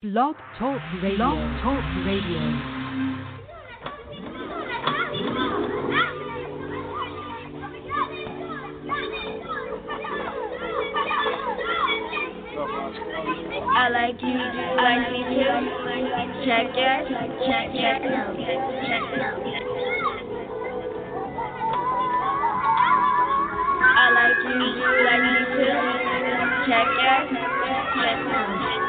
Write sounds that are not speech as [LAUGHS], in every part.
Blog Talk Radio. Blog Talk Radio. I like you, I like me too. Check it, check it, no, check no. I like you, you like me too. Check it, check no.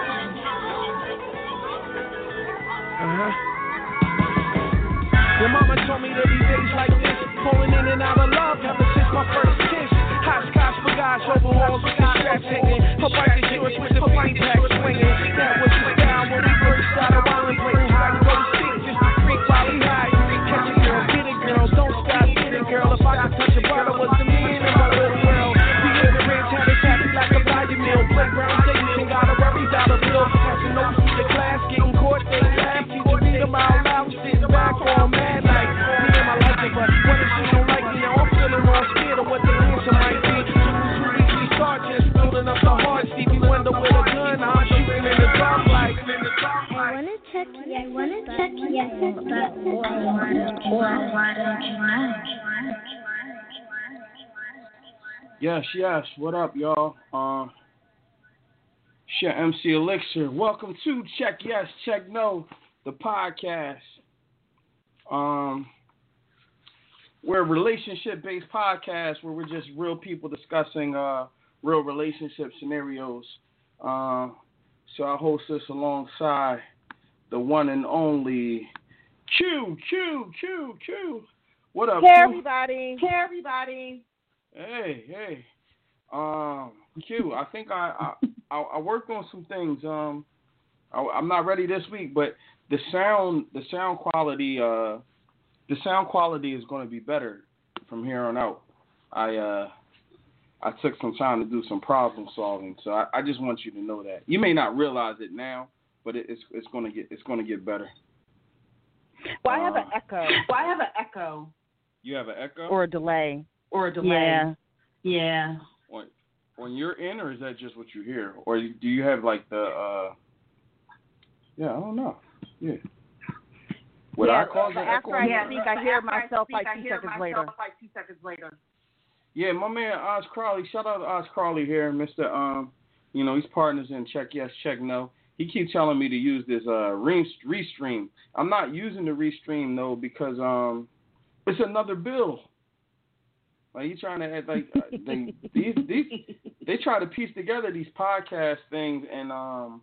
Your mama told me that these days like this, falling in and out of love ever since my first kiss. Hopscotch bagage overalls with the straps hanging. Her bike yours with the fanny pack swinging. That was the style when we first started wildin', playing hide and go seek just to freak while he hide. Catch a girl, get it, girl, don't stop, get it, girl. If I could touch a bottle, was the man in my little world. We in the ranch, had it happy like a value meal. Playground dating, got a worry dollar bill. Passing notes through the class, getting caught, they laugh. Yes, why don't you, know? Yes, yes. What up, y'all? Uh, shit, MC Elixir. Welcome to Check Yes, Check No, the podcast. Um, we're a relationship-based podcast where we're just real people discussing uh, real relationship scenarios. Uh, so I host this alongside the one and only Q, Q, Q, Q. What up, Hey Q? everybody. Hey everybody. Hey, hey. Um, Q, I think I I, I I worked on some things. Um, I, I'm not ready this week, but the sound the sound quality uh the sound quality is going to be better from here on out. I uh I took some time to do some problem solving, so I, I just want you to know that. You may not realize it now, but it, it's it's going to get it's going to get better. Well, I have an Uh, echo Well, I have an echo You have an echo or a delay. or a delay. Yeah. Yeah. on on your end, or is that just what you hear, or do you have like the uh? Yeah, I don't know. Yeah. Would yeah, I cause but an after echo? I yeah. speak, I hear After I myself speak, like I two hear seconds myself later. Like two seconds later. Yeah, my man Oz Crowley. Shout out to Oz Crowley here, Mister. Um, you know he's partners in Check Yes, Check No. He keeps telling me to use this uh re- restream. I'm not using the restream though because um, it's another bill. Like you trying to add like uh, [LAUGHS] they these these they try to piece together these podcast things and um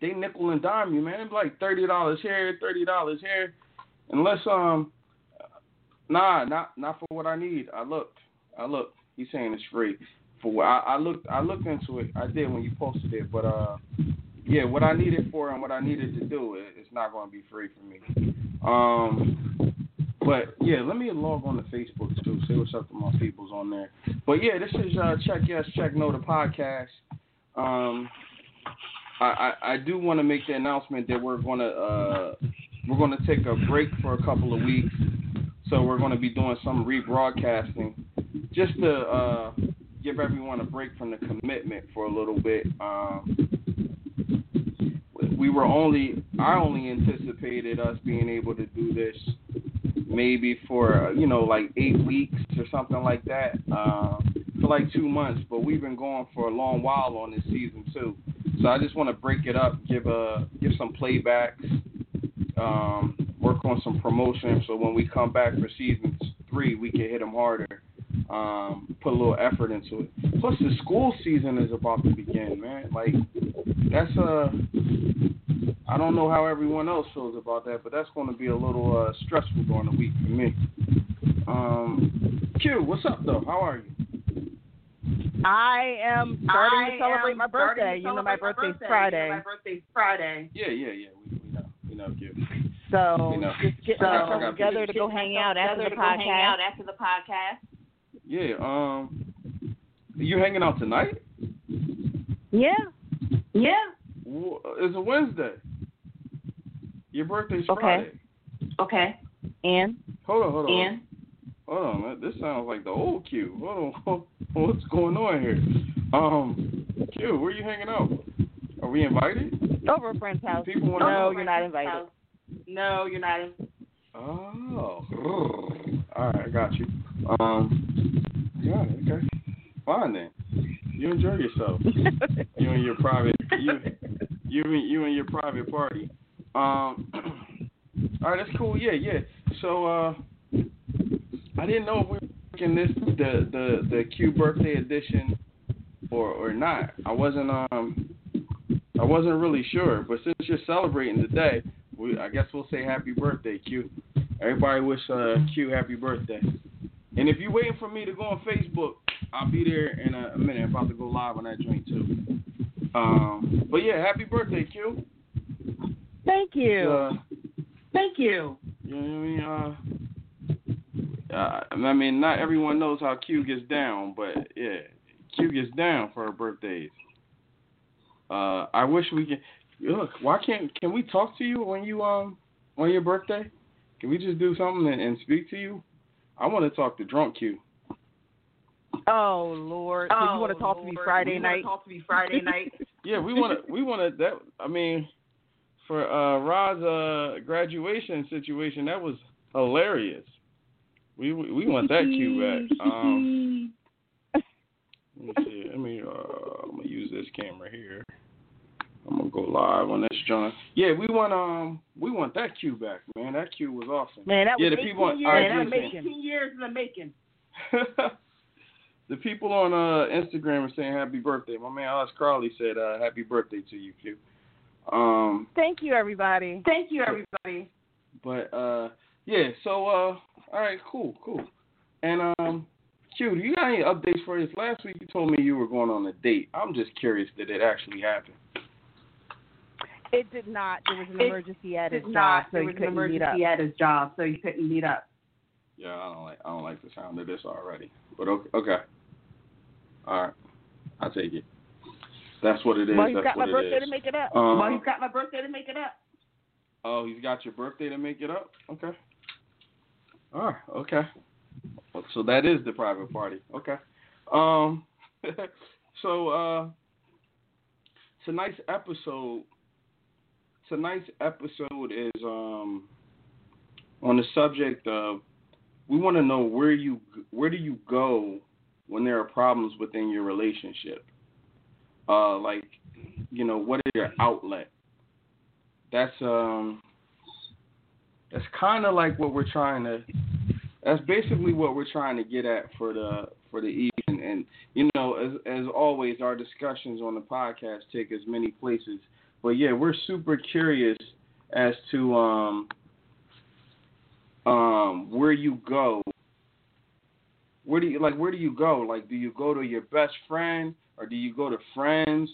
they nickel and dime you man. It's like thirty dollars here thirty dollars here. Unless um nah not not for what I need. I looked. I looked. He's saying it's free. For I, I looked I looked into it. I did when you posted it but uh yeah what I needed for and what I needed to do it, it's not going to be free for me um but yeah, let me log on to Facebook too, see what's up to my peoples on there. But yeah, this is uh, Check Yes, Check No, the podcast. Um, I, I, I do want to make the announcement that we're gonna uh, we're gonna take a break for a couple of weeks, so we're gonna be doing some rebroadcasting, just to uh, give everyone a break from the commitment for a little bit. Um, we were only I only anticipated us being able to do this maybe for you know like eight weeks or something like that uh, for like two months but we've been going for a long while on this season too. So i just want to break it up give a give some playbacks um, work on some promotion so when we come back for season three we can hit them harder um, put a little effort into it plus the school season is about to begin man like that's a I don't know how everyone else feels about that, but that's going to be a little uh, stressful during the week for me. Um, Q, what's up though? How are you? I am starting I to celebrate my birthday. You know, my birthday's birthday. Friday. You know, my birthday's Friday. Yeah, yeah, yeah. We, we know, we know, Q. So You know. just getting So, I myself got together to Get go hang out after the together to go hang out podcast. after the podcast. Yeah. Um, you hanging out tonight? Yeah. Yeah. It's a Wednesday. Your birthday's Okay. Friday. Okay. And Hold on, hold on. And Hold on, man. This sounds like the old Q. Hold on, [LAUGHS] what's going on here? Um, Q, where are you hanging out? Are we invited? Over a friend's house. People wanna no, know. you're not invited. No, you're not. In- Oh, all right, I got you. Um, yeah, okay, fine then. You enjoy yourself. [LAUGHS] you and your private, you, you, and you and your private party. Um, [CLEARS THROAT] all right, that's cool. Yeah, yeah. So, uh, I didn't know if we were making this the the the Q birthday edition or or not. I wasn't um I wasn't really sure, but since you're celebrating today, we I guess we'll say happy birthday, Q. Everybody wish uh, Q happy birthday. And if you're waiting for me to go on Facebook, I'll be there in a minute. I'm about to go live on that joint too. Um, but yeah, happy birthday, Q. Thank you. Uh, Thank you. you know what I mean? Uh, uh, I mean, not everyone knows how Q gets down, but yeah, Q gets down for her birthdays. Uh, I wish we could. Look, why can't can we talk to you when you um on your birthday? Can we just do something and, and speak to you? I want to talk to drunk Q. Oh Lord. So you want to talk to me Friday you night? Talk to me Friday [LAUGHS] night. Yeah, we want to. We want to. That I mean, for uh, Rod's uh, graduation situation, that was hilarious. We we want that Q back. [LAUGHS] Um, let me see. Let me. Uh, I'm gonna use this camera here. I'm gonna go live on this joint. Yeah, we want um we want that Q back, man. That Q was awesome. Man, that was Yeah, the 18 people on- years all right, in the listen. making. 18 years in the making. [LAUGHS] the people on uh, Instagram are saying happy birthday. My man Alex Crowley said uh, happy birthday to you, Q. Um, Thank you, everybody. Thank you, everybody. but uh, yeah. So uh, all right, cool, cool. And um, Q, do you got any updates for us? Last week you told me you were going on a date. I'm just curious that it actually happened. It did not. There was an It emergency at his job, not. so There he was an couldn't meet up. emergency at his job, so you couldn't meet up. Yeah, I don't like I don't like the sound of this already. But okay, okay. All right, I take it. That's what it is. Well, he's That's got my it birthday is. to make it up. Um, well, he's got my birthday to make it up. Oh, he's got your birthday to make it up? Okay. All right, okay. So that is the private party. Okay. Um [LAUGHS] so uh tonight's episode tonight's episode is um on the subject of we want to know where you where do you go when there are problems within your relationship? Uh like you know, what is your outlet? that's um that's kind of like what we're trying to that's basically what we're trying to get at for the for the evening and you know as as always our discussions on the podcast take as many places but yeah we're super curious as to um um where you go where do you like where do you go like do you go to your best friend or do you go to friends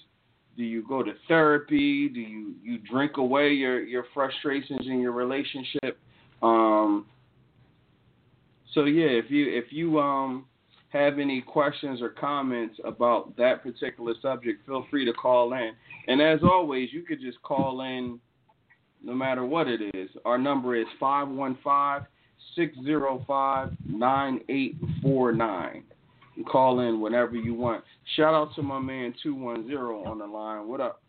do you go to therapy? Do you you drink away your your frustrations in your relationship? Um, so yeah, if you if you um have any questions or comments about that particular subject, feel free to call in. And as always, you could just call in no matter what it is. Our number is 515 605 9849 and call in whenever you want. Shout out to my man 210 on the line. What up?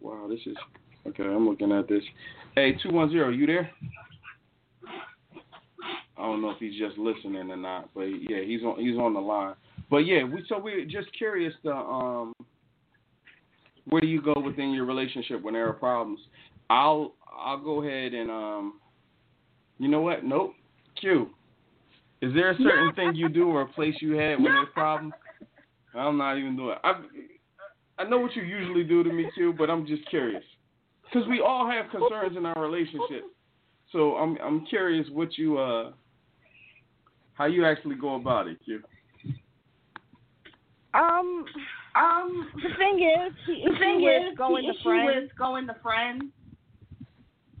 Wow, this is okay. I'm looking at this. Hey, 210, you there? I don't know if he's just listening or not, but yeah, he's on he's on the line. But yeah, we so we're just curious to um where do you go within your relationship when there are problems? I'll I'll go ahead and um you know what? Nope. Q. Is there a certain thing you do or a place you had when there's problems? I'm not even doing. I I know what you usually do to me too, but I'm just curious because we all have concerns in our relationship. So I'm I'm curious what you uh how you actually go about it, Q. Um, Um, the thing is, the the thing with is, going the to issue friends. with going to friends.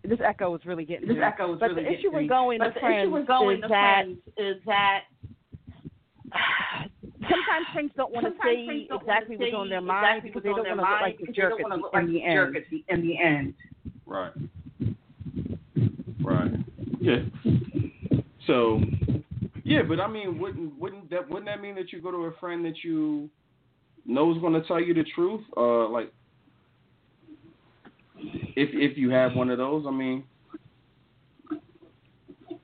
This echo is really getting This echo is But really the getting issue to with me. going But to the friends issue with going is to that friends is that sometimes friends don't want to say exactly what's on their mind exactly because they don't want to look like mind the jerk at wanna look the, in the the end. in the end. Right. Right. Yeah. So, yeah, but I mean, wouldn't wouldn't that wouldn't that mean that you go to a friend that you know is going to tell you the truth? Uh, like, If if you have one of those, I mean,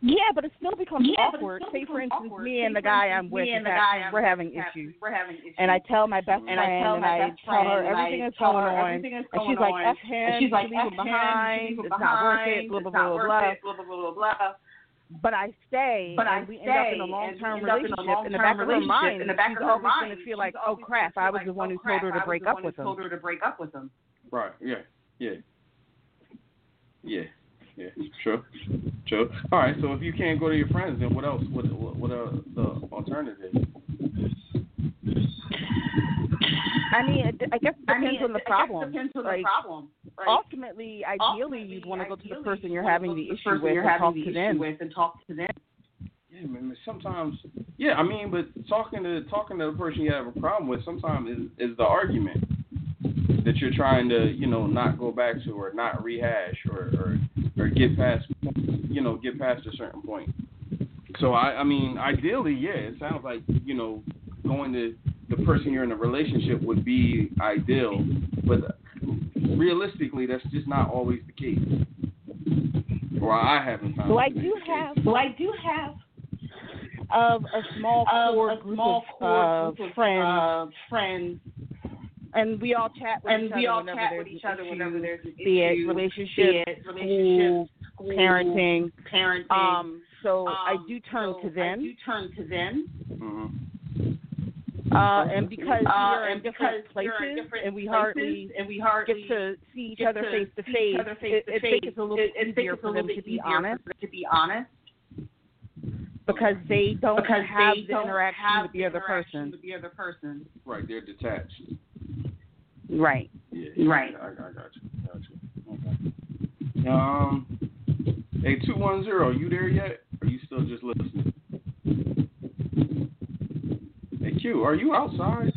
Yeah, but it still becomes Yeah, awkward. still Say, for instance, awkward. me and the guy I'm with, me and the guy I'm we're with having having- issues. We're having issues. And I tell my best and I friend, tell and my I best tell her everything I is tell going on, everything is and she's going like, on. "F him, And she's like, leave F him him, behind, you leave him it's not worth it, blah blah blah not blah worth blah." it, blah blah blah blah blah. But I stay, But I and we end up in stay, a long term and we end up in relationship. In the back of her mind. In the back she's of her always going mind, to feel like, she's "Oh always crap, gonna I feel was like, the one oh, who crap, told her I to was break the up one who with him." Told her to break up with him. right? Yeah, yeah, yeah, yeah. True, true. All right. So if you can't go to your friends, then what else? What what, what are the alternatives? I mean, it, I guess it I depends mean, on the it- I guess problem. it depends on Like, the problem. Right? Ultimately, ideally, Ultimately, you'd want to go to the person you you're having the issue with you're and having talk the to issue them. with and talk to them. Yeah, man. Sometimes, yeah. I mean, but talking to talking to the person you have a problem with, sometimes is is the argument that you're trying to, you know, not go back to or not rehash or or, or get past, you know, get past a certain point. So I, I mean, ideally, yeah, it sounds like you know, going to the person you're in a relationship would be ideal, but realistically, that's just not always the case. Or I haven't found. So I it to be do the case. have So I do have of a small of core a group small of core uh, group of friends, uh, friends, and we all chat with and each we other all whenever chat there's with each an other issue, whenever there's an be it issue, relationship, be it school, relationship, school, parenting. parenting. Um, so I Um, do turn so to I them, do turn to them. Mhm. Uh, and because Uh, we are in different because in places different and we hardly and we hardly get to see each other face to face, each other face it, to it makes it a little it, it easier for them bit to be easier honest for them to be honest because they don't because have they the don't interaction have with the other person. With the other person. Right, they're detached. Right. Yeah. Right. I, I got you. Got you. Okay. Um. Hey, two one zero. You there yet? Or are you still just listening? Hey, Q, are you outside?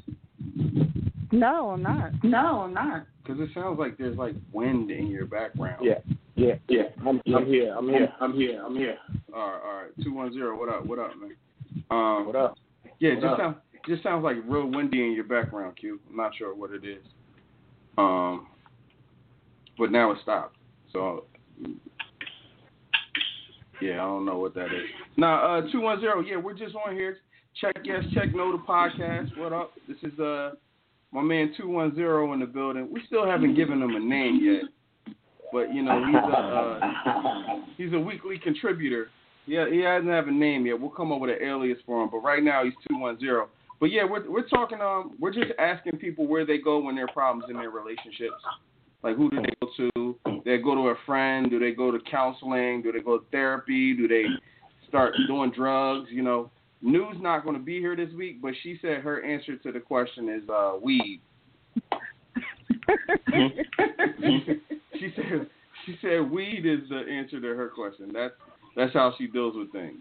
No, I'm not. No, I'm not. Because it sounds like there's like wind in your background. Yeah, yeah, yeah. I'm, I'm here. I'm here. I'm here. I'm here. All right, all right. Two one zero. What up? What up, man? Um. What up? Yeah, What just up? sound just sounds like real windy in your background, Q. I'm not sure what it is. Um, but now it stopped. So yeah, I don't know what that is. Now, uh, two one zero. Yeah, we're just on here. Check yes, check no. The podcast. What up? This is uh my man two one zero in the building. We still haven't given him a name yet, but you know he's a uh, he's a weekly contributor. Yeah, he hasn't have a name yet. We'll come up with an alias for him, but right now he's two one zero. But yeah, we're we're talking um we're just asking people where they go when there are problems in their relationships. Like who do they go to? They go to a friend? Do they go to counseling? Do they go to therapy? Do they start doing drugs? You know, New's not going to be here this week, but she said her answer to the question is uh weed. [LAUGHS] she said she said weed is the answer to her question. That's that's how she deals with things.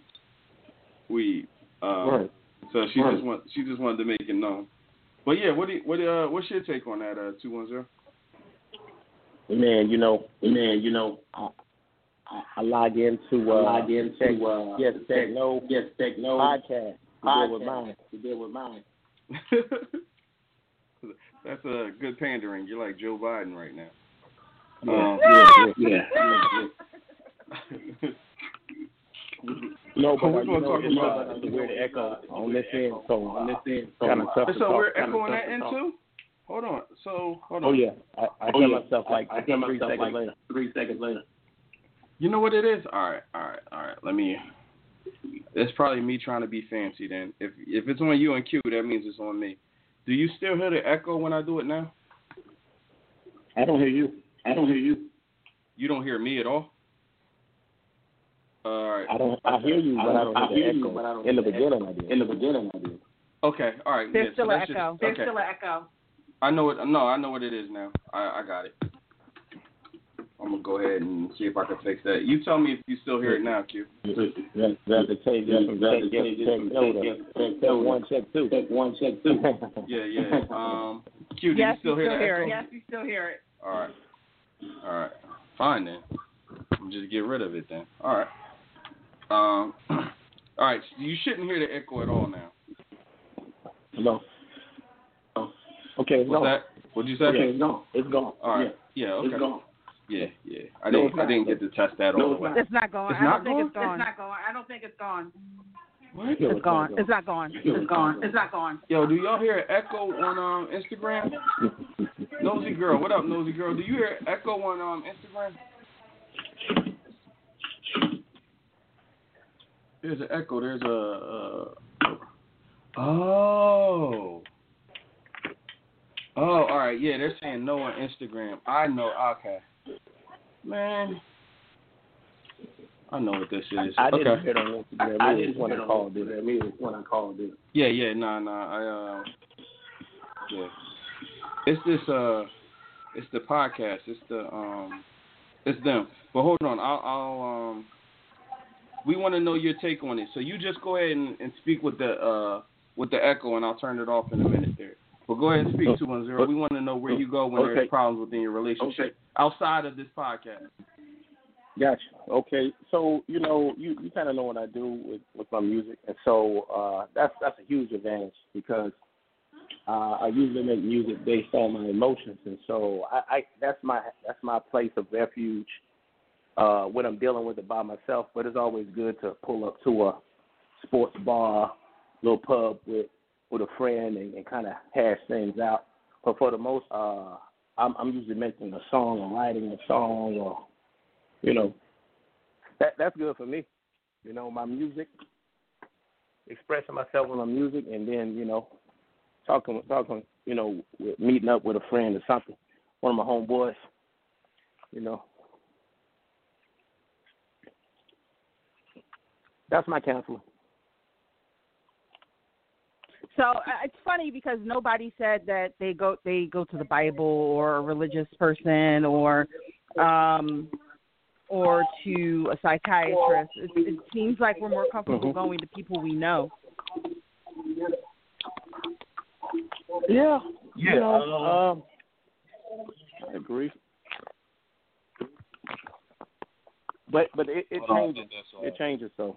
Weed. Um, Right. So she Right. just want she just wanted to make it known. But yeah, what do you, what uh what's your take on that uh two one zero? Man, you know, man, you know, I, I, I log into uh, log into, check, uh, yes, check- techno Yes, techno podcast. To deal with mine. to deal with mine. [LAUGHS] That's a good pandering. You're like Joe Biden right now. Yeah, Um, yeah, yeah. Yeah. [LAUGHS] No, but We're gonna talk about- the it's a weird echo on this end, so on this end, so kind of tough to so talk. we're echoing that into. talk. Hold on. So hold on. Oh yeah, I, I Oh, hear yeah. myself like I, I hear three myself seconds like later. three seconds later. You know what it is? All right, all right, all right. Let me. It's probably me trying to be fancy. Then, if if it's on you and Q, that means it's on me. Do you still hear the echo when I do it now? I don't hear you. I don't hear you. You don't hear me at all. All right. I don't. I hear you, but I don't I hear hear the you, echo. but I don't In the hear the beginning, I did. In the beginning, I did. Okay. All right. There's yeah, still so an that's just- echo. There's okay. still an echo. I know it. No, I know what it is now. I, I got it. I'm gonna go ahead and see if I can fix that. You tell me if you still hear it now, Q. That, that's the change. Yes, from that check, is yes, change check, from no, check, to yes, check, check no, one, check two. Check one, check two. Yeah, yeah. [LAUGHS] Um, Q, do Yes, you still hear still that? hear it. Yes, you still hear it. All right. All right. Fine then. Just get rid of it then. All right. Um. [CLEARS THROAT] All right. So you shouldn't hear the echo at all now. Hello. Okay, it's What's that? What'd you say? Okay, it's gone. It's gone. All right. Yeah. okay. It's gone. Yeah. Yeah. I didn't get to test that all the way. It's not going. It's I don't not think going? it's gone. It's not going. I don't think it's gone. What? It's gone. It's not gone. It's gone. It's not gone. Yo, do y'all hear an echo on um Instagram? Nosy girl, what up, nosy girl? Do you hear echo on um Instagram? There's an echo. There's a. Uh, oh. Oh, all right. Yeah, they're saying no on Instagram. I know. Okay. Man. I know what this is. I didn't okay. hear it on Instagram. I Me didn't when hit I on called it. it. Me when I called it. Yeah, yeah, nah, nah. I uh, yeah. It's this uh, it's the podcast. It's the um, it's them. But hold on, I'll, I'll um, we want to know your take on it. So you just go ahead and, and speak with the uh, with the echo, and I'll turn it off in a minute there. But go ahead and speak two one zero. We want to know where you go when Okay. there's problems within your relationship Okay. outside of this podcast. Gotcha. Okay. So you know, you, you kind of know what I do with with my music, and so uh, that's that's a huge advantage because uh, I usually make music based on my emotions, and so I, I that's my that's my place of refuge uh, when I'm dealing with it by myself. But it's always good to pull up to a sports bar, little pub with with a friend and, and kind of hash things out. But for the most, uh, I'm, I'm usually making a song or writing a song or you know, that that's good for me. You know, my music, expressing myself with my music, and then you know, talking talking, you know, with, meeting up with a friend or something, one of my homeboys. You know, that's my counseling. So uh, it's funny because nobody said that they go they go to the Bible or a religious person or um or to a psychiatrist. It, it seems like we're more comfortable Mhm. going to people we know. Yeah, you know, um, I agree. But but it, it changes. It changes though.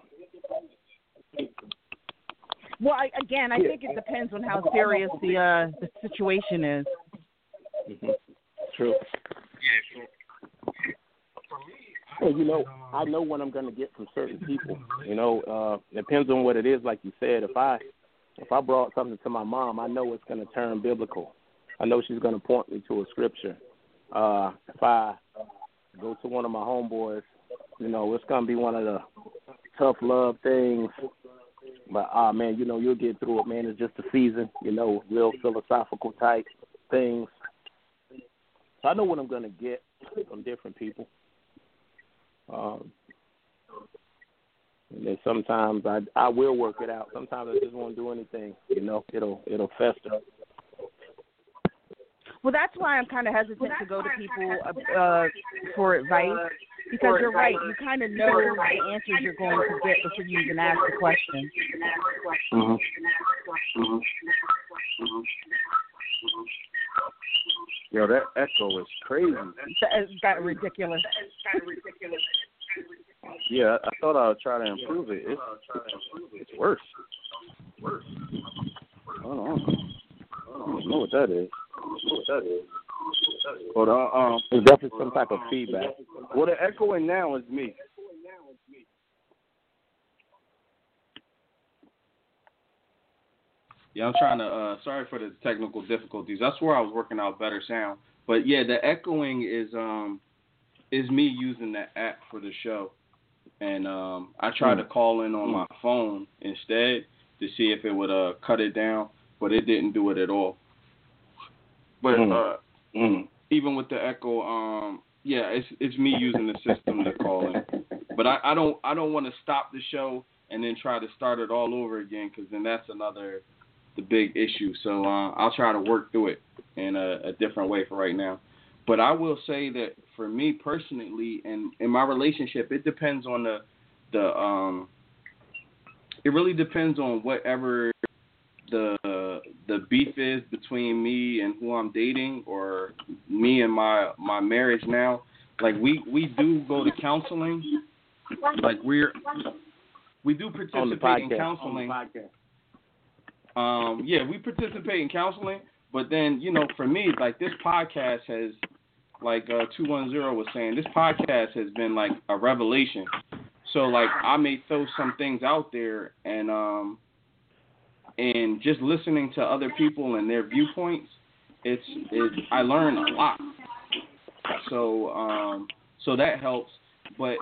Well, I, again, I think it depends on how serious the uh the situation is. hmm True. Yeah. Well, you know, I know what I'm going to get from certain people. You know, uh, depends on what it is. Like you said, if I if I brought something to my mom, I know it's going to turn biblical. I know she's going to point me to a scripture. Uh, if I go to one of my homeboys, you know, it's going to be one of the tough love things. But ah, man, you know, you'll get through it, man. It's just a season. You know, real philosophical type things. So I know what I'm to get from different people. Um, and then sometimes I I will work it out. Sometimes I just won't do anything. You know, it'll it'll fester. Well, that's why I'm kind of hesitant to go to people uh, uh, for advice because you're right. You kind of know the answers you're going to get before you even ask the question. Mm-hmm. Yo, that echo is crazy. It's got ridiculous. Yeah, I thought I would try to improve it. It's, it's worse. Worse. I don't know. I don't know what that is. What that is. But uh, um, There's definitely some type of feedback. well, the echoing now is me. Yeah, I'm trying to. Uh, sorry for the technical difficulties. That's where I was working out better sound. But yeah, the echoing is um is me using the app for the show, and um I tried to call in on my phone instead to see if it would uh cut it down, but it didn't do it at all. But Mm. uh, even with the echo, um, yeah, it's it's me using the system to call in. But I, I don't I don't want to stop the show and then try to start it all over again because then that's another the big issue. So uh, I'll try to work through it in a, a different way for right now. But I will say that for me personally, and in my relationship, it depends on the the um. It really depends on whatever the the beef is between me and who I'm dating, or me and my my marriage now. Like we we do go to counseling. Like we're we do participate in counseling. Um, yeah, we participate in counseling, but then you know, for me, like this podcast has like uh, two one zero was saying, this podcast has been like a revelation. So like I may throw some things out there and um and just listening to other people and their viewpoints, it's it I learn a lot. So um so that helps. But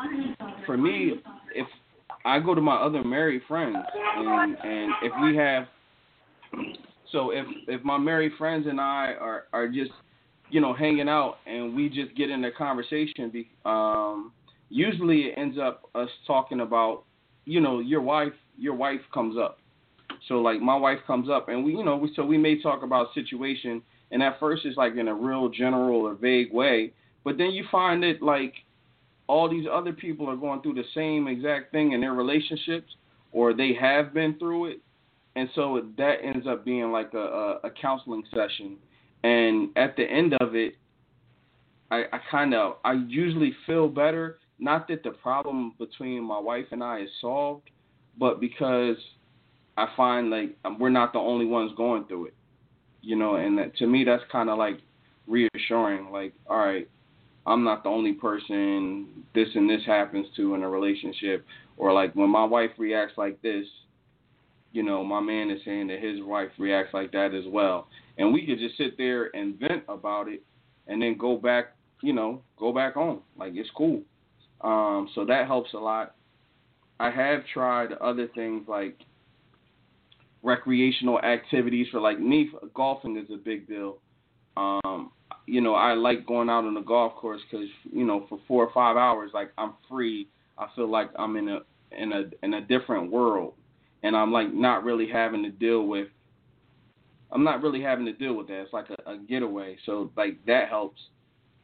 for me, if I go to my other married friends and and if we have so if if my married friends and I are are just you know hanging out and we just get in a conversation be, um usually it ends up us talking about you know your wife your wife comes up so like my wife comes up and we you know we so we may talk about situation and at first it's like in a real general or vague way but then you find that like all these other people are going through the same exact thing in their relationships or they have been through it. And so that ends up being like a, a, a counseling session. And at the end of it I, I kind of I usually feel better. Not that the problem between my wife and I is solved, but because I find like we're not the only ones going through it, you know, and that, to me that's kind of like reassuring. Like, all right, I'm not the only person this and this happens to in a relationship, or like when my wife reacts like this, you know, my man is saying that his wife reacts like that as well, and we could just sit there and vent about it, and then go back, you know, go back home. Like it's cool. Um, so that helps a lot. I have tried other things like recreational activities for like me. Golfing is a big deal. Um, you know, I like going out on the golf course because you know for four or five hours, like I'm free. I feel like I'm in a in a in a different world, and I'm like not really having to deal with. I'm not really having to deal with that. It's like a, a getaway, so like that helps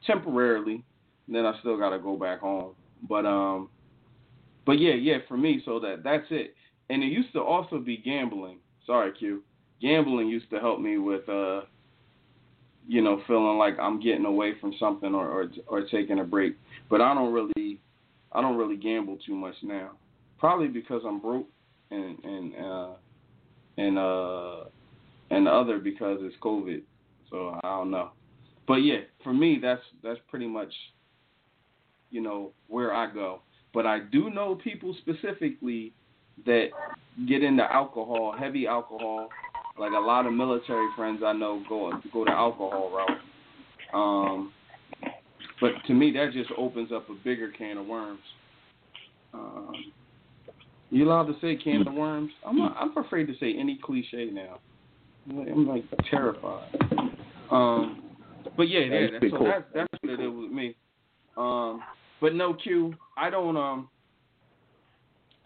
temporarily. Then I still gotta go back home. But um, but yeah, yeah, for me, so that that's it. And it used to also be gambling. Sorry, Q. Gambling used to help me with uh, you know, feeling like I'm getting away from something or or, or taking a break. But I don't really, I don't really gamble too much now. Probably because I'm broke, and and uh, and uh, and the other because it's COVID. So I don't know. But yeah, for me, that's that's pretty much you know, where I go. But I do know people specifically that get into alcohol, heavy alcohol. Like a lot of military friends I know go go the alcohol route. Um, but to me, that just opens up a bigger can of worms. Um, you allowed to say can of worms? I'm not, I'm afraid to say any cliche now. I'm like terrified. Um, but yeah, yeah. That's, so that's that's what it is with me. Um, but no, Q, I don't um.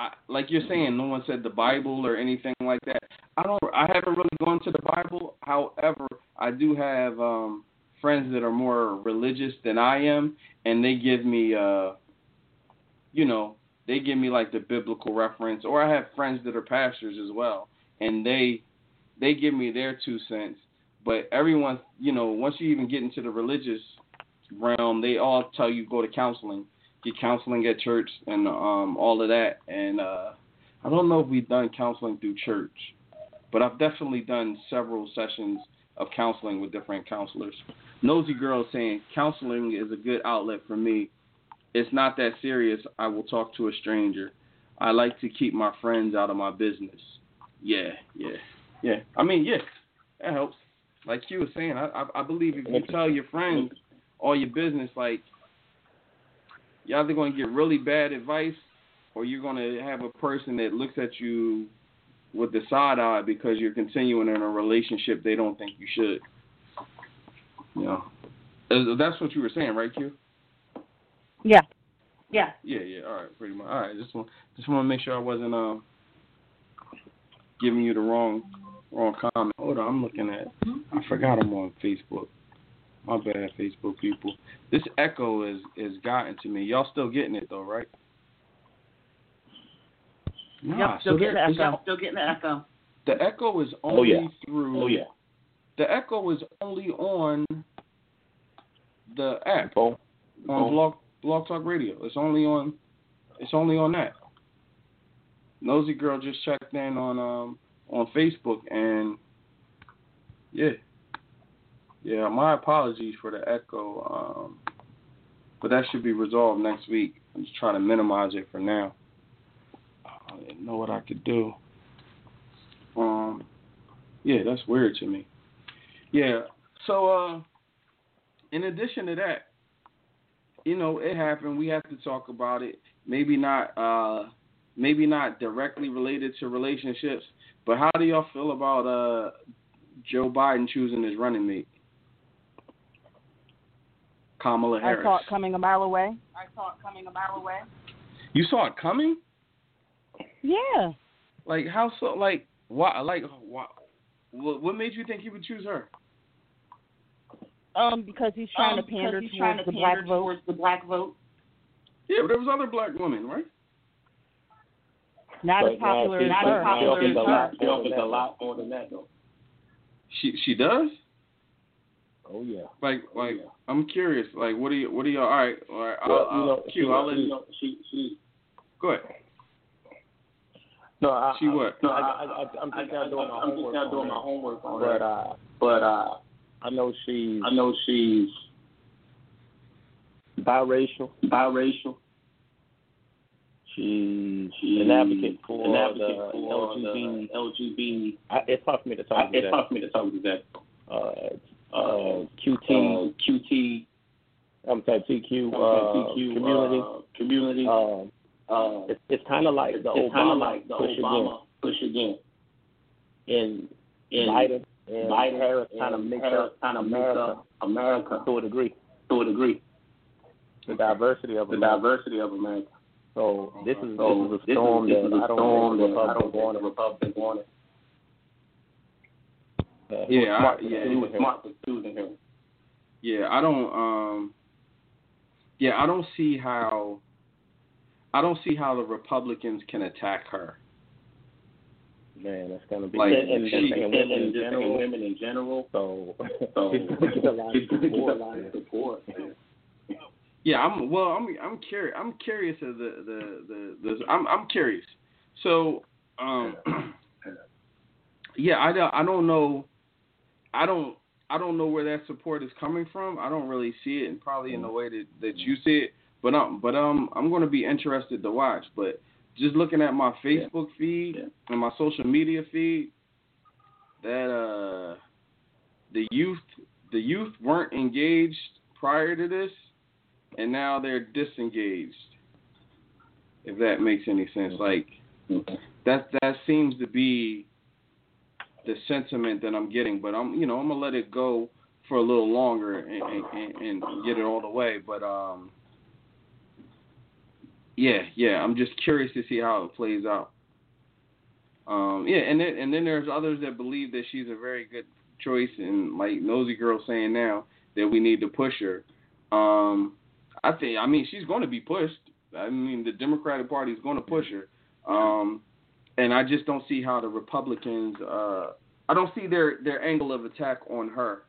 I, like you're saying, no one said the Bible or anything like that. I don't. I haven't really gone to the Bible. However, I do have um friends that are more religious than I am, and they give me uh, you know, they give me like the biblical reference, or I have friends that are pastors as well, and they they give me their two cents. But everyone, you know, once you even get into the religious realm, they all tell you go to counseling, get counseling at church, and um, all of that. And uh, I don't know if we've done counseling through church, but I've definitely done several sessions of counseling with different counselors. Nosy girl saying counseling is a good outlet for me. It's not that serious. I will talk to a stranger. I like to keep my friends out of my business. Yeah, yeah, yeah. I mean, yeah, that helps. Like you were saying, I, I, I believe if you tell your friends all your business, like you're either going to get really bad advice or you're going to have a person that looks at you with the side eye because you're continuing in a relationship they don't think you should. You know, that's what you were saying, right, Q? Yeah. Yeah. Yeah, yeah. All right, pretty much. All right, just want just want to make sure I wasn't um giving you the wrong wrong comment. Hold on, I'm looking at. I forgot I'm on Facebook. My bad, Facebook people. This echo is is gotten to me. Y'all still getting it though, right? Nah, Nah, still so getting there- the echo. Still getting the echo. The echo is Oh, only yeah. through. Oh yeah. The echo is only on the app Phone. on phone. Blog Blog Talk Radio. It's only on. It's only on that. Nosy girl just checked in on um on Facebook and yeah, Yeah, my apologies for the echo. Um, but that should be resolved next week. I'm just trying to minimize it for now. I didn't know what I could do. Um, yeah, that's weird to me. Yeah. So, uh, in addition to that, you know, it happened. We have to talk about it. Maybe not, uh, maybe not directly related to relationships, but how do y'all feel about uh, Joe Biden choosing his running mate, Kamala Harris? I saw it coming a mile away. I saw it coming a mile away. You saw it coming? Yeah. Like how so? Like why? Like why? What, what made you think he would choose her? Um, because he's trying Um, to pander towards trying to the pander black vote. towards the black vote. Yeah, but there was other black women, right? Not But as popular now as Not as popular she as offers a her. lot She more offers than a lot more than that, though. She she does. Oh yeah. Like like I'm curious. Like what do you what do y'all All right, all right. I'll, Well, you I'll, know, Q, she- I'll let you you. know, she she Go ahead. No, I, She I, what? No, I, I, I, I'm just now doing my I'm just homework. now doing on my homework on But her. uh, But uh, I know she's I know she's biracial. biracial. She's She's an advocate for an advocate the for LGBT. the LGBT. I, it's hard for me to I, talk it's about hard for me to talk to that. uh, Uh, QT. uh, QT, I'm sorry, TQ uh, TQ community. uh, community. um, uh, it's it's kind of like the it's Obama like the push Obama push again. again in In Biden and Biden Harris kind of mix up kind of mix America up America to a degree, to a degree. the diversity of The America. diversity of America. So this is So this is a storm this is, that this is I a don't storm that I don't think the Republicans wanted. Uh, he Yeah, I- smart to yeah, He was him. smart for choosing him. Yeah, I don't. Um, yeah, I don't see how. I don't see how the Republicans can attack her. Man, that's gonna be Like, and, and, she- and, And, women in and just general. and women in general. So, So [LAUGHS] he's gonna get a lot of he's gonna get a support. lot of support. man. Yeah, I'm. Well, I'm. I'm curious. I'm curious of the the the. the I'm. I'm curious. So, um, [CLEARS THROAT] yeah, I don't. I don't know. I don't. I don't know where that support is coming from. I don't really see it, and probably in the way that that you see it. But um, but um, I'm going to be interested to watch. But just looking at my Facebook feed Yeah. and my social media feed, that uh, the youth, the youth weren't engaged prior to this, and now they're disengaged. If that makes any sense, like that that seems to be the sentiment that I'm getting. But I'm you know I'm gonna let it go for a little longer and, and, and, get it all the way. But um, yeah, yeah, I'm just curious to see how it plays out. Um, yeah, and then and then there's others that believe that she's a very good choice, and like Nosy Girl saying now that we need to push her. Um, I think I mean she's going to be pushed. I mean the Democratic Party is going to push her. Um, and I just don't see how the Republicans. Uh, I don't see their their angle of attack on her.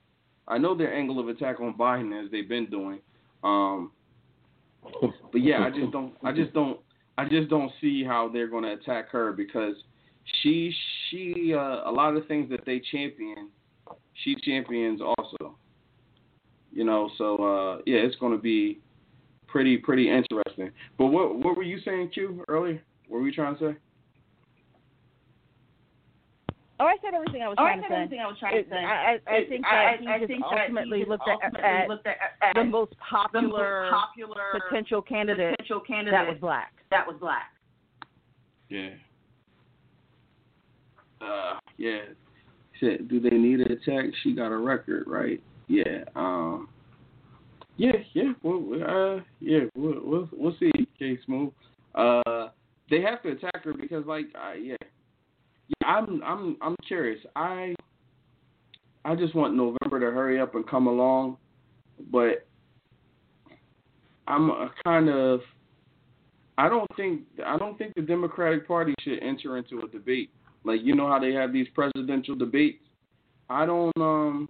I know their angle of attack on Biden as they've been doing. Um, but yeah, I just don't. I just don't. I just don't see how they're going to attack her because she she uh, a lot of things that they champion, she champions also. You know, so uh, yeah, it's going to be pretty pretty interesting. But what what were you saying, Q, earlier? What were you trying to say? Oh, I said everything I was Oh, I trying said to say. everything I was trying It- to say. I, I, I think I- that I- he I just think that he ultimately looked at, ultimately at looked at, at the most the most popular popular potential candidate potential candidate that was black. that was black. Yeah. Uh, yeah. Said, do they need an attack? She got a record, right? Yeah. Um. Yeah, yeah. Well, uh, yeah. We'll we'll, we'll see. K Smooth. Uh, they have to attack her because, like, uh, yeah, yeah. I'm I'm I'm curious. I I just want November to hurry up and come along, but I'm kind of I don't think I don't think the Democratic Party should enter into a debate. Like you know how they have these presidential debates. I don't um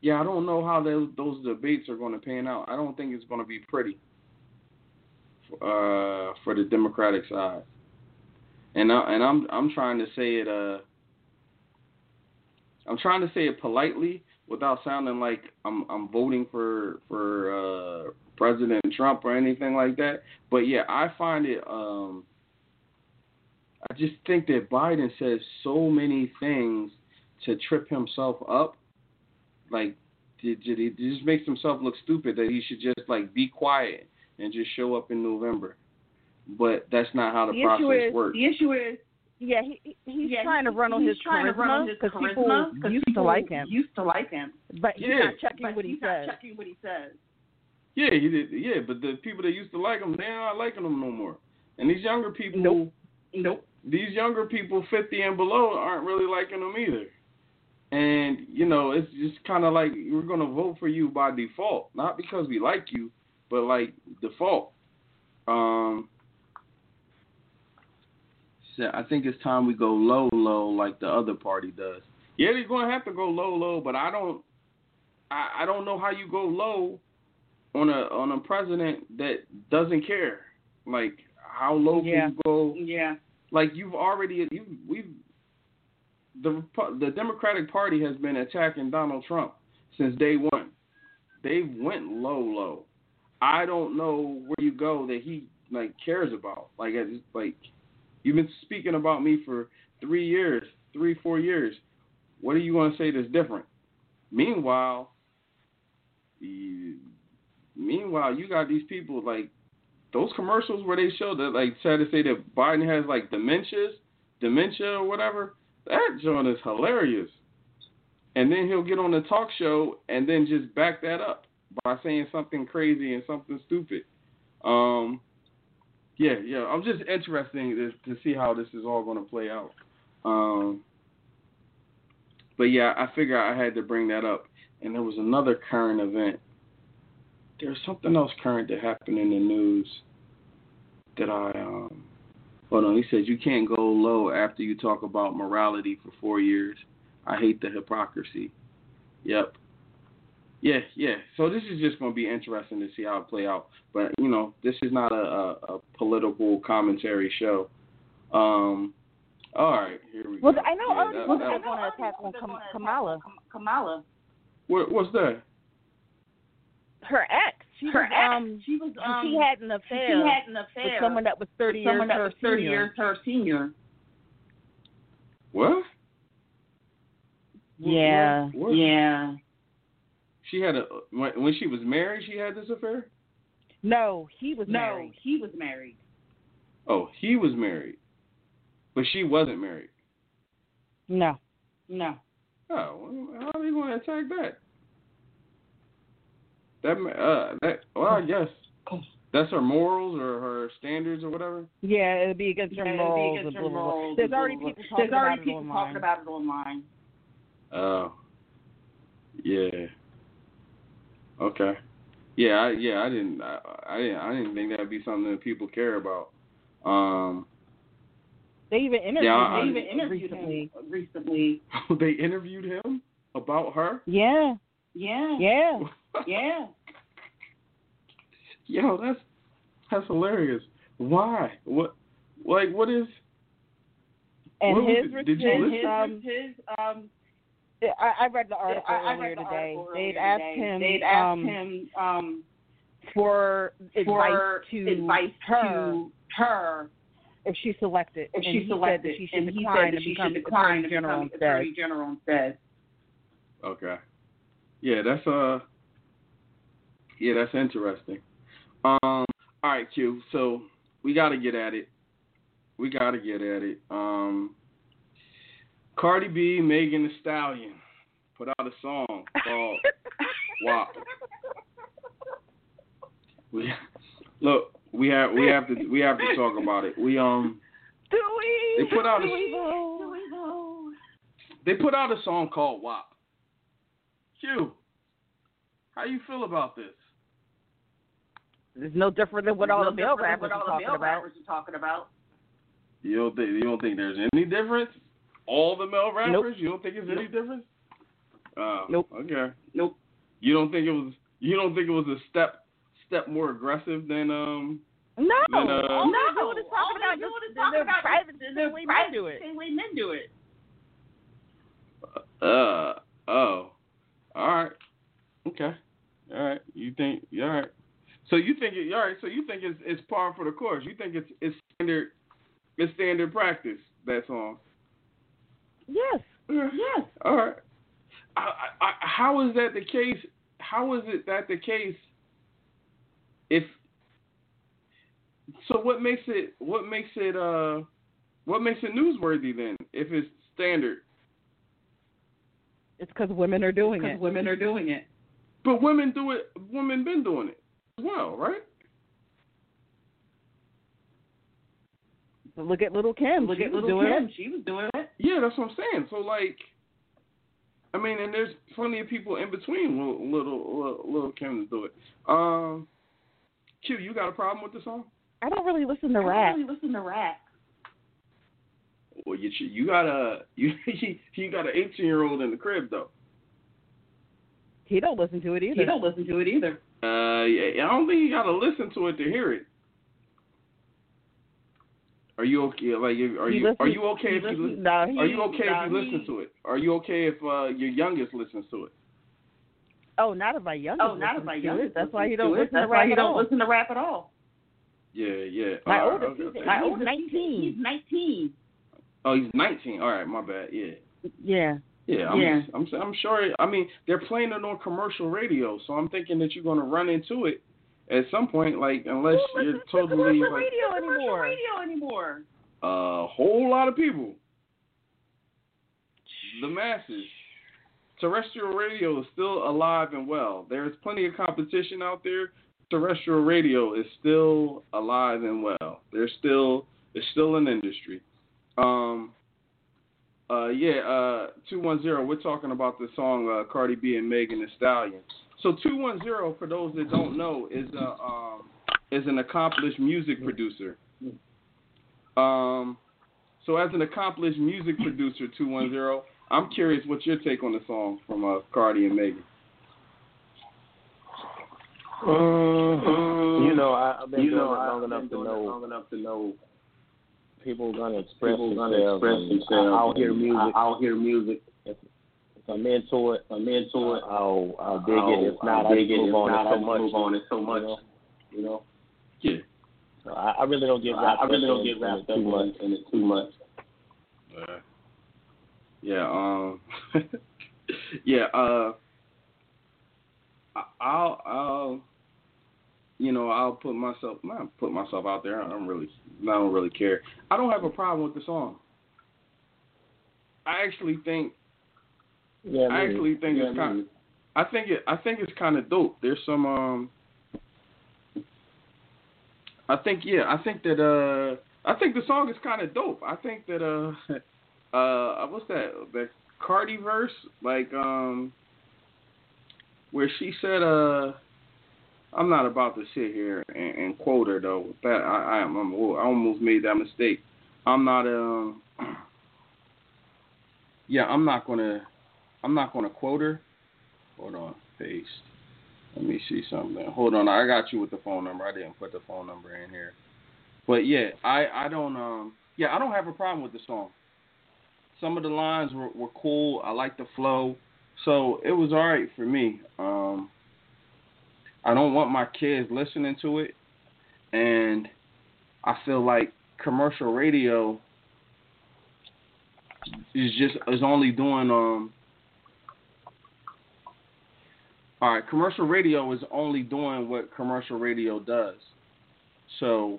yeah, I don't know how those those debates are going to pan out. I don't think it's going to be pretty uh for the Democratic side. And I, and I'm I'm trying to say it uh I'm trying to say it politely, without sounding like I'm I'm voting for for uh President Trump or anything like that. But yeah, I find it um I just think that Biden says so many things to trip himself up. Like it just makes himself look stupid that he should just like be quiet and just show up in November. But that's not how the, The process is- works. The issue is Yeah, he he- he's yeah, trying to run on his trying to run on charisma his because charisma people 'cause used to like him, Used to like him, but he's Yeah. not checking but what he he's says. not checking what he says. Yeah, he did. Yeah, but the people that used to like him, they're not liking him no more. And these younger people, Nope. Nope. these younger people, fifty and below, aren't really liking him either. And you know, it's just kind of like we're gonna vote for you by default, not because we like you, but like default. Um, so I think it's time we go low, low, like the other party does. Yeah, they're gonna have to go low, low, but I don't, I, I don't know how you go low on a on a president that doesn't care. Like how low Yeah. can you go? Yeah. Like you've already you we've the Repu- the Democratic Party has been attacking Donald Trump since day one. They went low, low. I don't know where you go that he like cares about. Like it's like you've been speaking about me for three years, three four years. What are you going to say that's different? Meanwhile, you, meanwhile you got these people like those commercials where they show that like try to say that Biden has like dementias, dementia or whatever. That joint is hilarious. And then he'll get on the talk show and then just back that up by saying something crazy and something stupid. Um, yeah, yeah. I'm just interested to, to see how this is all going to play out. Um, but yeah, I figure I had to bring that up. And there was another current event. There's something else current that happened in the news that I um. Hold on, he says you can't go low after you talk about morality for four years. I hate the hypocrisy. Yep. Yeah, yeah. So this is just going to be interesting to see how it play out. But you know, this is not a, a, a political commentary show. Um. All right, here we go. Well, go. I know Yeah, already that- was going to attack on Kam- Kamala, Kamala. what, what's that? her ex. She Her was, ex. um, She was um. she had an affair. she had an with affair someone that was thirty with years someone that her was thirty senior. years her senior. What? Yeah. What? Yeah. She had a when when she was married. She had this affair. No, he was No, married. he was married. Oh, he was married, but she wasn't married. No. No. Oh, well, how are they going to attack that? That ma- uh that well, I guess that's her morals or her standards or whatever. Yeah, it'd be against her Yeah, it'd be morals. against and her blah, blah, blah. morals There's and already blah, blah, people talking There's already about people it online. talking about it online. Oh. Yeah. Okay. Yeah, I, yeah, I didn't, I, I didn't, I didn't think that'd be something that people care about. Um, They even interviewed Yeah, I- him They even interviewed recently. him recently. [LAUGHS] they interviewed him about her. Yeah, Yeah. yeah. [LAUGHS] Yeah. Yo, that's that's hilarious. Why? What? Like, what is? And What his it? Did you response, listen? um, his um I, I read the article I, I earlier read the today. article They'd earlier asked today. him, They'd asked um, him um for advice to advice her to her if she selected. if and she selected, she should and he said that she should decline attorney and general become attorney general instead. Okay. Yeah, that's uh. Yeah, that's interesting. Um. All right, Q. So we got to get at it. We got to get at it. Um. Cardi B, Megan Thee Stallion, put out a song called [LAUGHS] "WAP." We look. We have we have to we have to talk about it. We um Do we? They put out a- Do we vote? they put out a song called WAP. Q, how you feel about this? It's no different than what all No the male different rappers than what are all the talking about. rappers are talking about. You don't think you don't think there's any difference? All the male rappers? Nope. You don't think it's any difference? Oh, Nope. Okay. Nope. You don't think it was you don't think it was a step step more aggressive than um No, Then, uh, all no, they do is all talking they about do just is the, talking the about private the- the the way men do it. same way men do it. uh oh. All right. Okay. All right. You think? All right. So you think it? All right. So you think it's it's par for the course? You think it's it's standard it's standard practice that song? Yes. Yes. All right. I, I, I, how is that the case? How is it that the case? If so, what makes it what makes it uh what makes it newsworthy then? If it's standard, It's because women are doing Because it. women are doing it. but women do it. Women been doing it as well, right? Look at Little Kim. Look she at little Kim. it. She was doing it. Yeah, that's what I'm saying. So like, I mean, and there's plenty of people in between little little little, little Kim to do it. Um, Q, you got a problem with the song? I don't really listen to rap. I rap. don't really listen to rap. Well, you you got a [LAUGHS] you you got an 18 year old in the crib though. He don't listen to it either. He don't listen to it either. Uh, yeah, I don't think you got to listen to it to hear it. Are you okay? Like, if- are He you are you okay he if you listens- listen? No, he, Are you okay nah, if you he- listen to it? Are you okay if uh, your youngest listens to it? Oh, not if my youngest. Oh, not if my to youngest. That's why he don't to it. listen That's to why rap he at don't all. listen to rap at all. Yeah, yeah. My All right, oldest, okay, okay. My oldest, 19. He's 19. Oh, he's 19. All right, my bad. Yeah. Yeah. Yeah, I'm, Yeah. I'm, I'm sure. I mean, they're playing it on commercial radio, so I'm thinking that you're going to run into it at some point. Like, unless Who you're listens to totally like radio Commercial anymore? radio anymore. a whole lot of people, the masses. Terrestrial radio is still alive and well. There's plenty of competition out there. Terrestrial radio is still alive and well. There's still it's still an industry. Um, uh, yeah, uh, two one zero. We're talking about the song uh, Cardi B and Megan Thee Stallion. So two one zero, for those that don't know, is a um, is an accomplished music producer. Um, so as an accomplished music producer, two one zero. I'm curious what's your take on the song from uh, Cardi and Megan. You know, I, I've been You doing know, it long enough been to doing it know long enough to know people gonna express people gonna themselves. express themselves. I'll hear music. I- I'll hear music. I'm into it, I'm into it. I'll I'll dig I'll, it. If not, I'll I dig it. move If on. not, It's I so just much. move on. It's so much. You know? You know. Yeah. So I, I really don't get I, wrapped I really don't get wrapped up too much. in, it too much. Uh, yeah. Um. [LAUGHS] yeah. Uh. I- I'll. I'll. You know, I'll put myself. Not put myself out there. I don't really. I don't really care. I don't have a problem with the song. I actually think. Yeah, I maybe. actually think Yeah, it's kind. maybe. I think it. I think it's kind of dope. There's some. Um. I think yeah. I think that. Uh. I think the song is kind of dope. I think that. Uh. [LAUGHS] Uh. What's that? That Cardi verse, like um. Where she said, uh. I'm not about to sit here and, and quote her though. That I, I am. I'm, I almost made that mistake. I'm not. Um. [CLEARS THROAT] Yeah, I'm not gonna. I'm not gonna quote her. Hold on, paste. Let me see something. Hold on, I got you with the phone number. I didn't put the phone number in here. But yeah, I I don't um yeah I don't have a problem with the song. Some of the lines were, were cool. I like the flow, so it was all right for me. Um, I don't want my kids listening to it, and I feel like commercial radio is just is only doing um all right commercial radio is only doing what commercial radio does. So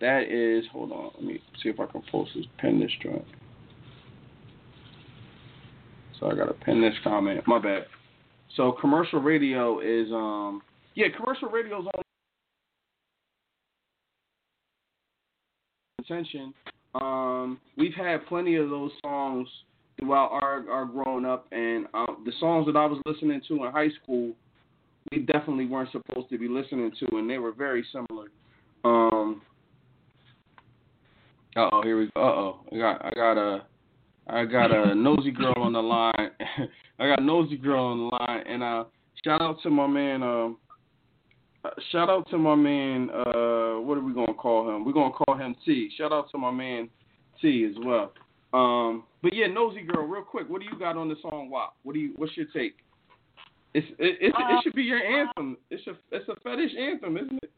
that is hold on let me see if i can post this pin this joint. So i gotta pin this comment my bad. So commercial radio is um yeah commercial radio is only attention um, we've had plenty of those songs throughout our, our growing up, and um, the songs that I was listening to in high school, we definitely weren't supposed to be listening to, and they were very similar. Um, uh oh, here we go. Uh oh, I got I got a I got a [LAUGHS] nosy girl on the line. [LAUGHS] I got nosy girl on the line, and uh, shout out to my man. Um, uh, shout out to my man. Uh, what are we gonna call him? We're gonna call him T. Shout out to my man T as well. Um, but yeah, nosy girl, real quick. What do you got on the song WAP? What do you? What's your take? It's it, it, Um, it should be your anthem. It's a it's a fetish anthem, isn't it?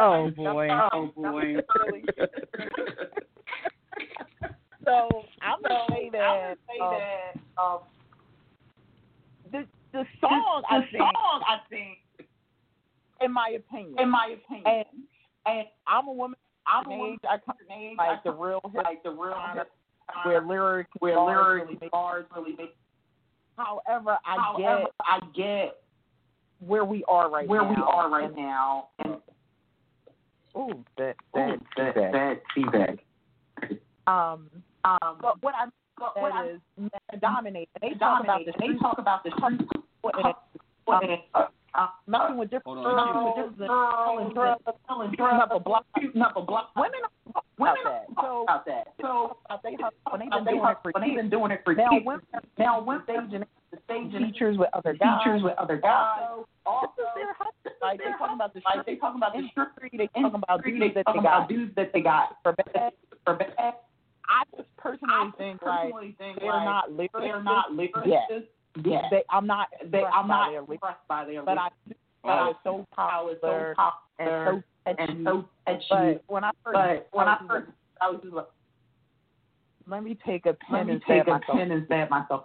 oh boy. Oh boy. [LAUGHS] So I'm gonna say that, um, um, the the song the I think, song I think, in my opinion, in my opinion, and and I'm a woman. I'm a woman I come age, like the real hip like the real hip where lyrics where bars really make- bars really make. However, I However, get I get where we are right where now. Where we are right and, now, and Ooh, that that that that that feedback. Um, Um, but what I but what I is men dominate. And they talk about dominate, the they talk about the street and, and, uh, uh, messing with different Hold on, girls, girls, and girls, selling drugs, selling shooting up a block. shooting up a block. Women are talking Women about that. So about that. So they have when they've been they doing have- it for they've years. been doing it for Now women Now women staging the stage and features with other guys. features with other guys. Also, this is their hustle. Like they talking about the like they talking about the industry. They talking about dudes that they talking about got dudes that they got for bad. for bad. I just personally I think like think they're like, not lyricists. they're not lyricists. yet. Yeah. They, I'm not. They, I'm by not their impressed by their but I lyrics, do but I it so how it's so popular popular and so catchy. and so catchy. But when I first, But when I was first, I was just like, let me take a let pen me and take a myself. pen and stab myself.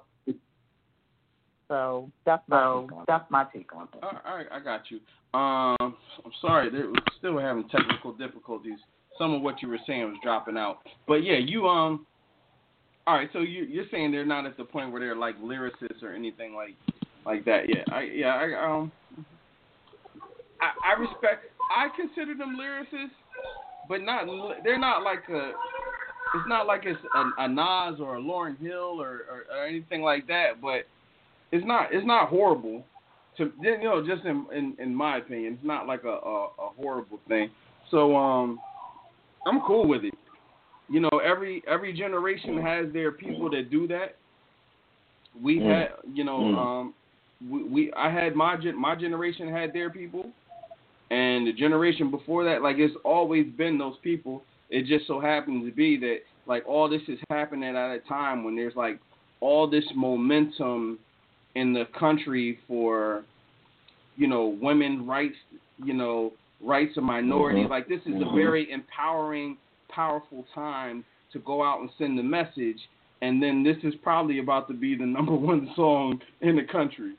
So that's my So take on it. that's my take on it. All right, I got you. Um, I'm sorry, there, we're still having technical difficulties. Some of what you were saying was dropping out, but yeah, you um. All right, so you, you're saying they're not at the point where they're like lyricists or anything like like that. Yeah, I yeah I um. I, I respect. I consider them lyricists, but not. They're not like a. It's not like it's a, a Nas or a Lauryn Hill or, or, or anything like that, but it's not. It's not horrible to you know just in, in in my opinion it's not like a, a a horrible thing so um i'm cool with it you know every every generation has their people that do that we Mm. had you know Mm. um we, we i had my gen my generation had their people and the generation before that like it's always been those people it just so happens to be that like all this is happening at a time when there's like all this momentum in the country for you know women rights you know rights of minorities Mhm. like this is a Mhm. very empowering powerful time to go out and send the message and then this is probably about to be the [LAUGHS] number one song in the country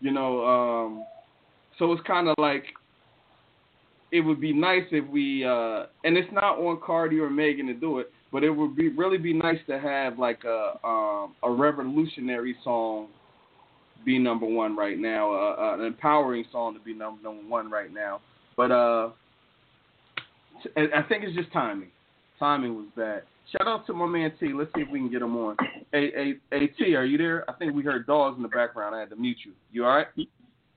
you know um so it's kind of like it would be nice if we uh and it's not on Cardi or Megan to do it but it would be really be nice to have like a um a revolutionary song be number one right now, uh, an empowering song to be number, number one right now. But uh, I I think it's just timing. Timing was bad. Shout out to my man T. Let's see if we can get him on. Hey, hey, hey T, are you there? I think we heard dogs in the background. I had to mute you. You all right?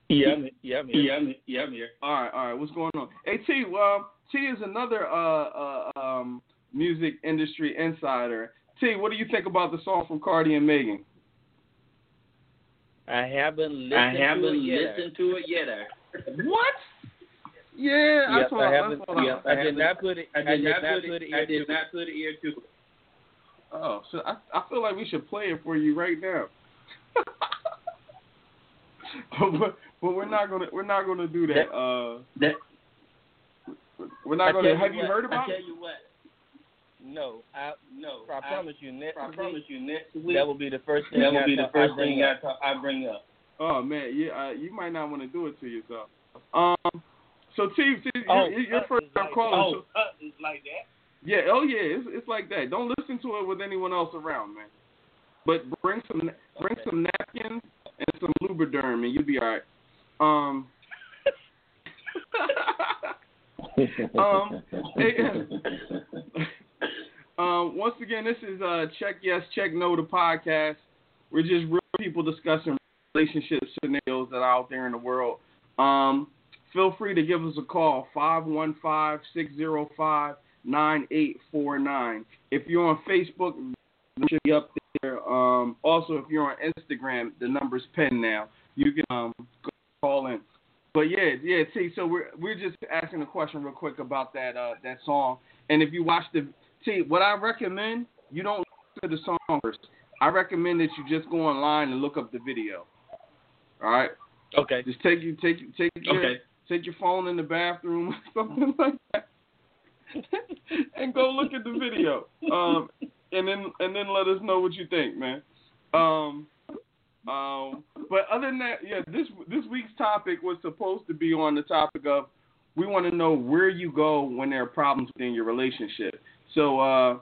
Yeah, I'm, yeah, I'm here. Yeah, I'm, yeah, I'm here. All right, all right. What's going on? Hey T, well, T is another uh, uh, um, music industry insider. T, what do you think about the song from Cardi and Megan? I haven't listened I haven't it yet. listened to it yet. What? Yeah, I saw. I I haven't. saw. yes, I, I did haven't- put it. I did, not, put put it. it. I did to not put it ear to. Oh, so I I feel like we should play it for you right now. [LAUGHS] but, but but we're not gonna we're not gonna do that. Uh, That we're not gonna. tell Have you you what, heard I about tell it? you what. No, I No, I promise you next I week promise you next week that will be the first thing. that will I be the first bring thing I, up. I bring up. Oh man, yeah, uh, you might not want to do it to yourself. Um, so T, T Oh, you're, you're uh, first time like- calling. Oh, so- uh, it's like that. yeah, oh yeah, it's it's like that. Don't listen to it with anyone else around, man. But bring some bring some napkins and some Lubriderm, and you'll be all right. Um. [LAUGHS] Um, hey, [LAUGHS] um, once again, this is uh, Check Yes, Check No, the podcast. We're just real people discussing relationship scenarios that are out there in the world. Um, feel free to give us a call, 515-605-9849. If you're on Facebook, should be up there. Um, also, if you're on Instagram, the number's pinned now. You can um, call in. But yeah, yeah. T. So we're we're just asking a question real quick about that uh that song. And if you watch the T, what I recommend you don't to the song first, I recommend that you just go online and look up the video. All right. Okay. Just take you take take your Okay. Take your phone in the bathroom, [LAUGHS] or something like that, [LAUGHS] and go look at the video. Um, and then and then let us know what you think, man. Um, um, but other than that, yeah, this this week's topic was supposed to be on the topic of we want to know where you go when there are problems within your relationship. So, uh,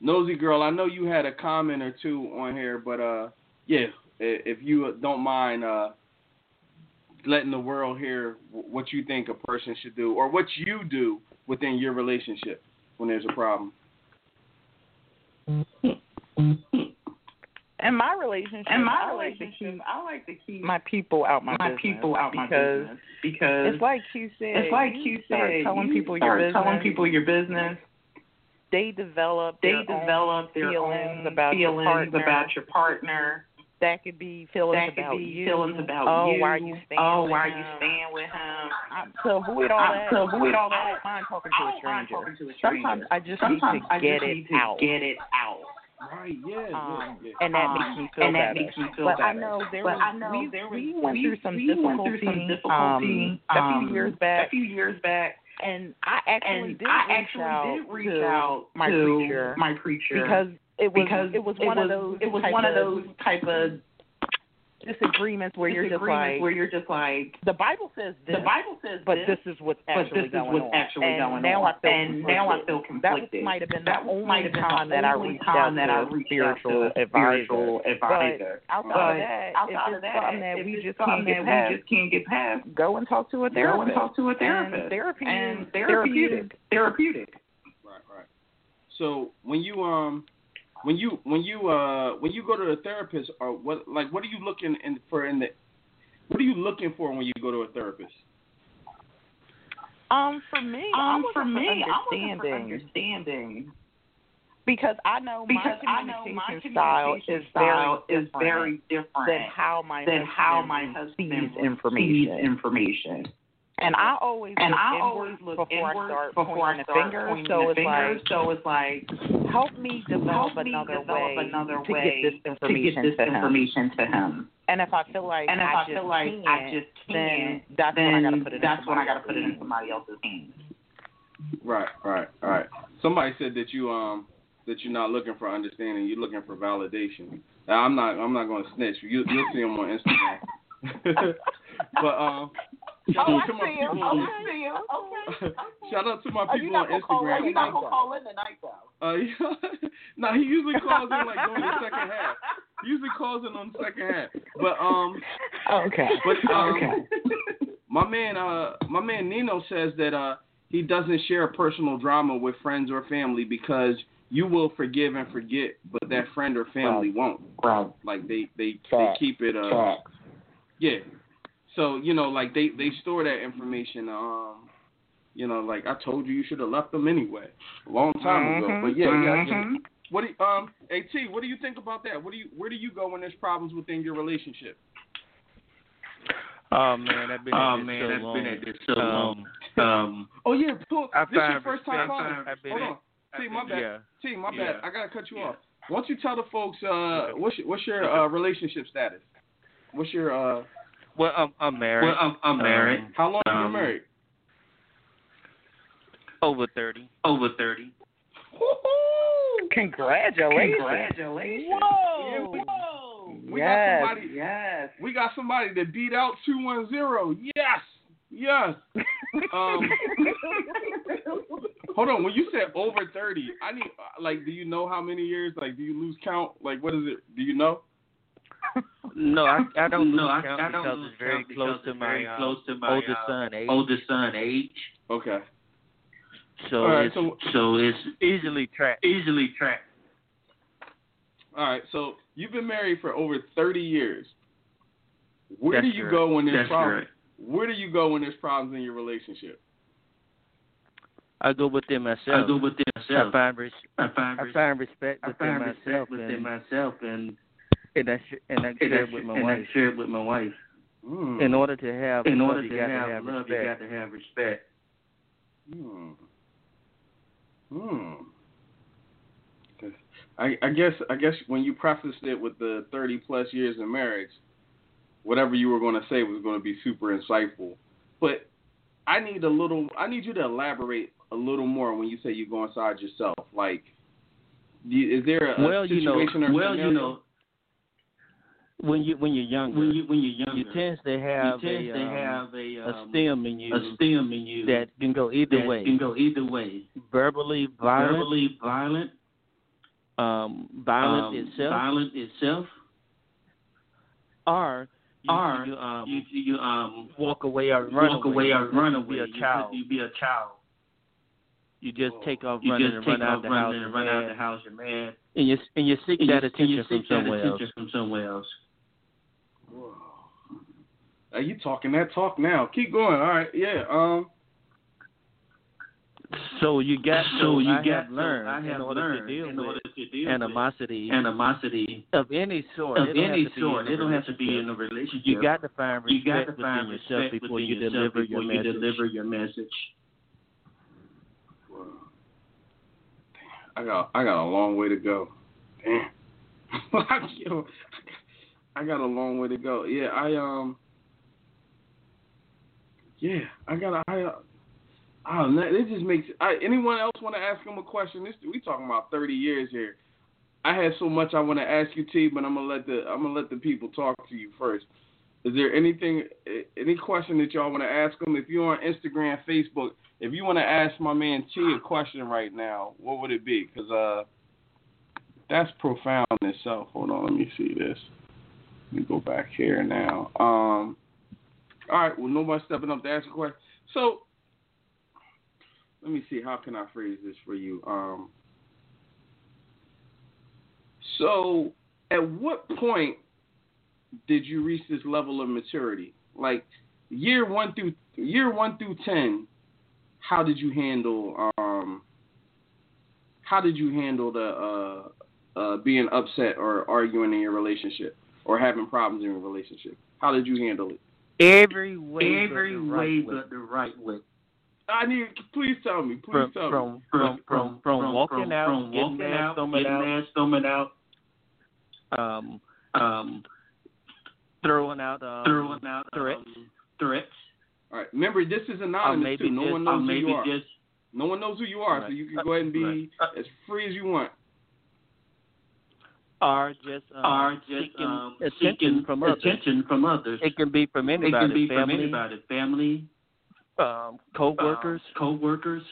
nosy girl, I know you had a comment or two on here, but uh, yeah, if you don't mind uh, letting the world hear what you think a person should do or what you do within your relationship when there's a problem. In my relationship, In my I like to relationship, I like to keep my people out my, my business people out my business because it's like you said. it's like you you start said, telling you people start your business. telling people your business. they develop They their own develop their feelings own about your feelings partner. about your partner. That could be feelings That could about be you. feelings about oh, you. why are you staying Oh, with why are him? you staying with him? I, to avoid all I- that, to avoid all I that, don't mind talking I to a don't mind stranger. talking to a stranger. Sometimes I just Sometimes need to I get just it need to out. get it out. Right? Yeah. Um, yeah, yeah. and that Um, makes me feel and that better. makes me feel but I better. know there But was, I know we, there was, we went we, through some we difficulty, went through some um, difficulty a few um, years back, A few years back, and I actually and did I reach actually out did reach to out my to preacher my preacher because it was because it was one of those it was type one of of those type of disagreements where you're just like where you're just like the Bible says this, the Bible says but this, this is what's but actually this is going what's on. actually and going now on. I feel and now I conflicted. feel conflicted. That might have been That the only might have been time the that I only reached time out that I to a reached spiritual out to advisor. spiritual advisor. But outside But of that, outside of that, something that we just can't get past, we just can't get past, go and talk to a therapist. go and talk to a therapist. And therapy and therapeutic. therapeutic. Right, right. So when you um when you when you uh when you go to a therapist or what like what are you looking in for in the what are you looking for when you go to a therapist? Um, for me, Um, was for me, I was understanding understanding because I know my because I know communication my style is style very is different very different than how my than how husband my husband sees information. sees information. And I always And look I inward always look before inward I start before pointing I the finger. pointing so it's like so it's like help me develop help me another develop way another to way get this to information get this to him. to him. And if I feel like And if I, I, just feel like can't, I just can't, that's then when I gotta put it in that's when I somebody gotta put it in else's somebody else's hands. Right, right, right. Somebody said that you um that you're not looking for understanding, you're looking for validation. Now, I'm not I'm not going to snitch. You you'll see them on Instagram. [LAUGHS] but um shout Oh, out I to my see 'em. people. Okay. I see him. Okay. [LAUGHS] Shout out to my Oh, people on Instagram. in You're not gonna call in tonight though. Uh, [LAUGHS] yeah. no, he usually calls in like during the second half. He usually calls in on the second half. But um, Okay. but um, Okay. my man, uh, my man Nino says that uh, he doesn't share personal drama with friends or family because you will forgive and forget, but that friend or family won't. Right. Like they they they keep it uh Facts. Yeah. So you know like they they store that information um. You know, like I told you, you should have left them anyway, a long time ago. Mhm. But yeah, yeah, I get it. Mhm. What do you, um, At? What do you think about that? What do you where do you go when there's problems within your relationship? Oh man, I've been Oh at this man, so I've long. been at this so um, long. Um, Oh yeah, Paul, I this your first time calling. I've been Hold at- on, T, my bad. Yeah. T, my Yeah. bad. I gotta cut you Yeah. off. Why don't you tell the folks uh what's your, what's your uh, relationship status? What's your uh Well, I'm, I'm married. well, I'm, I'm married. Um, how long you been Um, married? over thirty. over thirty. Congratulations. Congratulations. Yeah, we, we Yes. got somebody. Yes. We got somebody that beat out two one zero. Yes, yes. Um, [LAUGHS] hold on. When you said over thirty, I need like, do you know how many years? Like, do you lose count? Like, what is it? Do you know? No, I, I [LAUGHS] don't no, I, I don't because it's very close to my, very uh, close to my oldest uh, son age. oldest son age. Okay. So right. it's So So it's easily tracked. easily tracked. all right. So you've been married for over thirty years. Where That's do you correct. go when there's problems? correct. Where do you go when there's problems in your relationship? I go within myself. I go within I myself. find res- I find, I find respect I within find myself respect within and, myself, and and I sh- and I and share I it with my and wife. I share it with my wife. Hmm. In order to have In love, order you to got have, to have love, respect. you got to have respect. Hmm. Hmm. Okay. I, I guess I guess when you prefaced it with the 30 plus years of marriage, whatever you were going to say was going to be super insightful. But I need a little. I need you to elaborate a little more when you say you go inside yourself. Like, is there a, a Well, you know- situation or Well, scenario? you know, when you when you're younger, when you when you're younger, you tend to have you a, to um, have a a um, stem in you a stem in you that can go either that way, can go either way. verbally violent, Verbally violent, um, violent um, itself, violent itself, or you, or you, um, you you um walk away or run walk away or You run away. Be a child. You be a child. You just take off You running just and run out the house run out the house. You're mad. and you and you seek And that you- attention you from seek that somewhere else. attention from somewhere else. Whoa. Are you talking that talk now? Keep going. All right. Yeah. Um. So you got So you I got have learned I have in order learned to deal in order to deal animosity with animosity of any sort. of it don't any have sort. It don't have to be in a relationship. You got to find You got to find within yourself respect before you yourself deliver before your you message. deliver your message. I got I got a long way to go. Damn. Yo, [LAUGHS] I got a long way to go. Yeah, I um Yeah, I got I I don't know, it just makes I anyone else want to ask him a question? This we talking about 30 years here. I had so much I want to ask you, T, but I'm gonna let the I'm gonna let the people talk to you first. Is there anything, any question that y'all want to ask him? If you're on Instagram, Facebook, if you want to ask my man T a question right now, what would it be? Because uh, that's profound in itself. Hold on, let me see this. Let me go back here now. Um, all right, well, nobody stepping up to ask a question. So, let me see. How can I phrase this for you? Um, so, at what point did you reach this level of maturity? Like year one through year one through ten, how did you handle um how did you handle the uh uh being upset or arguing in your relationship or having problems in your relationship? How did you handle it? Every way, Every but the way right but the right way. I need please tell me, please From tell me. from from from, from walking out, from getting walking mad, out, storming getting out, mad, storming out, um, um, throwing out, um, throwing out threats. um, threats. All right. Remember this is anonymous maybe too. No just- one Or knows who you are. just No one knows who you are, so you can go ahead and be Right. As free as you want. Or just um, are just seeking um, attention seeking from others. attention from others. It can be from It anybody, can be from family, anybody, family, um, co-workers, um, co-workers,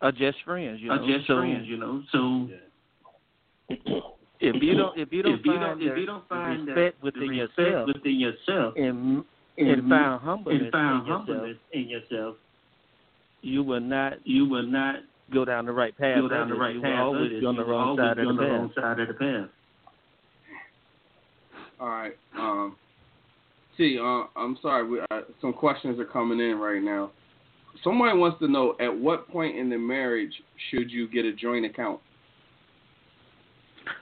or just friends. You know, just so friends. You know, so if you don't, if you don't if you find don't, if you don't find that respect within respect yourself within yourself, and and, and find humbleness and found in yourself, humbleness in yourself, you will not you will not go down the right path. go down the right you path. will always be on the You will wrong always side be of on the the path. wrong side of the path. All right. Um, see, uh, I'm sorry. We, uh, some questions are coming in right now. Somebody wants to know at what point in the marriage should you get a joint account?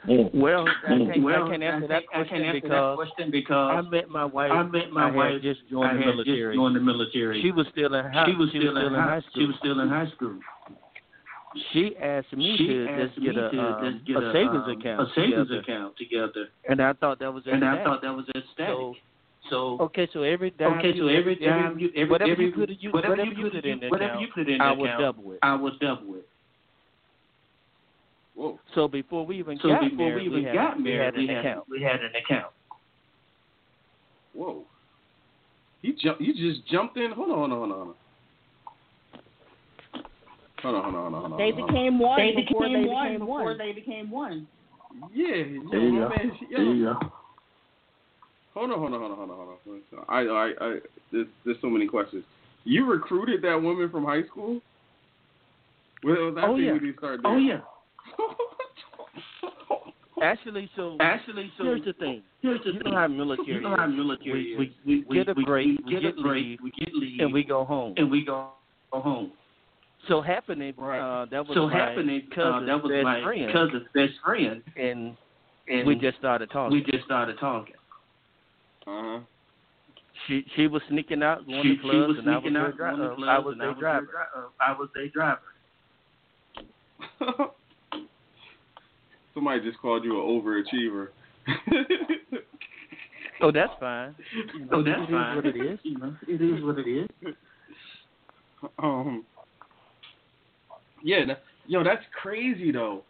Well, I can't, well, I can't answer I that can't- I question can't answer because that question because I met my wife. I met my I wife. just joined I the military. just joined the military. She was still in high. she was she still, was still in high school. She was still in high school. She asked me she to asked just get a, to um, get a savings um, account. a savings together. account together, And I thought that was and I thought that was ecstatic. So, So okay, so every dime okay, so every time you every whatever every, you put, you, whatever, whatever you put, put in whatever account, you put in I would account, double it. I would double it. Whoa. So before we even So got before married, we even had, got we married, had an we had account. we had an account. Whoa. He jump. You just jumped in. Hold on. Hold on. Hold on. Hold on. Hold on. Hold on. Hold on. They became one They before became they one became before they became one. Yeah. Yo, There you go. man. Yo. There you go. Hold on. Hold on. Hold on. Hold on. Hold on. I. I. I. There's, there's so many questions. You recruited that woman from high school. Well, that's Oh, yeah. when you started. Oh yeah. [LAUGHS] Actually, so Actually, so here's the thing. here's the You thing. know how military You know how is. military We, is. we, we, get a break, we, we get, get a break, leave, we get leave, and we go home. and we go, go home. So happening, Right. uh, that was so my happening, uh, cousin's that was best my friend, cousin's best friend, and and we just started talking. we just started talking. Uh huh. she she was sneaking out, going She, to she clubs, was and I was sneaking their out, dri- going to uh, clubs, I was their driver. Their, dri- uh, I was their driver. Somebody just called you an overachiever. [LAUGHS] Oh, that's fine. Oh, that's fine. It is what it is. You know, it is what it is. um. Yeah, yo, that's crazy though.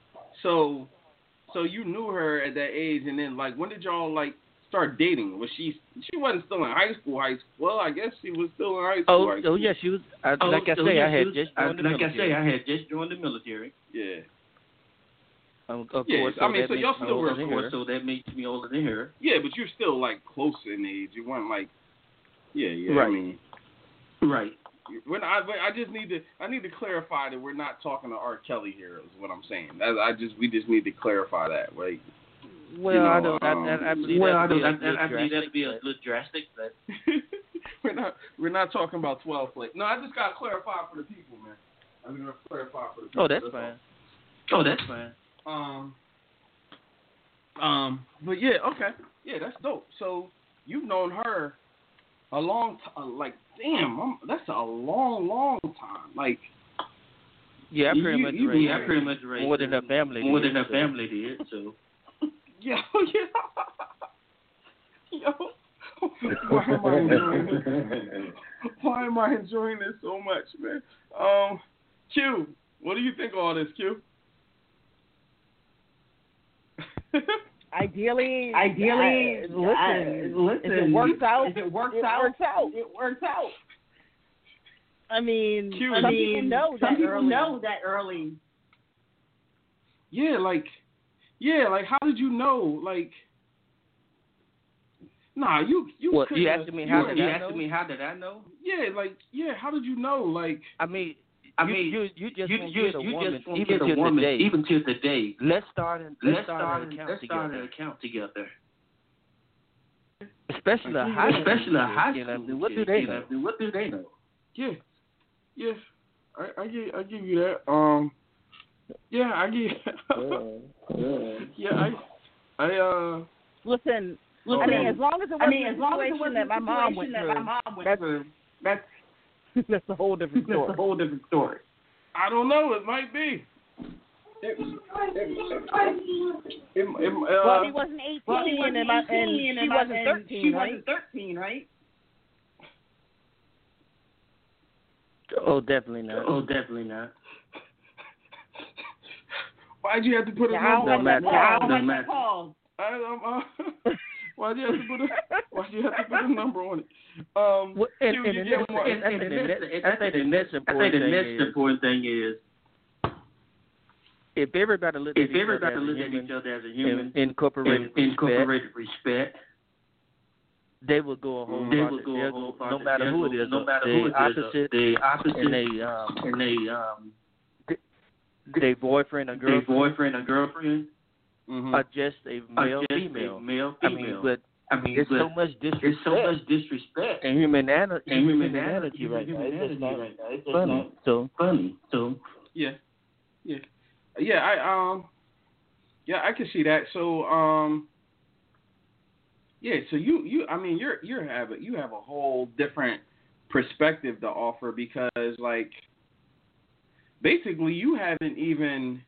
So, so you knew her at that age, and then like, when did y'all like start dating? Was she she wasn't still in high school? High school? Well, I guess she was still in high school. Oh, high oh yeah, she was. I, Oh, like I so say, yeah, I had just I- joined the Like I military. say, I had just joined the military. Yeah. Um, of Yeah, course, I mean, so y'all still older were than Of course, so that makes me older than her. Yeah, but you're still like close in age. You weren't like, yeah, yeah. I Right. mean, Right. When I but I just need to I need to clarify that we're not talking to R. Kelly here. Is what I'm saying. That, I just we just need to clarify that. Right. Well, you know, I don't. um, I, I, I believe Well, I, that'd don't, be I, a I, I believe that'd little be a drastic, little drastic, but [LAUGHS] we're not we're not talking about 12 play. No, I just gotta clarify for the people, man. I'm gonna clarify for the people. Oh, that's all. fine. oh, that's fine. Um. Um. But yeah, okay. Yeah, that's dope. So you've known her a long time. Like, damn, I'm, that's a long, long time. Like, Yeah, I pretty you- much you- raised Yeah, I her pretty much raised more than her family. more did, than her so. family did. So [LAUGHS] yo, yeah. [LAUGHS] Yo, [LAUGHS] why am I enjoying this? Why am I enjoying this so much, man? Um, Q, what do you think of all this, Q? Ideally, Ideally, I- listen, I- listen, if it works out, if it works it out, works out. it works out. I mean, Q, some I people mean, know some that people early. know that early. yeah, like, yeah, like, how did you know? Like, nah, you, you. Well, couldn't you have- asking me how were- did you I asking know? me how did I know? Yeah, like, yeah, how did you know? Like, I mean, I you, mean, you, you just you, won't you, get a you woman just won't even get a to woman today. even to today. let's start and Let's let's start start, an account let's start an account together. Especially a high school Especially a high you know, school What do they you know? know, What do they know? yeah, yeah, I, I give, I give you that. Um, yeah, I give. [LAUGHS] yeah, I, I, uh. Listen, Listen, I mean, as long as it wasn't mean, as long as it situation wasn't that my mom situation went that through, my mom went that's through, that's [LAUGHS] that's a whole different story. that's story. a whole different story. I don't know. It might be. It, it, it, it, uh, well, he wasn't 18, Well, he wasn't and, 18 and she and my- wasn't 13, She right? wasn't 13, right? Oh, definitely not. Oh, definitely not. Why'd you have to put a Yeah, I don't number No on matter- it? I don't no like matter- that pause. I, um, uh, why'd you have to put a [LAUGHS] Why'd you have to put a number on it? Um, Well, and, Q, and, you and, give that's- him one. and, and, And and, and I think the the next I important think the thing next is important thing is if everybody looked if at each everybody other as a looked at human each other as a and human, incorporated in, respect, incorporated respect, they would go a whole they lot. would go they'll a whole go- lot. no matter who it is. no matter the who it is, opposite, the opposite, and they um, and they um, their boyfriend or their girlfriend boyfriend or girlfriend Mhm. are just a male just a female. male I female. mean, but I mean, there's so much disrespect there's so much disrespect and humanity, and humanity, humanity right now. It's humanity just not right now. It's just funny. not So funny. So Yeah, yeah, yeah. I um, yeah, I can see that. So um, yeah. So you you I mean you're you have a, you have a whole different perspective to offer because like basically you haven't even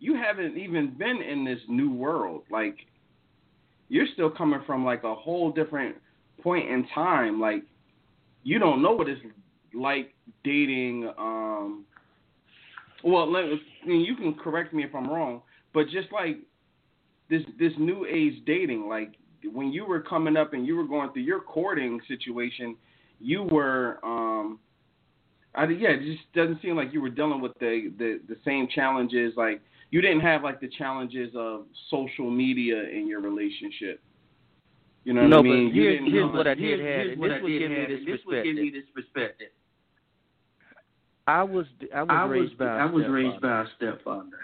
you haven't even been in this new world like you're still coming from like a whole different point in time like you don't know what it's like dating um well let, you can correct me if I'm wrong but just like this this new age dating like when you were coming up and you were going through your courting situation you were um I yeah, it just doesn't seem like you were dealing with the, the the same challenges. Like you didn't have like the challenges of social media in your relationship. You know what No, I but mean? You here's- didn't here's know- what I did here's, have, here's this I would did give me this this would give me perspective. this perspective. I was I was I was raised by a I was stepfather. raised by a stepfather.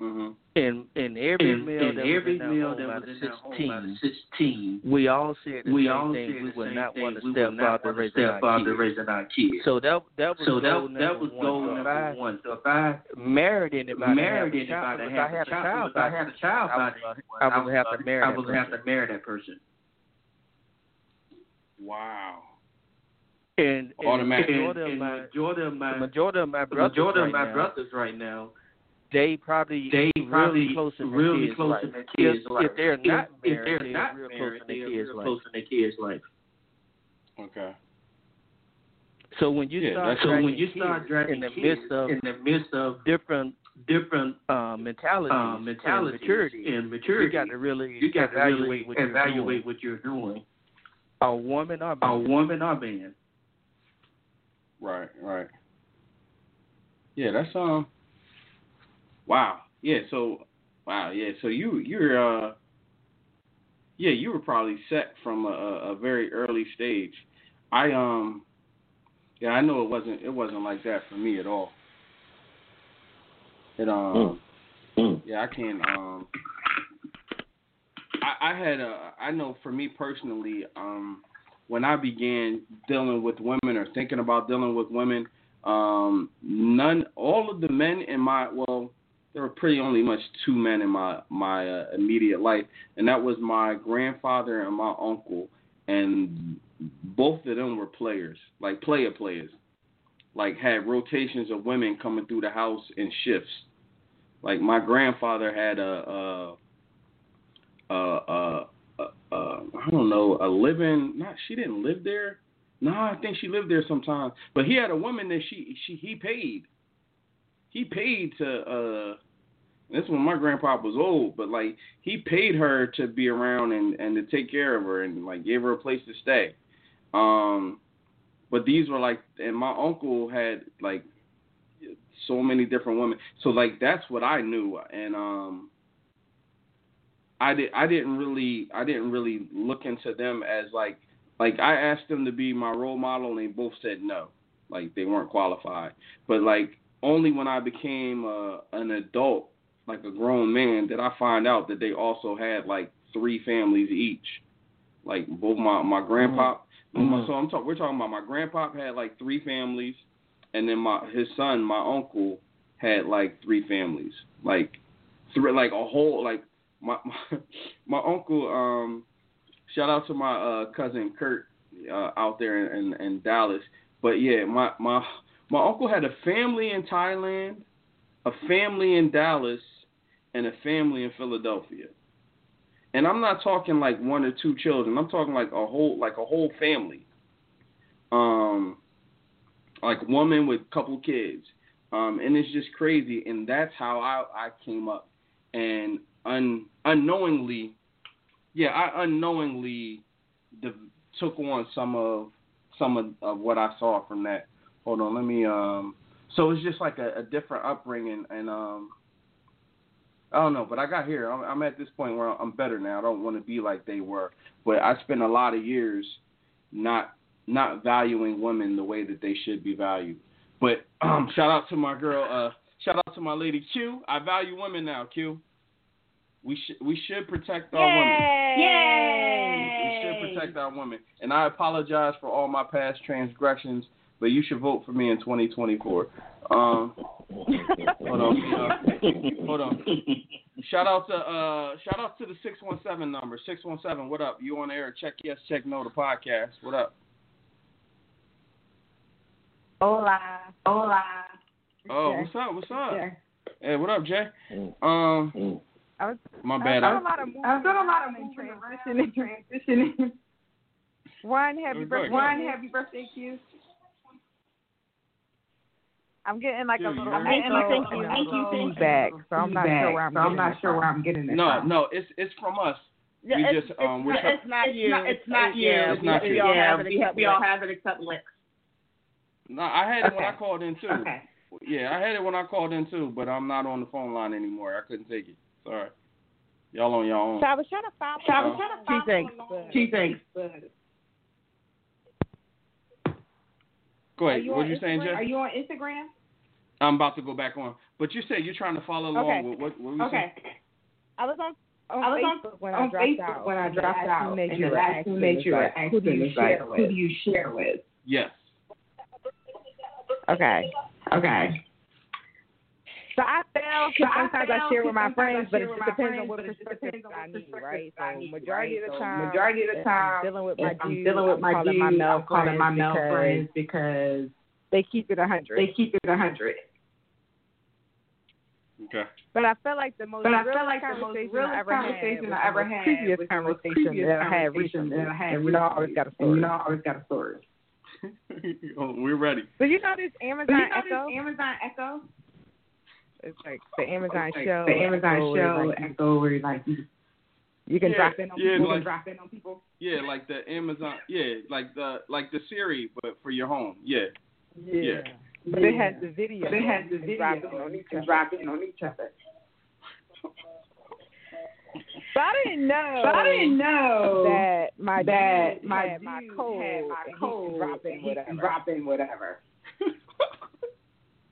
Mhm. And and every And, male and that every was in male our that was in of that home 16, sixteen, we all said the we same all thing. said We the would same not thing. want a we would not stepfather want a raising our stepfather kids. raising our kids. So that that was so that goal that number was one. goal So if number I one. So if I married anybody, married have anybody, if I had a a child, child, if I had a child, I would, then, I would have to marry I that would have person. to marry that person. Wow. And, and Automatic. the And, majority of and my majority of my the majority of my brothers majority of right my now, brothers right now, they probably they really probably close in their really kids' close life. in their kids' if, life. if they're not if married, they're not real married, close in their they're kids' real life. close in their kids' life. Okay. So when you Yeah, start So when you kids start dragging in the kids midst of in the midst of different different uh, mentalities, uh, mentalities and maturity, and maturity, you got to really you got to evaluate really what you're evaluate doing. what you're doing. A woman or A man. woman or man. Right, right. Yeah, that's um. Wow. Yeah. So, wow. Yeah. So you you're uh. Yeah, you were probably set from a, a very early stage. I um. Yeah, I know it wasn't it wasn't like that for me at all. It um. Mm. Yeah, I can um. I, I had a I know for me personally um when I began dealing with women or thinking about dealing with women, um, none, all of the men in my, well, there were pretty only much two men in my my uh, immediate life, and that was my grandfather and my uncle, and both of them were players, like player players, like had rotations of women coming through the house in shifts. Like my grandfather had a, a, a, a uh, I don't know, a living. Not she didn't live there. No, I think she lived there sometimes. But he had a woman that she she he paid. He paid to. uh This when my grandpa was old, but like he paid her to be around and and to take care of her and like gave her a place to stay. Um, but these were like, and my uncle had like so many different women. So like that's what I knew, and um. I did I didn't really I didn't really look into them as like like I asked them to be my role model and they both said no. Like they weren't qualified. But like only when I became uh, an adult, like a grown man, did I find out that they also had like three families each. Like both my my grandpa Mhm. so I'm talking we're talking about my grandpa had like three families and then my his son, my uncle, had like three families. Like three like a whole like my [LAUGHS] my, my uncle um shout out to my uh cousin Kurt uh out there in, in, in Dallas. But yeah, my my my uncle had a family in Thailand, a family in Dallas, and a family in Philadelphia. And I'm not talking like one or two children. I'm talking like a whole like a whole family. Um like woman with couple kids. Um and it's just crazy and that's how I I came up and un, unknowingly, yeah, I unknowingly took on some of some of, of what I saw from that. Hold on, let me. Um, so it's just like a, a different upbringing, and um, I don't know, but I got here. I'm, I'm at this point where I'm better now. I don't want to be like they were, but I spent a lot of years not not valuing women the way that they should be valued. But um, [CLEARS THROAT] shout out to my girl. Uh, shout out to my lady Q. I value women now. Q. We should we should protect our women. Yay! We should protect our women. And I apologize for all my past transgressions, but you should vote for me in 2024. Um, hold on, hold on. Shout out to uh, shout out to the 617 number. 617, what up? You on air? Check yes, check no. The podcast. What up? Hola. Hola. Oh, Okay. what's up? What's up? Yeah. Hey, what up, Jay? Mm. Um. I was my I bad. was doing lot of moving I've done a lot of moving transitioning. transitioning. [LAUGHS] One happy birthday. go ahead. One, happy birthday, Q. I'm getting like a Dude, little you're- Thank you, thank you, thank you, thank you. feedback, so I'm not sure where I'm so I'm getting not sure where I'm getting it no, from. no, it's it's from us. Yeah, we it's, just, um, we're it's, try- it's not you. It's- It's not you. yeah, It's not we, you. We all Yeah, have it. we- except- We all have it except Lex. No, I had it when I called in too. Okay. Yeah, I had it when I called in too, but I'm not on the phone line anymore. I couldn't take it. Sorry. Y'all on your own. So I was trying to follow. So I was trying to Two follow things. along. Two things. Go ahead. you What on you saying, Instagram? Are you on Instagram? I'm about to go back on. But you said you're trying to follow along Okay. with what, what were you Okay. I was on. On I was on- Facebook when on I dropped Facebook out. when I dropped last out, and you the were last asking teammate you were like, Who do you was like, share Who do with? you share with? Yes. Okay. Okay. So I feel So I sometimes I feel- share with my friends, but it just depends on what but it just perspective I need, perspective right? I So need, majority right? of the So time, majority of the time, I'm dealing with my I'm dealing with my dude, my male I'm calling my male because friends because they keep it a hundred. they keep it a hundred. Okay. But I felt like the most But I real feel like the most real I ever conversation I ever had previous was the conversation previous that I had conversation recently. that I had and you know, I always got a story. you know, I always got a story. oh, we're ready. So you know this Amazon So you know Echo? this Amazon Echo? It's like the Amazon like show. The Amazon Echo, where, show like, you- Echo where like you, you can Yeah, drop in on yeah, you people. like- can drop in on people. Yeah, like the Amazon. Yeah, like the like the Siri, but for your home. Yeah. Yeah. But it has the video. It has the video. drop in on each other. drop on each other. But I didn't know. But I didn't know that my that dude my had my code had my and he code can drop in and he whatever. can drop in whatever.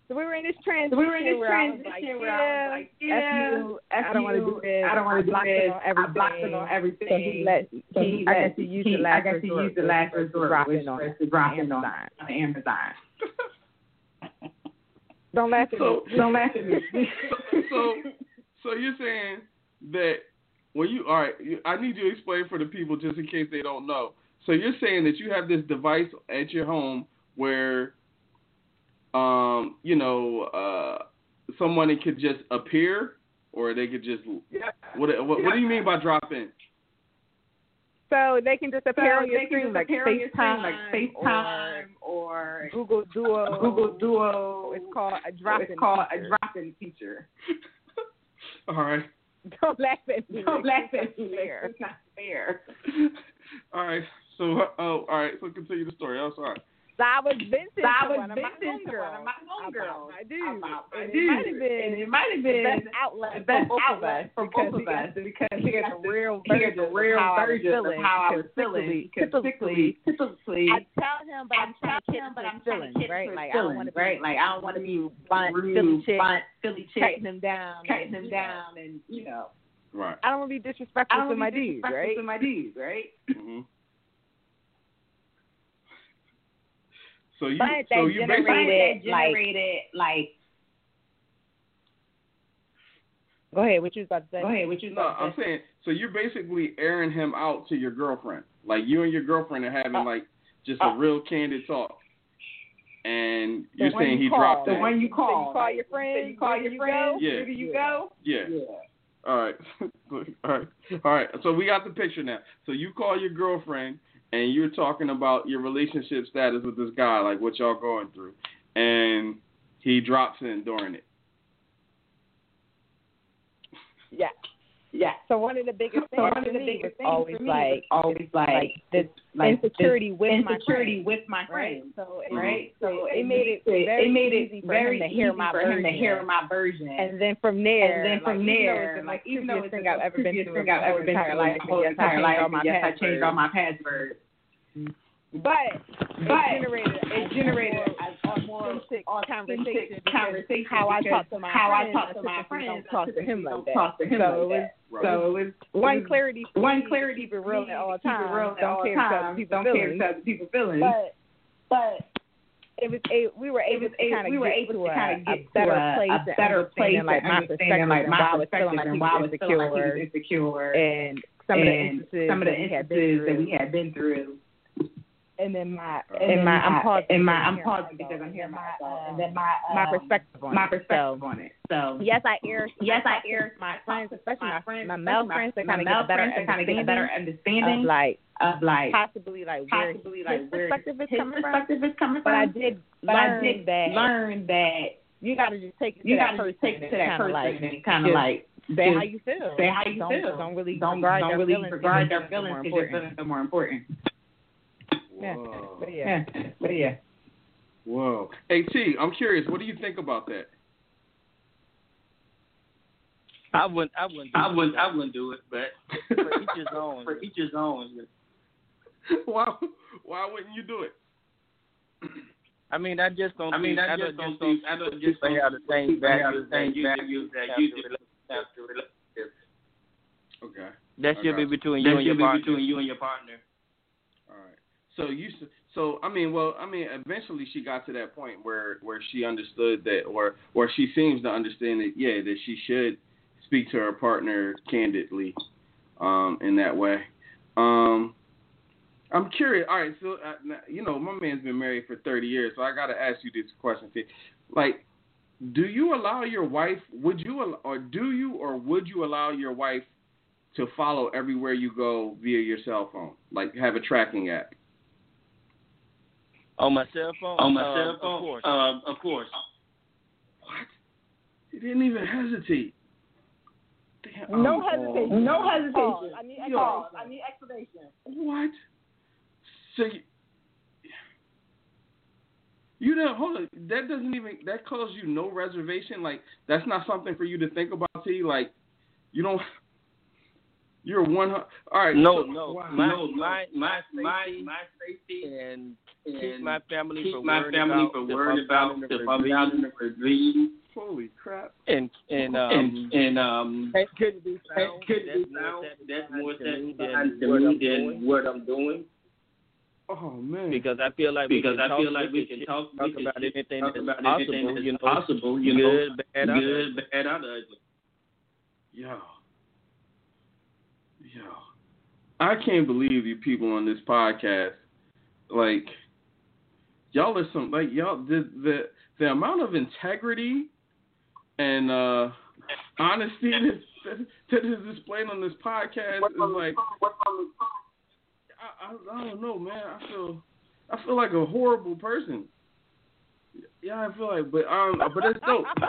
So we were in this transition. [LAUGHS] So we were in this where I was transition like, where I was like, yeah, yeah, F you, F I don't want to do this. I don't want to do blocked this. it on everything. I blocked it on everything. So he let, So he, he I let- guess he used he- the last I guess he used the last to resort, drop which in on was to drop in on, Amazon. on Amazon. Don't laugh at So me. Don't laugh at me. [LAUGHS] so so you're saying that when you all right, I need you to explain for the people just in case they don't know. So you're saying that you have this device at your home where, um, you know, uh, someone could just appear, or they could just what what, what do you mean by drop in? So they can just appear So on your screen like appear on screen FaceTime, like FaceTime or, Google Duo. Google Duo. It's called a drop. It's called a drop-in feature. [LAUGHS] All right, Don't laugh at me. Don't laugh at me. It's not fair. [LAUGHS] all right. So uh, oh, all right. So continue the story. I'm sorry. So I was venting So I was one of my venting to homegirls one of my homegirls about my dude. about my and it might have been And it might have the best outlet the best for outlet of for because both he of got us to because hear the real hear the version real of how I was version of feeling. how I was because feeling. Typically, Typically, typically, I tell him, but I'm trying to him, but I'm trying to feelings, right? Like I don't feelings, want to right? Like I don't want to be bunt rude, Philly chick, bunt Philly chick, cutting him down, cutting him down, and you know, Right. I don't want to be disrespectful to my wanna be dude, disrespectful right? to my dude, right? Mm-hmm. So you But so you generated- basically generated like. Go ahead. What you was about to say? Go ahead. What you No, about I'm say? saying so you're basically airing him out to your girlfriend. Like you and your girlfriend are having Uh, like just a uh, real candid talk. And you're saying you he call. dropped The in. one you So call. you call your So friends. you call your do you friends. Go? Yeah. Where do you go? Yeah. Yeah. All right. [LAUGHS] All right. All right. So we got the picture now. So you call your girlfriend and you're talking about your relationship status with this guy, like what y'all going through. And he drops in during it. Yeah. Yeah. So one of the biggest So things one of the biggest things always for me like was always like, like this like insecurity this with my insecurity with my right? friends. So it, Right. So it made it very it made it easy for very him to hear my for him to version. hear my version. And then from there, and then from like, there, even though like it's the even though most it's creepiest thing I've ever been through thing I've ever whole been entire through life, my yes, I entire changed life, all my and yes, I changed all my passwords. But But it generated it generated a more authentic conversation conversation how I talk to my how I friends, talk to my friends, talk to him like that. talk to him so like it was. So it was one clarity one clarity keep it real at all to keep it times. real at don't all care times. people's Don't care about people's feelings. But but it was a, we were able to kind of we were get able to a, kind of get better to a, place, a better place, like my perspective, like and my perspective and why I was was feeling like he was insecure, and some of the instances some of the that we had been instances that we had been through. And then my And and my I'm pausing and my because I'm pausing because I'm hearing myself, my, and then my my um, perspective on my it. perspective So, on it. So yes, I air yes, I air my friends, especially my, friends, my male friends, to my kind of get a better kind of get a better understanding of like of like possibly like where possibly his like where perspective is coming from. is coming But I did But I did that learn that you got to just take it you that got to take it to that person like and kind of like say how you feel. say how you don't, feel. Don't really don't regard don't their really regard their feelings feelings because your feelings are more important. Yeah. Whoa. But yeah. Yeah, but yeah. Whoa. Hey T, I'm curious, what do you think about that? I wouldn't. I wouldn't. Do I it, wouldn't. but I wouldn't do it, but [LAUGHS] For each his own. For each his own. why why wouldn't you do it? I mean, I just don't. I mean, think, I I just don't don't think think. I don't just just they have the same people have values, the same that values that have you to Have to relate. Okay. That should be between you and your should be between you and your partner. So you so I mean, well, I mean, eventually she got to that point where where she understood that, or or she seems to understand that, yeah, that she should speak to her partner candidly, um, in that way. Um, I'm curious. All right, so uh, you know, my man's been married for 30 years, so I got to ask you this question. Like, do you allow your wife? Would you or do you or would you allow your wife to follow everywhere you go via your cell phone, like have a tracking app? On my cell phone. On my Uh, cell Of phone. course. Um, of course. What? He didn't even hesitate. Damn. No Oh, hesitation. No Pause. hesitation. I need Pause. explanation. I need explanation. What? So you, you don't hold on. That doesn't even that caused you no reservation. Like that's not something for you to think about. T. Like you don't. You're one. All right. No, so- no. Wow. My, no, no, my, my, my, my safety and and keep my family keep from my worrying family about from worrying I'm about down if the I'm down in the ravine Holy crap. and and um and and um and couldn't be and found. could that's be more found. That's more satisfying to me than what I'm than doing. what I'm doing Oh man. because I feel like we because can I feel like we can can talk, talk we can about anything talk that's about possible, anything that's you know, possible, you know, good, bad, or good, bad, or ugly. Yo. Yo. I can't believe you people on this podcast. Like, y'all are some like y'all the the the amount of integrity and uh honesty [LAUGHS] that, that is displayed on this podcast is like I, I, I don't know, man. I feel I feel like a horrible person. Yeah, I feel like, but um, but it's dope. [LAUGHS]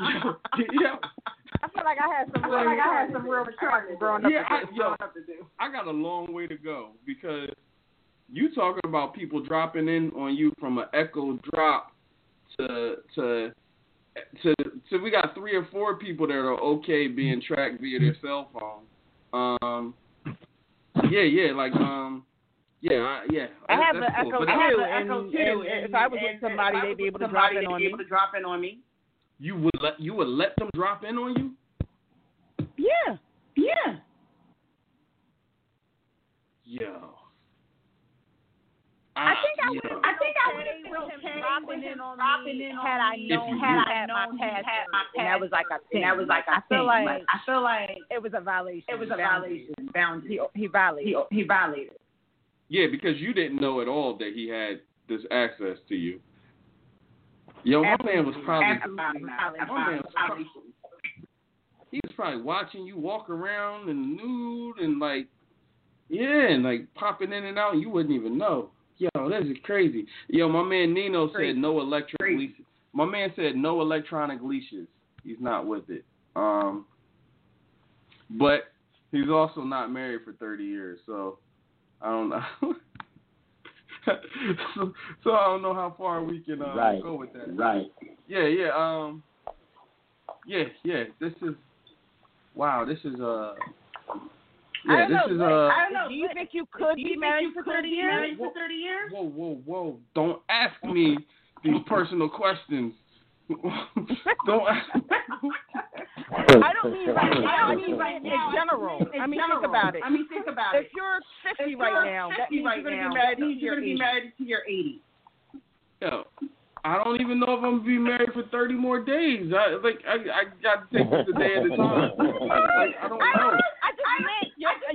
yeah, yeah. I feel like I had some real, Like I had some real maturity growing up. Yeah, to I, do. yo, I got a long way to go because you talking about people dropping in on you from an echo drop to to to to we got three or four people that are okay being tracked via their cell phone. Um, yeah, yeah, like um, yeah, I, yeah. I have the cool. echo But too, I have the and, echo too, and, and if I was with somebody, they'd be able to drop in on me. to drop in on me. you would let you would let them drop in on you? Yeah. Yeah. Yo. I think I would. I think I would okay have been with him okay dropping with in him on dropping me in had I known If you had would. I had my known he had password, my and that was like a And thing. that was like I a feel thing. like Like, I feel like it was a violation. it was a violation. Boundary. He he violated. He, he violated. Yeah, because you didn't know at all that he had this access to you. Yo, my man was probably Absolutely my man was probably, [LAUGHS] he was probably watching you walk around and nude and like yeah, and like popping in and out and you wouldn't even know. Yo, this is crazy. Yo, my man Nino Crazy. said no electric Crazy. leashes. My man said no electronic leashes. He's not with it. Um but he's also not married for thirty years, so I don't know. [LAUGHS] so, so I don't know how far we can uh, Right. go with that. Right. Yeah, yeah, um, yeah, yeah. This is wow. This is uh, I yeah. don't This know, is but uh. I don't know. Do you think you could Do be married for thirty years? married for 30 years? Whoa, whoa, whoa! Don't ask me these [LAUGHS] personal questions. [LAUGHS] don't ask. I don't mean right now. I mean right now. In general. In I mean, think about it. I mean, think about if it. you're 50 If right you're now, 50 that means right you're going to now, be married that means to you're your gonna be 80. married to your 80. Yo, I don't even know if I'm gonna be married for thirty more days. I like I I got to take it a day at a time. [LAUGHS] Like, I don't I, know. I just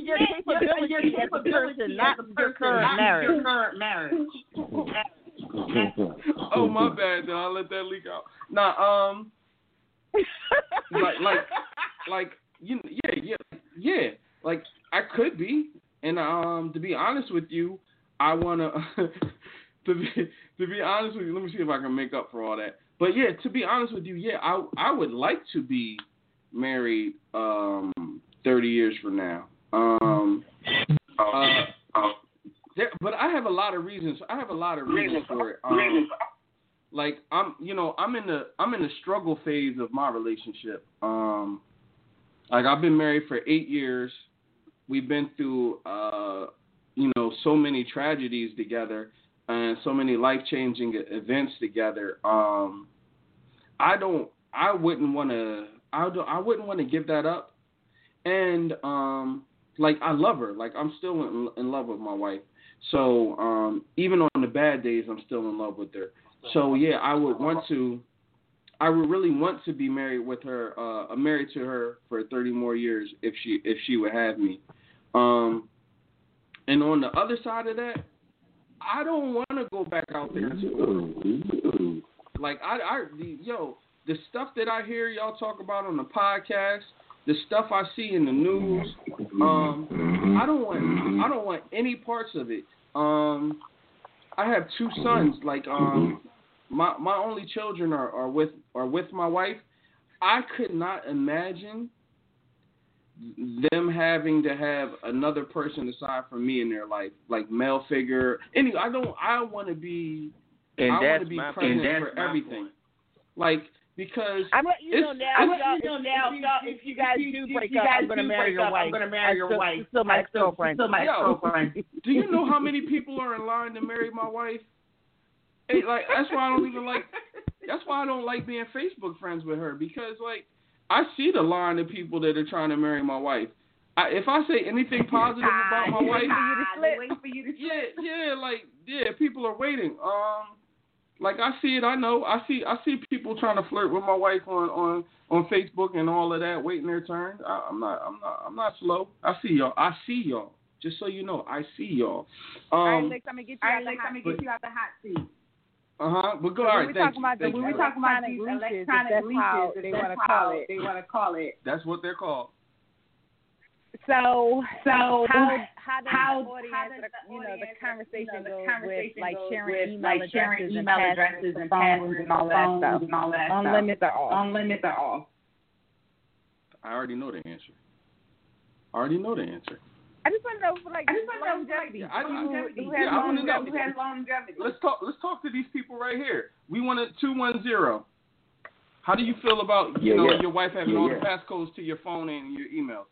meant your, your Your capability as a person, not your current marriage. Your current marriage. Oh my bad. Then I let that leak out. Nah, um, like like like you yeah yeah yeah like I could be and um to be honest with you I wanna [LAUGHS] to be to be honest with you let me see if I can make up for all that but yeah to be honest with you yeah I I would like to be married um 30 years from now um uh, there, but I have a lot of reasons I have a lot of reasons for it um like I'm you know I'm in the I'm in the struggle phase of my relationship. Um like I've been married for 8 years. We've been through uh you know so many tragedies together and so many life-changing events together. Um I don't I wouldn't want to I don't I wouldn't want to give that up. And um like I love her. Like I'm still in, in love with my wife. So um even on the bad days I'm still in love with her. So yeah, I would want to. I would really want to be married with her, uh, married to her for 30 more years if she if she would have me. Um, and on the other side of that, I don't want to go back out there. Like I, I, the, yo, the stuff that I hear y'all talk about on the podcast, the stuff I see in the news, um, I don't want, I don't want any parts of it. Um, I have two sons. Like, um, my my only children are, are with are with my wife. I could not imagine them having to have another person aside from me in their life, like male figure. Anyway, I don't. I want to be. And I want that's to be my present for everything. Like because I'm let you know now. I'm y'all- you know now, if you- y'all, if you guys do break up, I'm gonna marry your wife. I'm gonna marry your wife. Still my girlfriend. still my girlfriend. Do you know how many people are in line to marry my wife? Hey, like that's why I don't even like. That's why I don't like being Facebook friends with her because like I see the line of people that are trying to marry my wife. I, if I say anything [LAUGHS] positive about my wife, They wait for you to [LAUGHS] yeah, yeah, like yeah, people are waiting. Um, like I see it, I know, I see, I see people trying to flirt with my wife on on on Facebook and all of that, waiting their turn. I, I'm not, I'm not, I'm not slow. I see y'all. I see y'all. Just so you know, I see y'all. All right, Um, Lex, I'm gonna get you out right, the Lex, hot I'm gonna get you out the hot seat. uh huh. But go. So all when right, we thank talking you. about the Thank When we talk about Electronic these leashes, electronic that's how leashes, they that's wanna call it. They want to call it. That's what they're called. So, So how how does how- the audience, how does the, the you know, the conversation you know, the goes with like sharing with, email like, sharing addresses and email passwords addresses for and passwords and all that phones stuff. and all that On stuff. limits are off. On limits are off. I already know the answer. I already know the answer. I just want to know for like I just want to know longevity. I- I- who, longevity. who Yeah, has I wanna know. Who has longevity? Let's talk. Let's talk to these people right here. We want to two one zero. How do you feel about you Yeah, know yeah. your wife having Yeah, all yeah. the passcodes to your phone and your emails?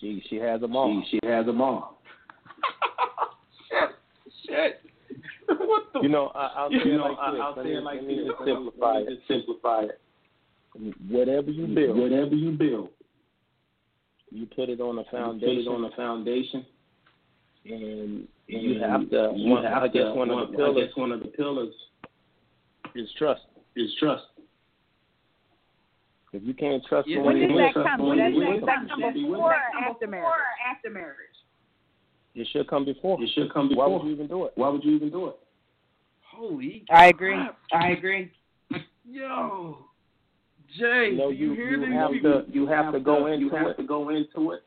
She she has them all. She, she has them all. [LAUGHS] shit, shit. [LAUGHS] what the? You know, I, I'll say You it know, like I, this. I'll say it like this. me- simplify it. simplify it. Whatever you build, Whatever you build, you put it on a you put foundation, it on a foundation, and and you have to. You one, have I guess to, one one, of the pillars I guess one of the pillars is trust. is trust. If you can't trust Yeah, someone, When you does can't that come? someone, that, can't does that come before or after marriage? or after marriage? It should come before. It should come before. Why would you even do it? Why would you even do it? Holy I agree. I agree. Yo, Jay, You know, you, you hear you have people? to you have to go you have it, to go into it.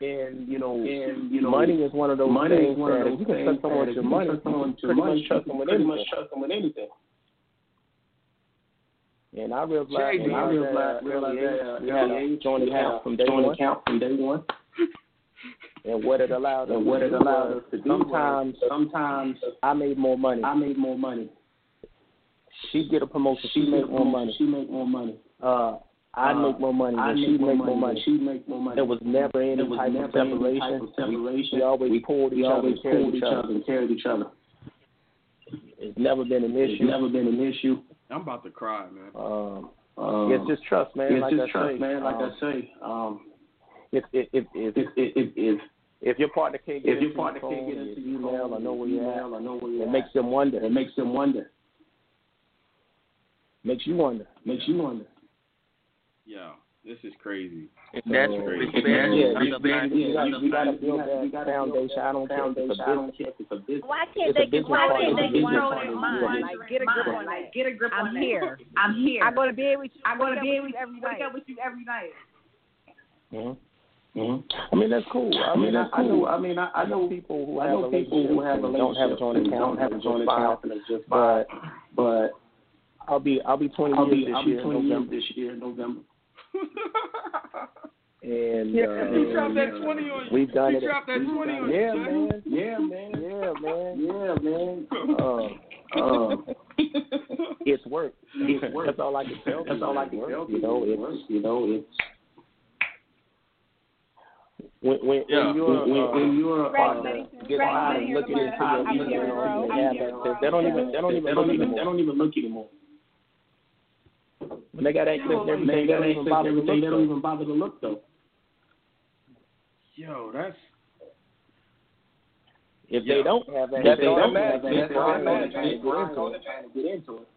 and you know, And, you know, money is one of those money things is one of those you can trust someone with your money, trust someone you with your pretty money, trust them with anything. much trust them with anything. And I realized, Jay, and I I realized, realized, realized realized we that had uh, a joint we had account a from day joint one, account from day one. [LAUGHS] and what it allowed us, and what it allowed us to do. Sometimes, was, sometimes sometimes I made more money. I made more money. She get a promotion, she, make more money. She make more money. Uh, I Uh, make more money, I and make she more make money. more money. She make more money. There was never any There was type never of any separation. type of separation. We, we always We- pulled each we other, always and carried pulled each each other. other and carried each other. It's never been an It's issue. never been an issue. I'm about to cry, man. Um, Um, it's just trust, man. it's like just I trust, say, man. Like um, I say, um, if if if if, if if if, if if your partner can't get if your into partner your can't get into your your email, phone, or know where you're at, or know where you're it at, makes them wonder. it makes them wonder. Makes you wonder. Makes you wonder. Yo, this is crazy. And that's So, respect. yeah, Yeah, yeah, You got- yeah, you got to build that you gotta foundation. I don't care it's a foundation. I don't business. care it's a business. Why can't It's a they business control partner. their It's a business mind? Like, get a grip on that. get a grip I'm here. I'm here. I'm gonna be with you. I'm gonna wake be with you to every wake night. up with you every night. Mhm. Mm-hmm. I mean that's cool. I I mean mean, that's I, I know cool. I mean, I, I know people who I know people who have relationships don't have a relationships joint and account, don't have a joint account, and it's just fine. But But I'll be I'll be 20 I'll years be this I'll be year in 20 years November, this year in November. And Yeah, uh, He dropped that 20 on you. we've done he it. dropped that 20 on you. Yeah, Jay. man. Yeah, man. Yeah, man. Yeah, man. Uh, Um, it's work. It's work. That's all I can tell. That's all I It's can work. tell You know, It's it's work. You know, it's when when, Yeah. when you're when, uh, when you're partner uh, gets tired of looking into your I'm here, email and have here, access, they don't even they don't even they don't even they don't even look anymore. When they got access to everything, They they got don't even access to bother to everything. They look. don't though. even bother to look though. Yo, that's If Yeah. they don't have that, If they don't have that, That's that's all automatic. they're trying to into they're it. trying to get into it.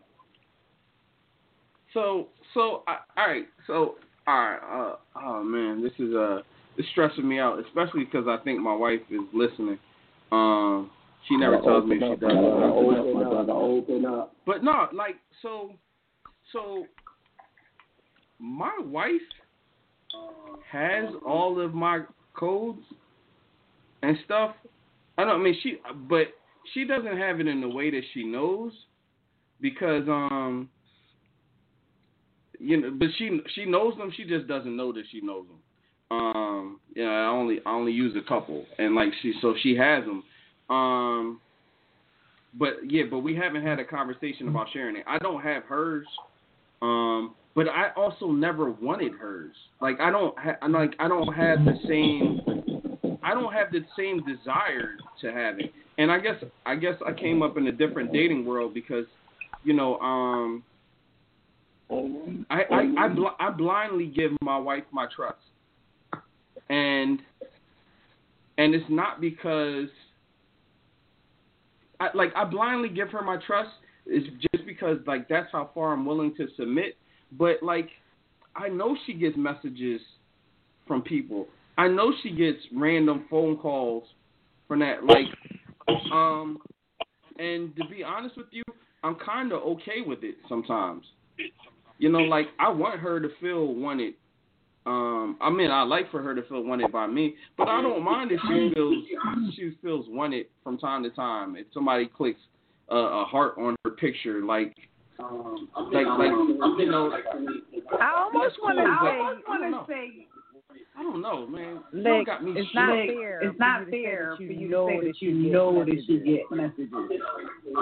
so so. I, all right, so all right. Uh, oh man, this is uh, it's stressing me out, especially because I think my wife is listening. Um, She never Gotta tells me open she does. brother. Open up. Open up. But no, like so, so my wife has all of my codes and stuff. I don't I mean she, but she doesn't have it in the way that she knows because um, you know, but she she knows them. She just doesn't know that she knows them. Um, yeah, I only I only use a couple, and like she so she has them. Um, but yeah, but we haven't had a conversation about sharing it. I don't have hers, um, but I also never wanted hers. Like I don't, ha- like I don't have the same, I don't have the same desire to have it. And I guess I guess I came up in a different dating world because, you know, um, I I I, bl- I blindly give my wife my trust, and and it's not because I, like I blindly give her my trust is just because like that's how far I'm willing to submit. But like I know she gets messages from people. I know she gets random phone calls from that. Like um and to be honest with you, I'm kind of okay with it sometimes. You know, like I want her to feel wanted. Um, I mean, I like for her to feel wanted by me, but I don't mind if she feels she feels wanted from time to time. If somebody clicks a, a heart on her picture, like, um, like, like, you know, I almost want to cool, but say, I don't know. say I don't know, man. You got me it's shook. not fair. it's not you to say fair for you you to say that that you you know that you messages. get messages.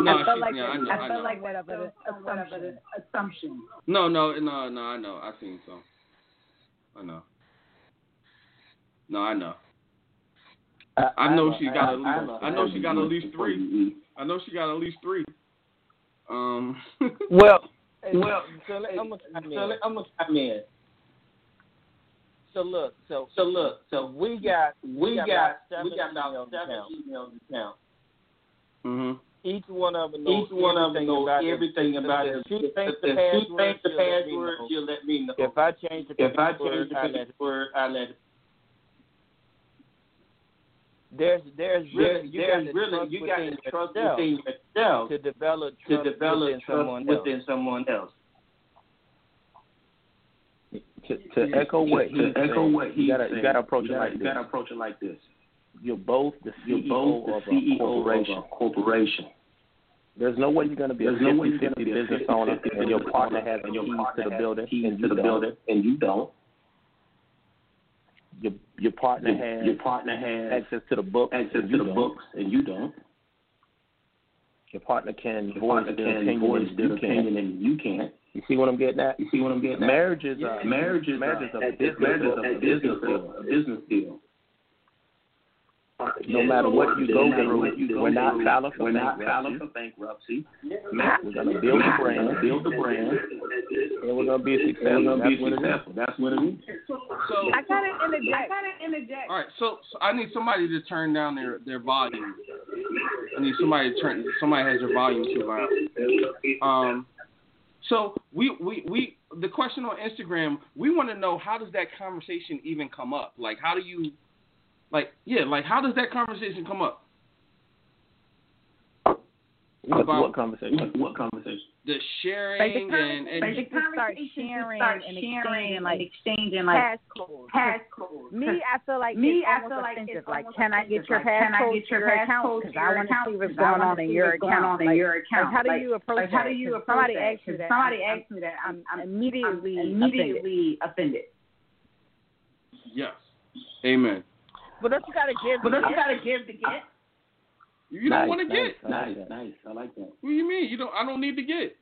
No, I felt she- like yeah, I know, I I felt know. like that of an assumption. assumption. No, no, no, no. I know. I seen some. I know. No, I know. I know she got at least. I know she got at least three. I know she got at least three. Um. [LAUGHS] Well, Well, so let, I'm gonna chime so in. let- I'm gonna chime in. So look, so So look, so we got we got got about we got seven about emails seven now. emails now. mhm. Each one of them knows Each one of them everything knows about everything about it. If thinks if the she password, thinks the she'll let me password, know. she'll let me know. If I change the If I change the I let password, I let it. There's there's really you there's got to really trust you got within to trust yourself within yourself to develop to trust develop within trust someone else. someone else. To, to echo what to he echo what he you gotta said, you gotta approach you it gotta, like you this. gotta approach it like this. You're both the You're CEO both the of CEO a corporation. of a corporation. There's no way you're gonna be There's a no way 50 you're gonna be a business 50 owner and your partner has and your keys to the building keys and to you the don't. building and you don't. Your your partner has your partner has access to the books access and you to the don't. books and you don't. Your partner can Your voice partner their can opinion voice and their you opinion can't. and you can't. You see what I'm getting at? You see what I'm getting at? Marriage is a marriage is marriage a, business deal, a business deal. A business. No matter what you go matter through, what you go we're not through, we're not bankruptcy. filing for bankruptcy. We're gonna build a We're brand build the brand. and we're gonna be And successful. we're gonna That's what it is. successful. That's what it is. So, I gotta interject. I gotta interject. all right. So, so I need somebody to turn down their their volume. I need somebody to turn. Somebody has their volume too loud. Um. So we we we the question on Instagram. We want to know how does that conversation even come up? Like, how do you, like, yeah, like, how does that conversation come up? What, About- what conversation? What, what conversation? The Like the sharing and and conversation to start Conversation to sharing start and sharing exchanging and like exchanging like passcodes. passcodes. Me, I feel like Me, it's I feel like offensive. it's Like, can I get your Like, can I passcode get to your your account? passcode Because I want to see what's 'Cause I going on in your account. on in Like, your account. Like, how do you approach Like, how that? do you 'Cause approach somebody that? asks you 'Cause that, Somebody I'm, asks me that. I'm, I'm I'm immediately offended. immediately offended. yes, amen. But don't you gotta give? But the don't you gotta give the gift? You don't want to nice. get. I like Nice, nice. I like that. What do you mean? You don't? I don't need to get.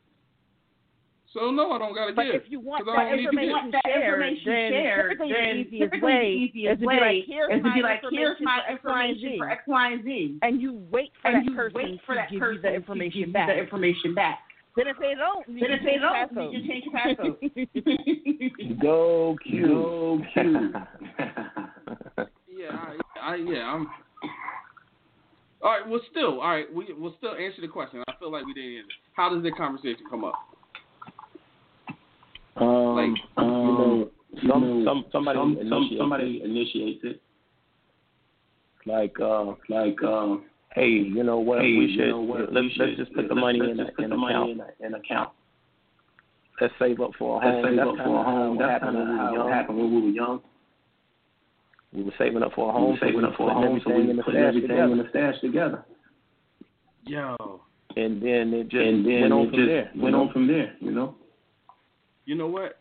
So no, I don't gotta get. But get. if you want 'cause that I don't need information get. that shared, then shared, typically then the easiest typically way the easiest is to be way like, here's is to my be like, here's information my for X, Y, and information Z. for X, Y, and Z. and you wait for And that person wait for to that give person you the information give back. the information back. Then if they don't, you Then if they don't, passcode. you change your [LAUGHS] passcode. Go Q. Go Q. [LAUGHS] [LAUGHS] Yeah, I, I yeah, I'm. All right, well, still, all right, we we'll still answer the question. I feel like we didn't answer. How does the conversation come up? Um, Like, you know, you some know, some somebody some, some, initiates somebody initiates it. it. like uh Like uh, hey, you know what? Hey, we you should know what? let's we let's should- just put the money let's in just a, put in the an money account. in a- in account. Let's save up for a Let's home. save That's up kind for a of home. what That's kind of how it happened when we were young. We were saving up for a We home, were saving so up for a home, so we in the putting everything in the stash together. Yo, and then it just and then went on it from just there. you went on from there. You know. you know what?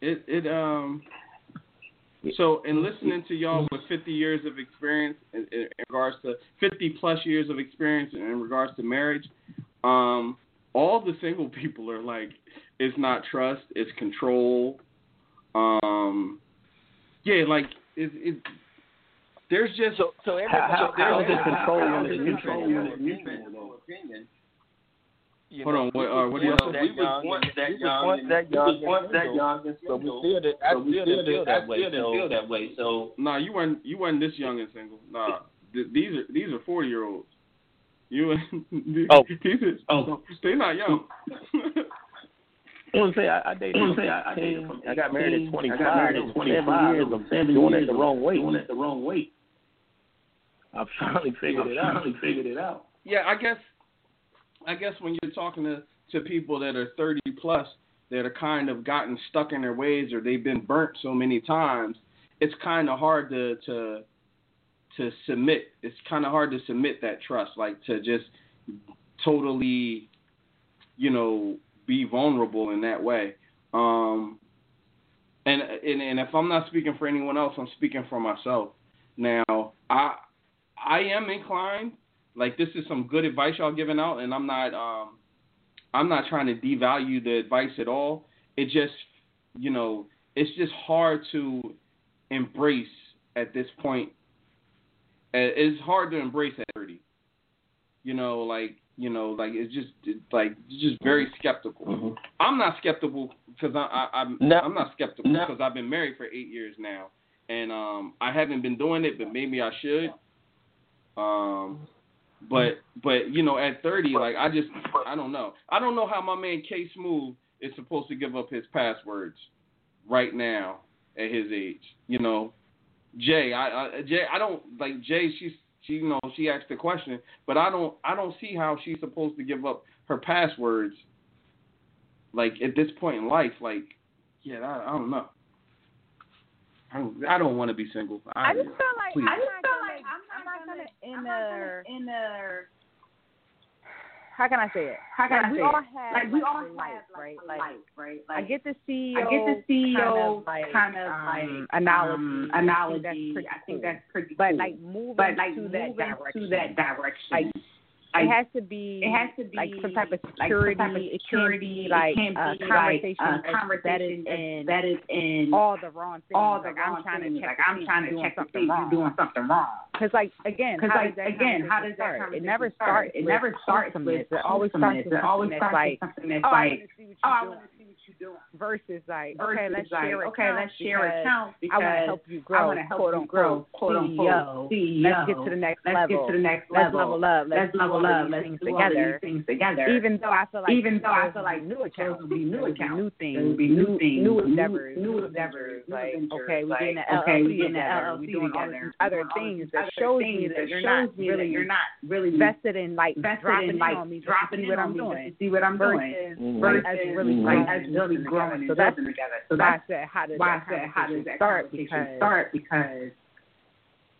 It it um. So in listening to y'all with 50 years of experience in, in regards to 50 plus years of experience in regards to marriage, um, all the single [LAUGHS] people are like, it's not trust, it's control. Um, yeah, like it, it there's just so so How, how, how is it control How when is it's it mutual? control when it's mutual, though? You Hold know, on, what, we uh, was what do you once that We was young once and- that young once that we young once that single, young and But we single. still did. I But we still still didn't feel did- that way. still So feel that way. So Nah, you weren't you weren't this young and single. Nah, th- these are these are forty year olds. You and [LAUGHS] Oh. these are, Oh. they're not young. [LAUGHS] I want to say I, I dated I from say I, I dated 18. from I got married at 25. I got married at 25. Seven years It was of seven doing years it the of wrong way. Doing it the wrong way. I finally figured it I out. finally figured it out. yeah, I guess I guess when you're talking to to people that are thirty plus that are kind of gotten stuck in their ways or they've been burnt so many times, it's kind of hard to to to submit. It's kind of hard to submit that trust, like to just totally, you know, be vulnerable in that way. Um, and, and and if I'm not speaking for anyone else, I'm speaking for myself. Now, I I am inclined. Like this is some good advice y'all giving out, and I'm not um I'm not trying to devalue the advice at all. It just you know it's just hard to embrace at this point. It's hard to embrace at 30. You know, like you know, like it's just it's like it's just very skeptical. Mm-hmm. I'm not skeptical because I, I I'm No. I'm not skeptical No. because I've been married for eight years now, and um I haven't been doing it, but maybe I should. Um, but but you know at 30, like I just I don't know. I don't know how my man K Smooth is supposed to give up his passwords right now at his age. You know, Jay, I, I Jay, I don't like Jay. She's she you know she asked the question, but I don't I don't see how she's supposed to give up her passwords. Like at this point in life, like yeah, I, I don't know. I don't, I don't want to be single. I, I just feel like please. I'm not gonna, I'm not gonna enter enter. How can I say it? How can like, I we say all it? have Like we all have life, like right? Like life, right? I Like get the CEO, I get the CEO kind of like, kind of um, like analogy. um, I think analogy. that's pretty I think cool. that's pretty but like moving but like to moving that direction, to that direction. Like, it has to be it has to be like some type of like security. type of it security. be like it can't a be conversation like that's conversation embedded in that is in all the wrong things. all the like wrong I'm trying things. to check like I'm trying to check to see something you're wrong. doing something wrong. Because like again, Because how like does that again, how does that start? It never starts. It never starts with It always starts with oh, always something that's like, oh, I like, want to see what oh, you're doing. See what you're doing. Versus like, Versus okay, let's like, share okay, accounts let's share because I want to help you grow. I want to help quote you unquote, grow, quote unquote, CEO. CEO. Let's get to the next Let's level. get to the next level. Let's level. up. Let's, Let's level up. Let's do all these things together. Even though I feel like Even though I feel like new accounts, would be new There would be accounts. new things, would be new things, new endeavors, new endeavors, Like, okay, we Like, getting an okay, LLC we getting an together. LLC We doing all together. these other things that shows me that you're shows not really you're not really vested in like dropping in in like me dropping in what on I'm me doing. to see what I'm doing. Versus Versus really like and really growing together. and So that's building together. So why I said how does why I that said how does that start because start because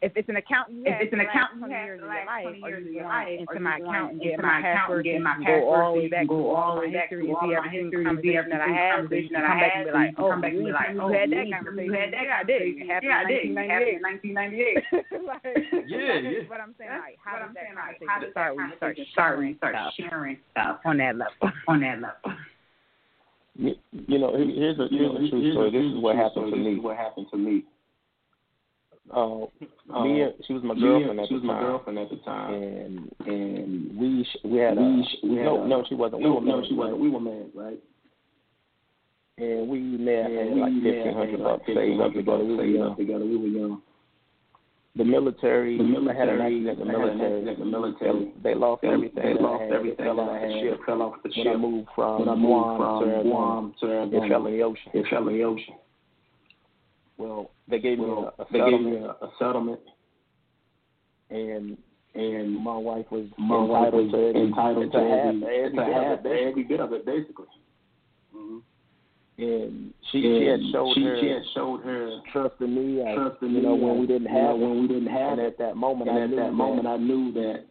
if it's an account you if have it's an for the account last you 20 have years for of the your last life, 20 or years you of your going life, into or my you account going and get into my my account password, and get so my you can go all password, the way so you back can go to all all the my way back history to and all see my every history single and see conversation every that I single had. So you conversation can that I come oh, back and had. be So like, you can oh, come back you and be ain't like, tell me oh, you had you that ain't tell me conversation. you had that Yeah, I did. conversation. It happened Yeah, I did. in It happened 1998. in 1998. [LAUGHS] [LAUGHS] like, Yeah, yeah. But I'm saying like, how But does I'm that saying like, conversation how does start that when you start conversation start when sharing you start stuff sharing stuff on that level? on that level? You, you know, here- here's a here's a true story. This is what happened to me. is what happened to me. Uh, Uh, me, and- she was my girlfriend and- at she was my girlfriend at the time, and and we sh- we had a we sh- we had no a- no she wasn't. no, we were no, married, she wasn't. right? We were married, right? And we may have And we may fifteen hundred bucks like saved up together. We were young. up together. We were young. The military, The I had an military, accident. The I had an military. The military, they, they lost they, everything. they lost had. everything It fell off the ship. Fell off the When ship. I moved from when I moved to from Guam to Arizona, it fell in the ocean. It fell in the ocean. Well, they gave me a, a they gave settlement, me a, a settlement, and and my wife was my wife entitled was to every, entitled to to every, to every, to bit of half, to every bit of it, basically. hmm and she she had showed she, her she had showed her trust in me, trust in you know, when we didn't have when we didn't have And it. at that moment, And I at knew that moment, I knew that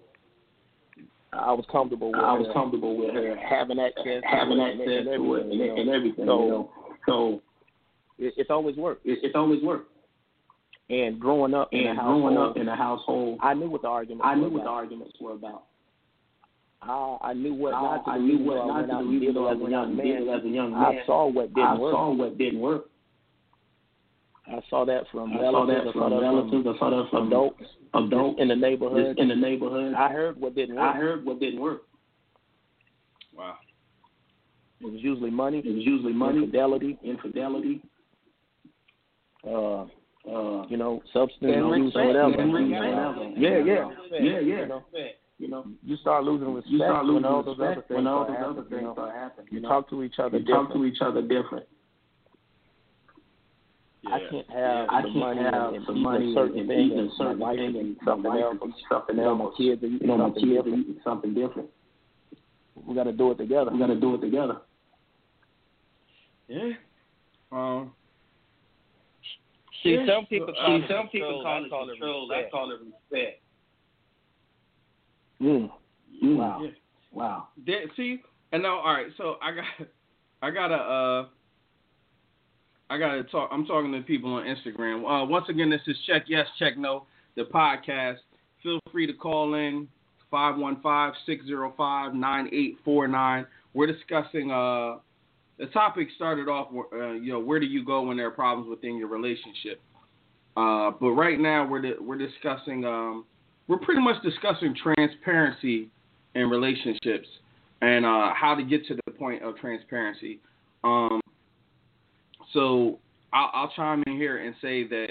I was comfortable with I was her comfortable with her having access, having to access and, to it everything, and, you know. and everything. So you know, so it, it's always worked. it, it's always worked. And growing up in a And growing up in a household, I knew what the arguments I knew what the arguments were about. I, I knew what I, not to I do. knew what I not went to do, even did though it I as a young and did it man. as a young I saw what didn't I work. saw what didn't work. I saw that from I saw relatives. that I from saw that relatives. I saw that from from adults adults in the neighborhood. in the neighborhood. I heard what didn't work. I heard what didn't work. Wow. It was usually money, It was usually money, infidelity, infidelity, uh, uh, you know, substance abuse or whatever. whatever. Yeah, yeah. yeah, yeah. You know, You know, you start losing respect you start losing when all those respect other things when all those happening, other you things know. start happening. You know? talk to each other you talk to each other different. I can't have I the can't money have and, the and money eating a certain and thing eating and certain my wife thing and and something else. and something else. my kids are eating You know, my something kids are different. eating something different. We got to do it together. We got to do it together. Yeah. Um. See, Yeah. some people See, some people call I it call it control. I respect. call it respect. Mm. Mm. Wow. Yeah. Wow. There, see, and now, all right. So I got, [LAUGHS] I gotta, uh, I gotta talk. I'm talking to people on Instagram. Uh, once again, this is check yes, check no, the podcast. Feel free to call in 515-605-9849. We're discussing. Uh, the topic started off, uh, you know, where do you go when there are problems within your relationship? Uh, but right now we're di- we're discussing. Um, we're pretty much discussing transparency in relationships and uh, how to get to the point of transparency. Um, so I'll, I'll chime in here and say that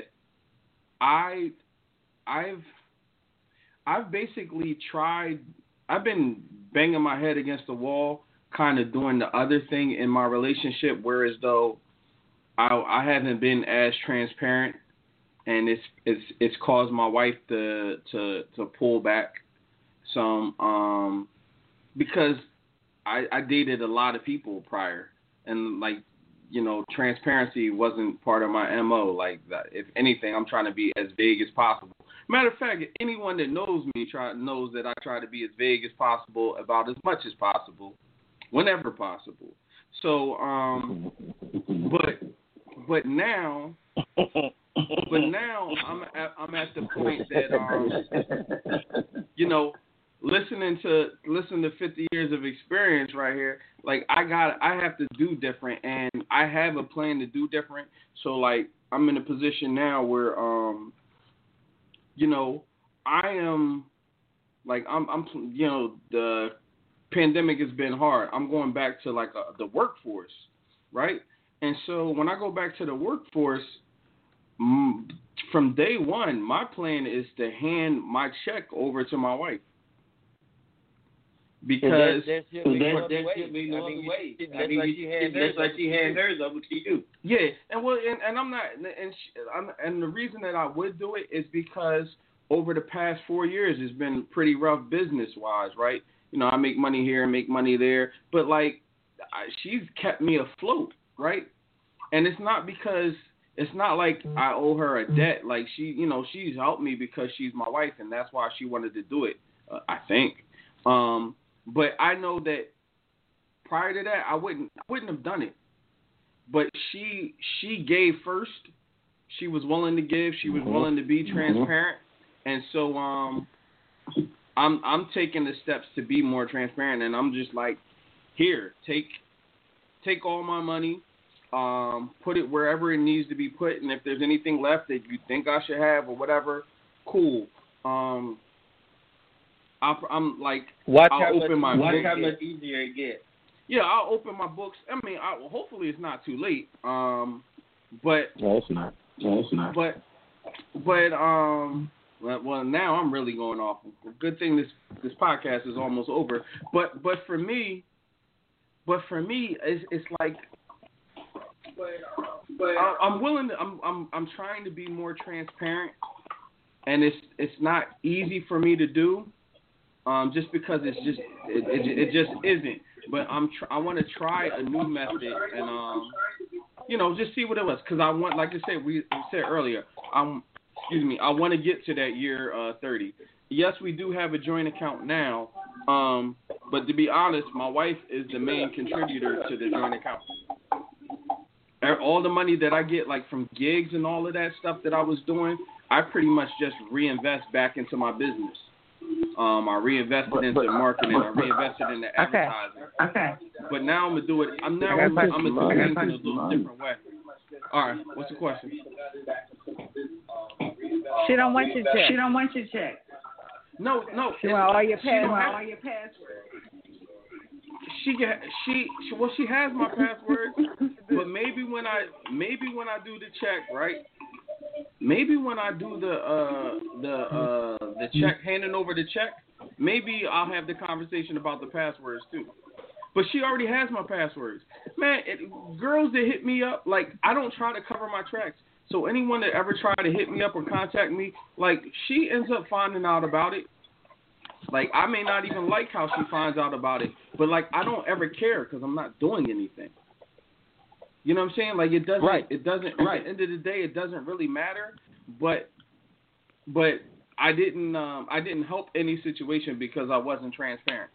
I I've I've basically tried. I've been banging my head against the wall, kind of doing the other thing in my relationship, whereas though I I haven't been as transparent, and it's it's it's caused my wife to to to pull back some um because I I dated a lot of people prior and like you know transparency wasn't part of my mo like that if anything I'm trying to be as vague as possible. Matter of fact anyone that knows me try knows that I try to be as vague as possible about as much as possible whenever possible. So um [LAUGHS] but but now [LAUGHS] but now I'm at, I'm at the point that um you know listening to listen to 50 years of experience right here like i got i have to do different and i have a plan to do different. So like i'm in a position now where um you know i am like i'm i'm you know the pandemic has been hard. I'm going back to like a, the workforce right? And so when i go back to the workforce from day one my plan is to hand my check over to my wife because there, there should be no other there way. should be no I mean, way. I mean, like she just hers, like over she you. hers over to you. Yeah, and well, and, and I'm not, and sh I'm, and the reason that I would do it is because over the past four years, it's been pretty rough business wise, right? You know, I make money here, and make money there, but like, I, she's kept me afloat, right? And it's not because it's not like I owe her a debt. Like she, you know, she's helped me because she's my wife, and that's why she wanted to do it. Uh, I think. Um, but I know that prior to that, I wouldn't, I wouldn't have done it but she she gave first. She was willing to give. She was willing to be transparent, and so um, I'm I'm taking the steps to be more transparent, and I'm just like, here, take take all my money, um, put it wherever it needs to be put, and if there's anything left that you think I should have or whatever, cool. Um, I, I'm like, Watch I'll how open much, my watch book. how much easier it gets. yeah, I'll open my books. I mean, I, hopefully it's not too late. Um, but No, it's not. No, it's not. but but um well, well now I'm really going off. Good thing this this podcast is almost over. But but for me, but for me it's it's like but I, I'm willing to I'm I'm I'm trying to be more transparent and it's it's not easy for me to do, um, just because it's just it, it, it just isn't. But I'm tr- I want to try a new method and um, you know, just see what it was because I want, like I said, we said earlier, I'm excuse me, I want to get to that year uh 30. Yes, we do have a joint account now, um, but to be honest, my wife is the main contributor to the joint account. Er, All the money that I get, like from gigs and all of that stuff that I was doing, I pretty much just reinvest back into my business. Um, I reinvested But- into but- marketing. I reinvested into Okay. advertising. Okay. But now I'm gonna do it. I'm now I I'm gonna do questions. it in a little different way. All right. What's the question? She don't want you check. She don't want your check. No, no. She want all your she don't your passwords. She she, she well she has my password, but maybe when I maybe when I do the check right, maybe when I do the uh the uh the check handing over the check, maybe I'll have the conversation about the passwords too. But she already has my passwords, man. It, girls that hit me up, like I don't try to cover my tracks. So anyone that ever tried to hit me up or contact me, like she ends up finding out about it. Like I may not even like how she finds out about it, but like I don't ever care because I'm not doing anything. You know what I'm saying? Like it doesn't. Right. It doesn't. Right. At the end of the day, it doesn't really matter. But, but I didn't. Um, I didn't help any situation because I wasn't transparent.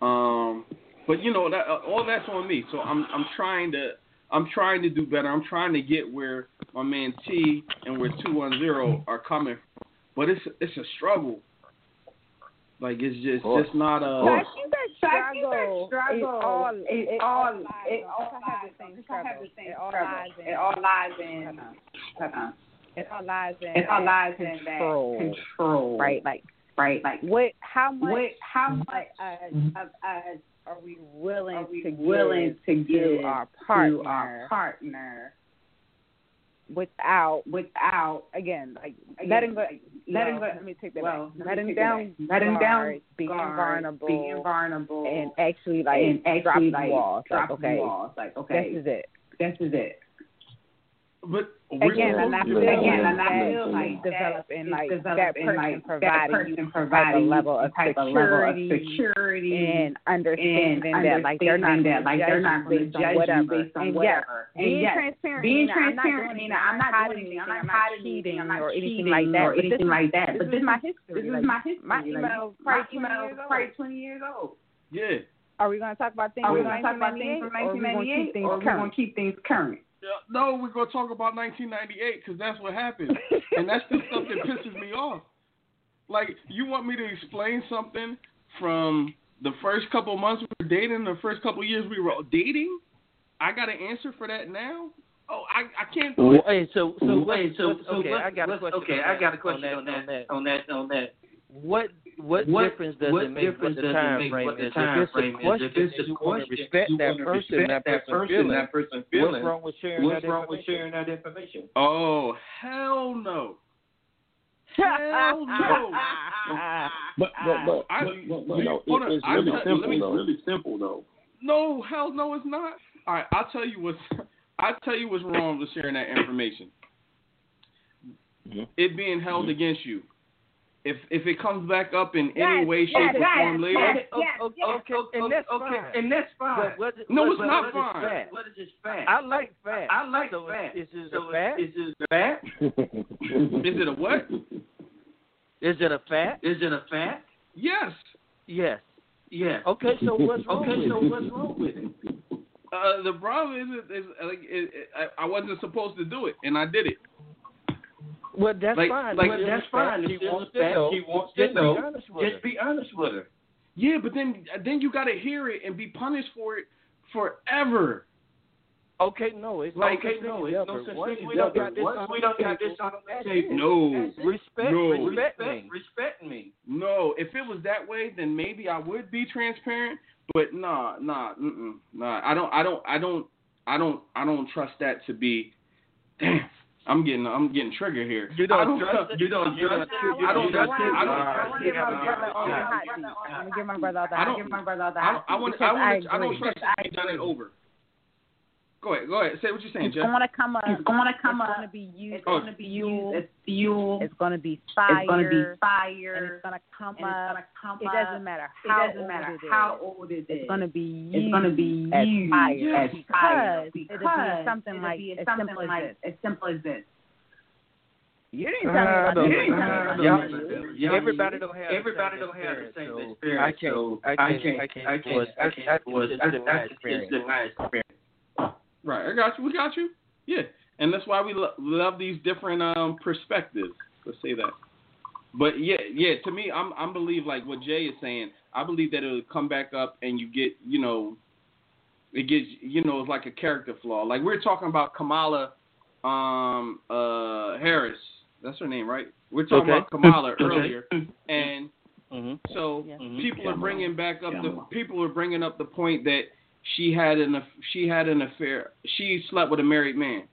Um, but you know that uh, all that's on me. So I'm I'm trying to I'm trying to do better. I'm trying to get where my man T and where two one zero are coming. From. But it's it's a struggle. Like it's just course. just not a. Like you that struggle, struggle is all is it all- lies. it I all have the lies. same I have struggle. the same It all lies in. It all lies in. Hold on. Hold on. It all lies in. It all lies in control, that control. right? Like Right. Like what? How much? what? How much us of us are we willing are we to willing give to to give our to partner our partner without without again like again, letting go? Letting well, go. Let me take that well, back. Letting down, back. letting down, being vulnerable, being vulnerable, and actually like and actually dropping like walls. drop like okay, walls. Like okay, this is it. this is it. But we're Again, and I supposed feel to- Again, like and I that feel like is developing that like that person like, that providing you providing of level of type of level of security security and understanding and that like they're not understanding that like they're not going to based on judge you whatever. based on and yes, whatever. And being yes, transparent, being I'm not transparent, doing Nina, I'm not hiding doing anything, I'm not I'm hiding cheating anything, I'm not or anything like that. or But this anything is- like that. This is my history. this is my history. My Like, email my probably 20 email years is old. probably 20 years old. Yeah. Are we going to talk about things Are we going to talk about things from or are we going to keep 1998 things or are we going to keep things current? Yeah, No, we're gonna talk about 1998 because that's what happened, [LAUGHS] and that's the stuff that pisses me off. Like, you want me to explain something from the first couple months we were dating, the first couple years we were dating? I got an answer for that now? Oh, I I can't Wait, so so Wait, so what- so okay, what- I got a question. Okay, on I got a question on on that. that. On that. On that. What what, What- difference does what it make difference what the time make frame what the is? time if it's a question, If it's a you question, to respect you that person, respect that that person person, feeling. that person What's feeling. wrong with sharing What's that wrong with sharing that information? Oh hell no. [LAUGHS] Hell no. But but but, I- but, but, but you know, it, it's really tell- simple me- though. Really simple though. No, hell no, it's not. All right, I'll tell you what's [LAUGHS] I'll tell you what's wrong with sharing that information. Mhm. It being held against you. If if it comes back up in any way, shape, yes, or yes, form later, yes. Okay, okay, okay, and that's okay, fine. and that's fine. But what, No, what- it's but not what is fine. fat? What is this fact? I like fat. I like so fat. Is this so a fat? Is this fact? [LAUGHS] is it a what? Is it a fat? Is it a fact? Yes. Yes. Yes. Okay, so what's wrong Okay, with so it? what's wrong with it? Uh, the problem is, is, is like it, it, I, I wasn't supposed to do it, and I did it. Well, that's Like- fine. like- Well, Well, that's fine. She It's wants a to know. She wants Just to be know. honest with Just be honest with her. Yeah, but then then you got to hear it and be punished for it forever. Okay, no, it's Like, no Okay, no, it's as no ever. such thing we don't got this Once on we the don't got table, this on the that's table. No. Respect, No. respect, Respect, me. respect me. No, if it was that way, then maybe I would be transparent. But nah, nah, mm-mm, nah. I don't, I don't, I don't, I don't, I don't trust that to be. [CLEARS THROAT] Damn, I'm getting, I'm getting triggered here. You don't I don't trust it? You don't You trust don't- it? you I don't don't trust trust it. it? I don't All trust right. I'm gonna give my brother all the Yeah. hot seat. I'm gonna give my brother all the I hot don't- seat. Give my brother the I don't, I want, I Because I want, I don't agree. trust it to be done and over. Go ahead. Go ahead. Say what you're saying, It's Jeff. going to come up. It's going to come it's up. going to be used. It's Oh. going to be fuel. used It's fuel. It's going to be fire. It's going to be And fire. it's going to come and it's up. going to come It up. doesn't matter how it doesn't old matter it is. how old it is. It's going to be used It's going to be as fire as because fire it'll be something it'll like be as something simple as like this. as simple as this. You didn't Uh, tell me I about don't this. You didn't know. tell me about Y'all- this. Y'all- everybody don't have everybody the don't same have the experience, same so experience. I can't. so I I can't. can't. I can't. I can't. was- I I can't. I was- just I- did my I- experience. It's my experience. Right. I got you. We got you. Yeah. And that's why we lo- love these different um perspectives. Let's say that. But yeah, yeah. To me, I'm I'm believe like what Jay is saying. I believe that it'll come back up and you get you know, it gets you know it's like a character flaw. Like we are talking about Kamala, um uh Harris. That's her name, right? We're talking Okay. about Kamala [LAUGHS] earlier, and Mhm. so Yeah. People are bringing back up the people are bringing up the point that she had an she had an affair. She slept with a married man.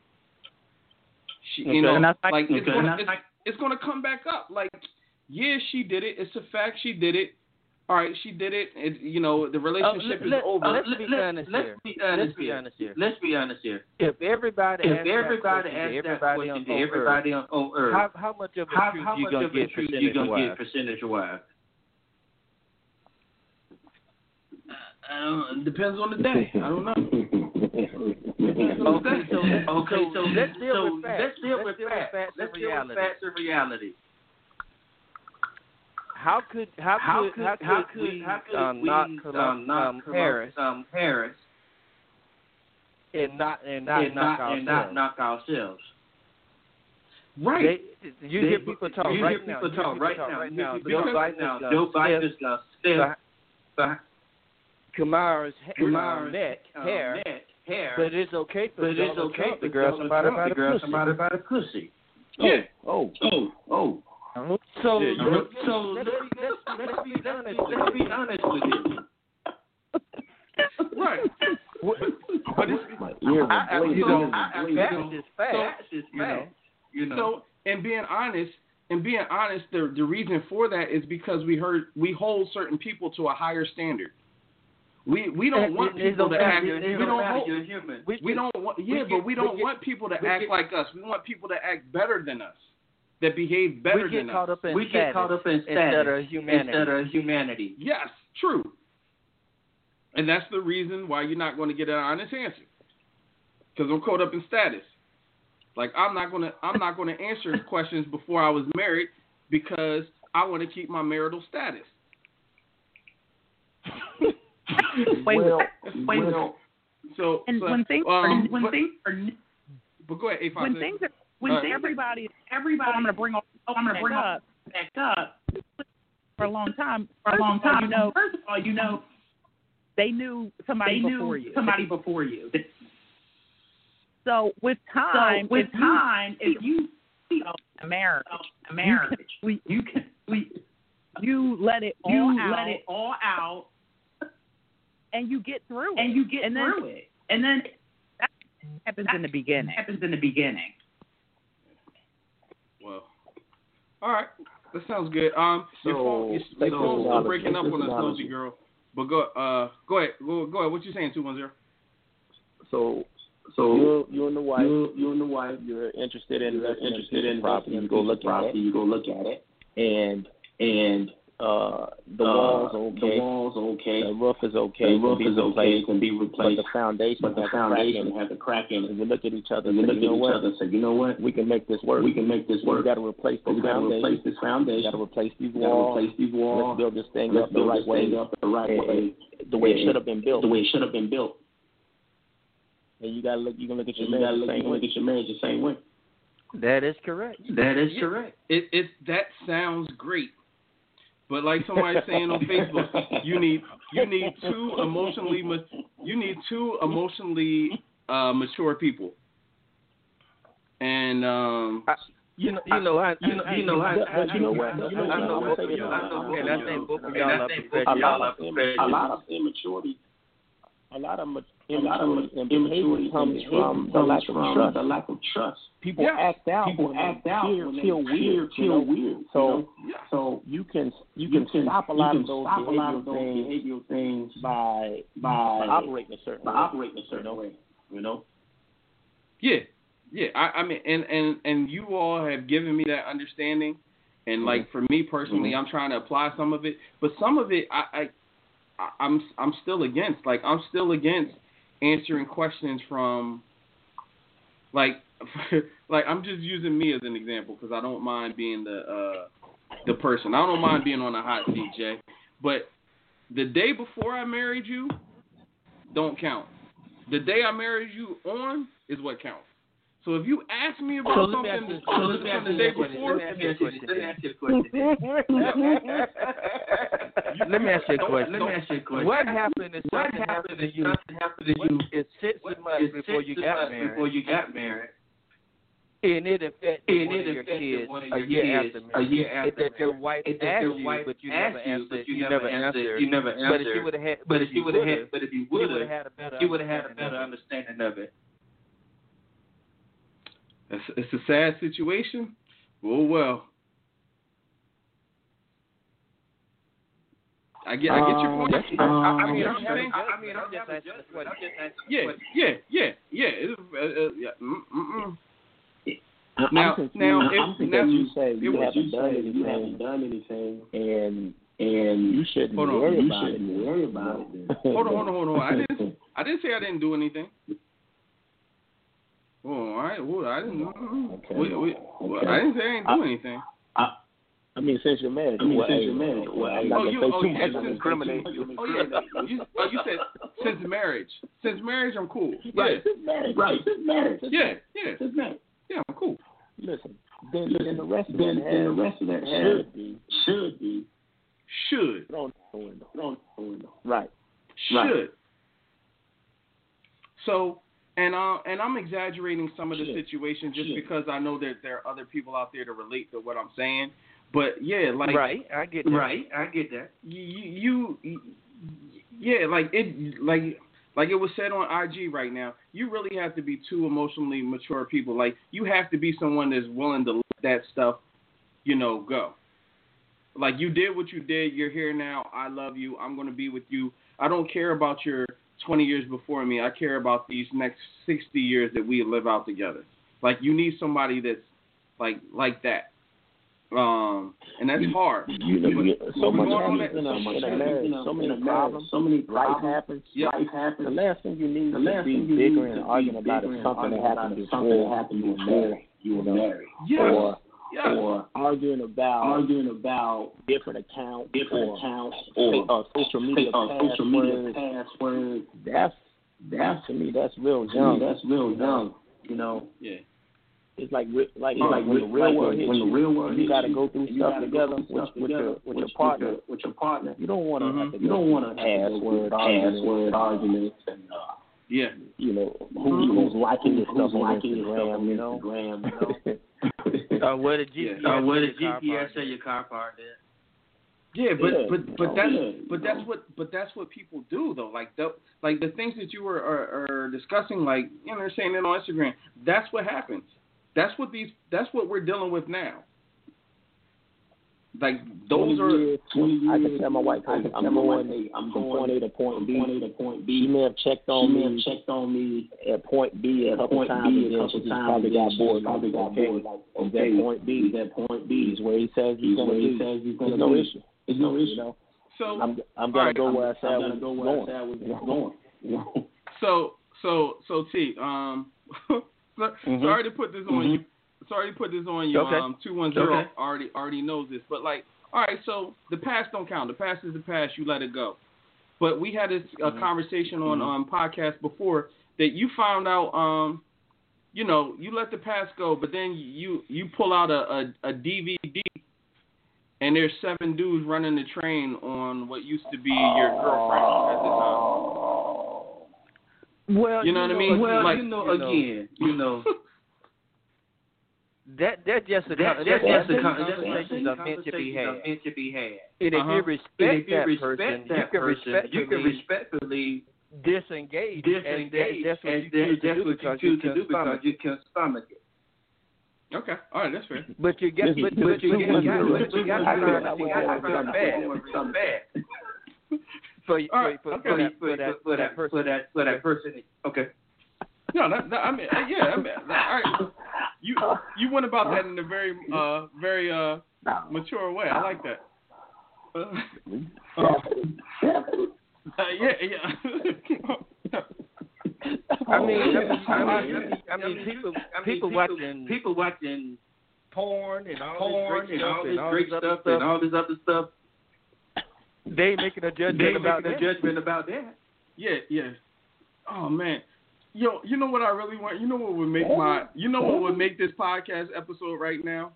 She, Okay. you know, like- like it's gonna it's, it's gonna come back up. Like, yeah, she did it. It's a fact. She did it. All right, she did it. It you know the oh, relationship let- is let- over. Oh, let's let- be honest let's here. be honest Let's be honest here. Let's be honest here. If everybody If asked everybody that asked question that everybody question on, to on everybody Earth, on, on Earth, how how much of a how, truth how you much gonna get truth you percentage gonna wise? get percentage wise? I it depends on the day. I don't know. [LAUGHS] Okay, so okay, so let's deal so with facts. let's deal Let's with deal with facts. facts Let's and deal with reality. facts and reality. How could how could How how could could, how could we, how could um, we knock um, Kamala, knock um, Kamala, Harris um, Harris and not and not and knock not and not knock ourselves? Right. They, you They- hear people talk you right hear now. people you hear talk right talk now. Right You now. hear Joe people right Biden now. is gonna Joe Biden is gonna stiff the- Kamala's ha- Kamala's neck um, hair, neck hair, but it's okay for but it's okay Trump to grab somebody by the grab somebody by the pussy. Yeah. Oh, Oh, oh. So Yeah, So let's, let's be, let's, be honest. let's with be honest with you. Right. But it's, my ears I, I, you know, I- I- fact you is fact. You know. You know. So, and being honest, and being honest, the the reason for that is because we heard we hold certain people to a higher standard. We we don't And want it- it people to act. It- it We don't don't matter, hold, you're human. We, we don't want yeah, but we don't want people to act like us. We want people to act better than us, that behave better we get than caught us. up in we status get caught up in status instead status of humanity. instead of humanity. Yes, true. And that's the reason why you're not going to get an honest answer. Because I'm caught up in status. Like I'm not gonna I'm not gonna answer questions before I was married because I want to keep my marital status. [LAUGHS] Wait, well, wait, well, So, And so, when things um, are when but, things are but go ahead, A when things are when All right. everybody everybody, oh, I'm gonna bring all oh, I'm gonna bring up back up for a long time for a long First all, time. You know, First of all, you know they knew somebody they before you. somebody before you. So with time, so with if you time, if you feel a marriage, a marriage, we, you can we you let it all you out, let it all out and you get through and it. you get and then through it, and then that happens in the beginning. happens in the beginning. Well, all right, that sounds good. Um, your So, phone, your, your take phone's still breaking up on this us, nosy girl. But go, uh, go ahead, go, go ahead. What you saying, two one zero? so So you you and the wife, you, you and the wife, you're interested in you're interested in in property. You go look at property. it, You go look at it, and and uh, the uh, walls are okay, The walls okay. the roof is okay, the roof is okay. replaced, It can be but replaced. the foundation but the has a crack in foundation it. has a crack in And we look at each other And and we say, look you know at each what? other and say, you know what? We can make this work. We can make this work. We work. got to replace But this we got to replace this foundation. We foundation. got to replace these We got to walls. replace these walls. Let's build this thing Let's up the right way, up the right and- way, the way it should have been built. the way it should have been built. And you got to look. You can look at your And you man gotta look, you way. look at your marriage the same way. That is correct. That is Yeah. correct. It it that sounds great, but like somebody's saying on Facebook, you need you need two emotionally you need two emotionally uh, mature people, and um, I, you know, you know, I, You know, you know, I, But- but I, you know what? I, You know I what? know I'm both gonna of say y'all. this. I know both and of I y'all. think both of And y'all I are think both professionals. of y'all are A professionals. lot of immaturity. A lot of ma- A lot of immaturity and behavior comes from the lack of trust. the lack of trust. People Yeah. act out. People when act they out feel, when they feel feel, weird. you know? weird. So you know? yeah, so you can you You can, stop a lot you of those can stop a lot of behavioral those things behavioral things by by by operating a certain by way. operating a certain you know? way. You know. Yeah, yeah. I, I mean, and and and you all have given me that understanding, and like mm-hmm. for me personally, mm-hmm. I'm trying to apply some of it, but some of it, I, I, I I'm I'm still against. Like I'm still against answering questions from, like, [LAUGHS] like I'm just using me as an example because I don't mind being the uh the person. I don't mind being on the hot seat, Jay. But the day before I married you, don't count. The day I married you on is what counts. So if you ask me about So let me ask something you- so let me from ask the you day a question. before, Let me ask you a question. Let me ask you a question. Let me ask you a question. Let me ask you a question. What happened if What happened to you? Something happened to you. It's six months It's before six you got months married, Before you got married. and it affected And one it of your kids one of a year kids after a marriage. year If after that your wife asked you, but you never answered, but you you never never answered, answered. you never But if you would have had, But if you would have had, but if you you would would have, have had a better, you would have had a better understanding of it. It's, it's a sad situation. Oh well. I get, I get your Um, point. that's I. I, I Um, mean, I'm I'm just- saying, I'm mean, I'm I'm just just asking asking the question. yeah, yeah, yeah, yeah, yeah. It, uh, uh, yeah. Mm, mm, mm. I- Now- I'm confused. now, if- I'm confused. now- you say you haven't you done say you haven't anything, done anything, and and you shouldn't Hold on. worry you about shouldn't it. worry about it. Then. [LAUGHS] Hold on, hold on, hold on. I didn't, I didn't say I didn't do anything. Oh, all right. Well, I didn't. mm, Okay. Wait, wait, well, Okay. I didn't say I didn't do anything. I mean, since you're married, I mean, well, since hey, you're married, well, I'm not oh, you, gonna say oh, too you, much. since, I'm incriminate you. Oh yeah. You, oh, you said since marriage. Since marriage, I'm cool. Yeah, since marriage, Right, just married. Just yeah, yeah, Just married. yeah. I'm cool. Listen, then, then the rest of Then, it then the rest of that should has, be should be Should, thrown out the window. thrown out the window. Right. should. Right. So, and uh, and I'm exaggerating some of the Should. situations just Should. because I know that there are other people out there to relate to what I'm saying. But yeah, like right, I get that. Right, I get that. you, you, yeah, like it, like, like it was said on IG right now. You really have to be two emotionally mature people. Like you have to be someone that's willing to let that stuff, you know, go. Like you did what you did. You're here now. I love you. I'm gonna be with you. I don't care about your 20 years before me. I care about these next 60 years that we live out together. Like you need somebody that's like like that. Um, and that's hard. You you, but so we much happens that- in a, So much happens marriage, in a- so many problems, so many life happens. Yeah. Life happens. The last thing you need The to last be thing you bickering need and arguing about is something that happened before happened you were married, you were married. Yes. or Yes. Or arguing about arguing about different accounts, different or, accounts or, or social media uh, social media passwords. passwords. That's that's to me that's real To young. me, that's real young. You know, Yeah. It's like like It's like like when the real like world when- hits when the real world and you hits got to go through stuff gotta go together through with stuff with your together with with- your with partner. your- with your partner. You don't want to Mhm. have to You don't want to password arguments, password arguments and uh, Yeah. you know who, who's who's liking your who's stuff on liking your Instagram, you know. Instagram, you know. [LAUGHS] Uh, where the GPS? Uh, where the GPS parked say your car parked at? Yeah, but Yeah. but but Oh, that's but that's what but that's what people do though. Like the like the things that you were are, are discussing, like you know, they're saying it on Instagram. That's what happens. That's what these. That's what we're dealing with now. Like those are. years, I can tell my wife, I hey, can I'm tell my going wife, hey, I'm from going point A to point from B. point A to point B. She may have checked She on may have checked on me at point B a at couple point times, B and a then couple times. probably and got bored. Probably got okay, bored. Like, he's okay, at point B. He's at point B. He's where he says he's He's going where to he be. says he's going There's no issue. There's no You issue. know, So I'm I'm gonna right, go I'm, where I I'm said I was go where I going. said I was going. You know? so so so T. Um, so- [LAUGHS] Mhm. sorry to put this on you. Sorry to put this on you. Okay. Um, two one zero Okay. already already knows this, but like, all right. So the past don't count. The past is the past. You let it go. But we had this a conversation on Mhm. um podcast before that you found out um you know you let the past go, but then you you pull out a a, a DVD and there's seven dudes running the train on what used to be your girlfriend at the time. Well, time. You know what I mean? Well, like you know, you know. again, you know, [LAUGHS] that that's just a that, con- that's that's just a these con- that's are meant to be had. meant to be had. And if Uh-huh. you respect And if you that respect person, that you can person, respectfully you can respectfully disengage, disengage, and that's what and you that- choose to that's do what because you you choose to can do because stomach you it. can stomach it. okay, all right, that's fair. But you got, Listen, but, listen, but you listen, got, listen, but you got to I learn feel- how I to was get going something something bad Something bad. for, for, All right, for, okay. for, that, for, for that, for that, person. for that, for that person. Okay. No, that, that I mean, uh, yeah, I mean, that, all right. You you went about that in a very uh very uh mature way. I like that. Uh, uh, yeah, yeah. I mean, I mean, I mean, I mean, people, people watching, people watching porn and all porn this and great all this stuff great and all this other stuff and all this other stuff. They making a They judgment about making a that. judgment about that. Yeah, yeah. Oh man. Yo, you know what I really want? You know what would make my you know what would make this podcast episode right now?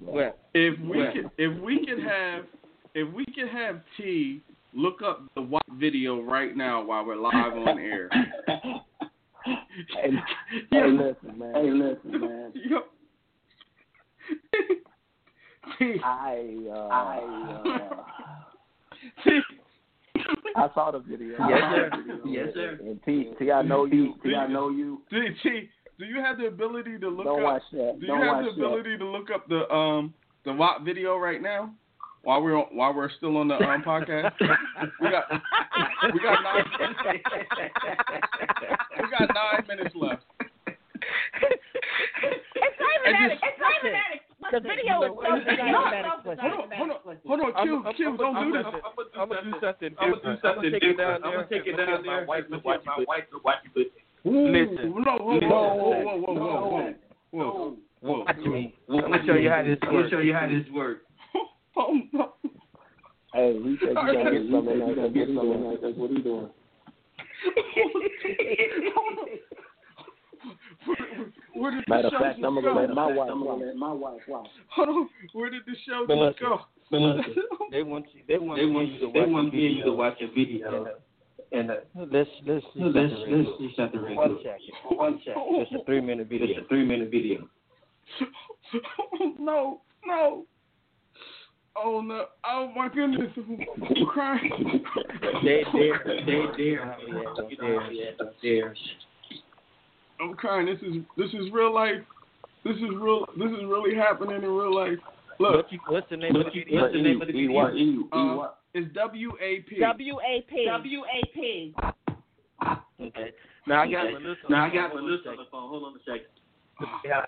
What? If we What? could if we could have if we could have T look up the WAP video right now while we're live on air. Hey, hey, listen, man. Hey, listen, man. Yo. T, I uh, [LAUGHS] I uh, [LAUGHS] I saw the video. Yes, sir. Yes, sir. And T, T, I know you. T, I know you. T, T, do you have the ability to look Don't up watch that. Do Don't you have watch the ability to look up the um the WAP video right now while we're on, while we're still on the um, podcast? we got we got nine we got nine minutes left. It's not even I that just- explicit. The video is so not not that explicit. Hold on, hold on, hold on, I'm- Q, I'm- Q, I'm- don't do this. I'm gonna do something I'm gonna do different. something I'm gonna take it down different. I'm gonna take it down there. My wife to and watch get my wife to watch it. Listen. No, whoa, whoa, whoa, whoa, whoa, whoa, whoa, whoa, Watch me. Well, I'm gonna show you how this I'm gonna works. show you how this works. [LAUGHS] Oh no. Hey, he said you gotta get something [LAUGHS] like that. Get something like that. What are you doing? [LAUGHS] Oh, Where, where did Matter of fact, I'm gonna let my wife. I'm gonna let my wife watch. Hold on, where did the show But just listen, go? But listen, [LAUGHS] they want you. They want They want you to they watch want me and you to watch a video. And uh, Let's let's let's let's let's just shut the radio. one second. One second. Just a three minute video. It's a three minute video. [LAUGHS] no, no. Oh no! Oh my goodness! I'm crying. They dare. They dare. Yeah, You dare. know, yeah, don't dare. I'm crying. This is this is real life. This is real. This is really happening in real life. Look, What you, what's the name of the video? What's the name of the E video? what? E Uh, what? it's W A P. WAP. WAP. Okay. Now I got Melissa. Now I got the. Melissa on the phone. Hold on a second. Yeah.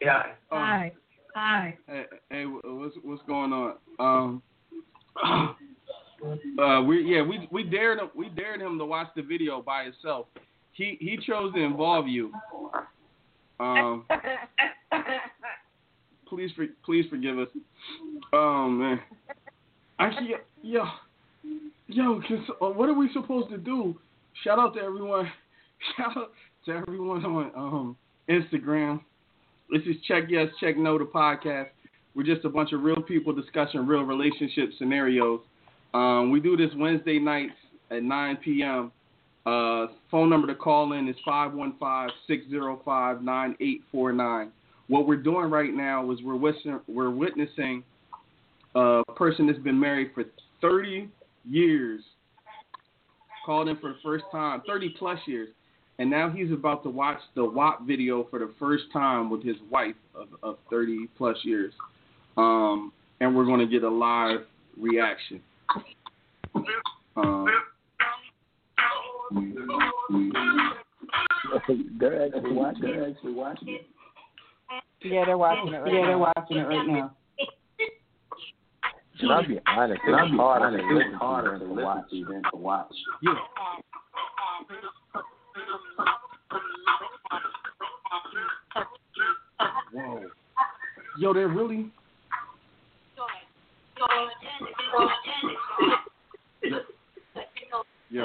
Yeah. Hi. Hi. Hey, hey, what's what's going on? Um, uh, we yeah we we dared him we dared him to watch the video by himself. He he chose to involve you. Um, please for, please forgive us. Oh man, actually yo yo, so- uh, what are we supposed to do? Shout out to everyone. [LAUGHS] Shout out to everyone on um Instagram. This is Check Yes, Check No, the podcast. We're just a bunch of real people discussing real relationship scenarios. Um, we do this Wednesday nights at 9 p.m. Uh, phone number to call in is 515-605-9849. What we're doing right now is we're witnessing, we're witnessing a person that's been married for 30 years, called in for the first time, 30 plus years, and now he's about to watch the WAP video for the first time with his wife of, of 30 plus years. Um, and we're going to get a live reaction. Um, They're actually watching. They're actually watching. it. Yeah, they're watching it right Yeah, now. they're watching it right now. And I'll be honest. And I'll be harder honest, to it's harder to to than to listen watch. than to watch. yeah. Whoa. Yo, they're really. Yo.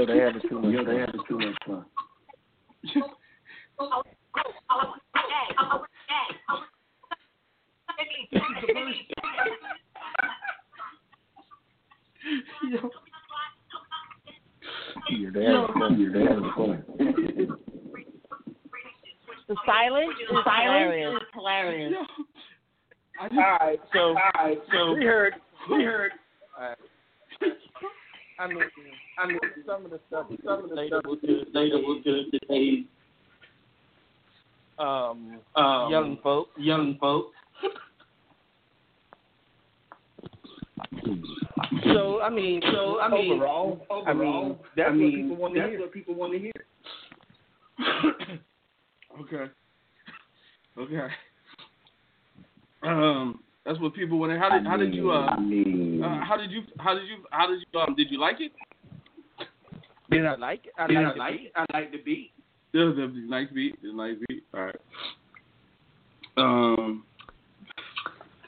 Yo, they having too much. Yo, they having too much fun. Yo. Yeah, they having fun. Yeah, they having fun. The silence is hilarious. hilarious. Yo. I just, All right, so All right, so we heard we heard All right. I mean, I mean, some of the stuff, some of the stuff relatable is relatable to today's um, um, young folk. young folks. So I mean, So I mean, overall, I mean, overall, that's I what mean, people want to that's hear. what people want to hear. okay. Okay. Um, that's what people want. to How did how did you uh, I mean, uh how did you how did you how did you um did you like it? Did I like it? I did like I like beat. I like the beat. It was a nice beat. It was a nice beat. All right. Um,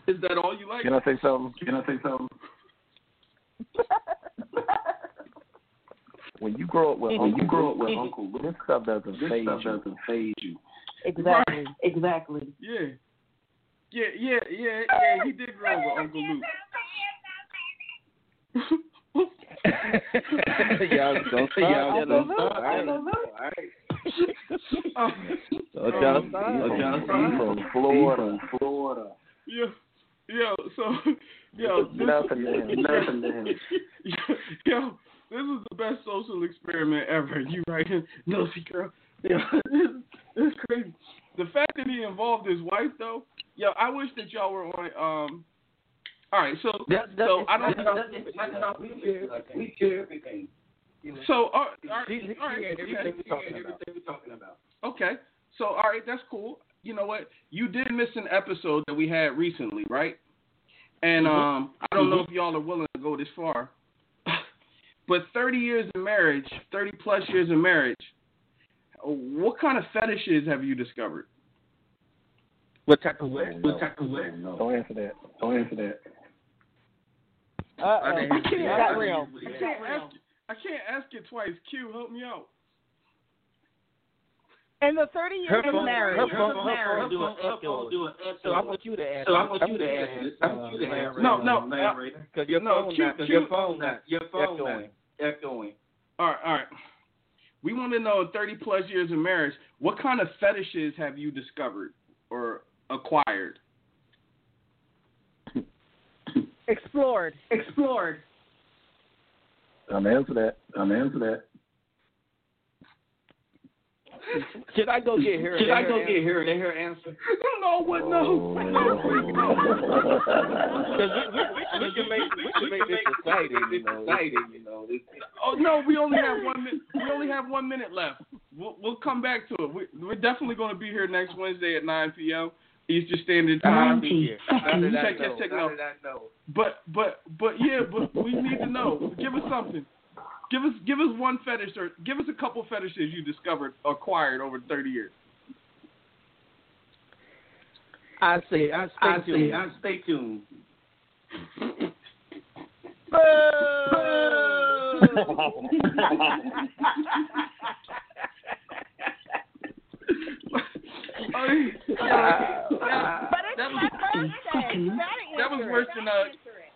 is that all you like? Can I say something? Can I say something? [LAUGHS] When you grow up with When you grow up with Uncle Luke, this stuff doesn't this phase stuff you. doesn't phase you. Exactly. Exactly. Yeah. Yeah, yeah, yeah, yeah. He did grow up with Uncle Luke. Y'all don't stop. Y'all Y'all don't don't stop. stop. All All right. Don't y'all um, stop. He's He's from from Florida. Florida. yo, yo, so, yo, this, Nothing to him. [LAUGHS] Nothing to him. [LAUGHS] yo, this is the best social experiment ever. You right, nosy girl. Yo, [LAUGHS] this, this is crazy. The fact that he involved his wife, though, yo, I wish that y'all were on. Um, all right, so, That- that- so I don't. That's that's how we hear we hear everything. So, all all right, He- he- all right, he had okay. everything talking. Everything we're talking about. Okay. So, all right, that's cool. You know what? You did miss an episode that we had recently, right? And um, I don't know if y'all are willing to go this far, [LAUGHS] but 30 years of marriage, 30 plus years of marriage, what kind of fetishes have you discovered? What type of way? What type of way? Don't answer that. Don't answer that. Uh oh. I didn't- It real. [LAUGHS] I can't ask. I can't ask it twice. Q, help me out. In the 30 years of phone- marriage, her phone- her Her phone do an phone- her echo. phone do an echo. So I want you to answer. So I want you to answer this. I want you to uh, answer No, no, uh. Because your No, phone Q- not, Q- your phone not, Your phone echoing. not echoing. All right, all right. We want to know in 30 plus years of marriage, what kind of fetishes have you discovered or acquired? Explored. Explored. I'm answer that. I'm answer that. Should I go get her? Should I go answer? get her? Let her answer. No, what? No, no, please, no. Because we, we, we can make we can make this exciting, you know. Exciting, you know. Oh no, we only have one minute. We only have one minute left. We'll we'll come back to it. We, we're definitely going to be here next Wednesday at 9 p.m. Eastern Standard Time. Ninety Now that Check know, it, check it now out. that I. But but but yeah, but we need to know. Give us something. Give us give us one fetish or give us a couple fetishes you discovered acquired over 30 years. I say, I stay I tuned. say, I stay tuned. Oh, [LAUGHS] [LAUGHS] [LAUGHS] yeah. Yeah. But it's That my was- birthday. That was worse than uh,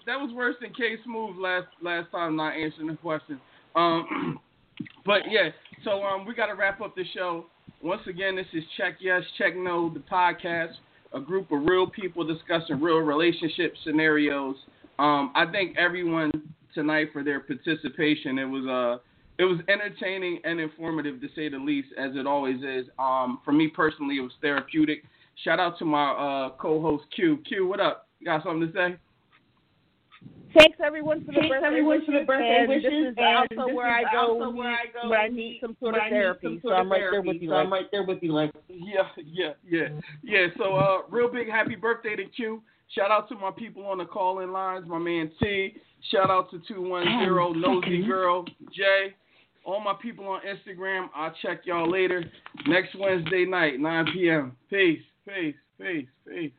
that was worse than K Smooth last last time not answering the question. Um, [CLEARS THROAT] but yeah, so um, we got to wrap up the show. Once again, this is Check Yes, Check No, the podcast, a group of real people discussing real relationship scenarios. Um, I thank everyone tonight for their participation. It was uh, it was entertaining and informative to say the least, as it always is. Um, for me personally, it was therapeutic. Shout out to my uh, co-host Q. Q, what up? You got something to say? Thanks everyone for the Thanks birthday everyone wishes. for the birthday and wishes. This is and also this where is I go also where I go when I need some sort of therapy. some So sort I'm of right there with you. So I'm right there with you, like. Yeah, yeah, yeah, yeah. So, uh, real big happy birthday to Q. Shout out to my people on the call-in lines, my man T. Shout out to two one zero Nosy Girl Jay. All my people on Instagram. I'll check y'all later next Wednesday night, 9 p.m. Peace, peace, peace, peace.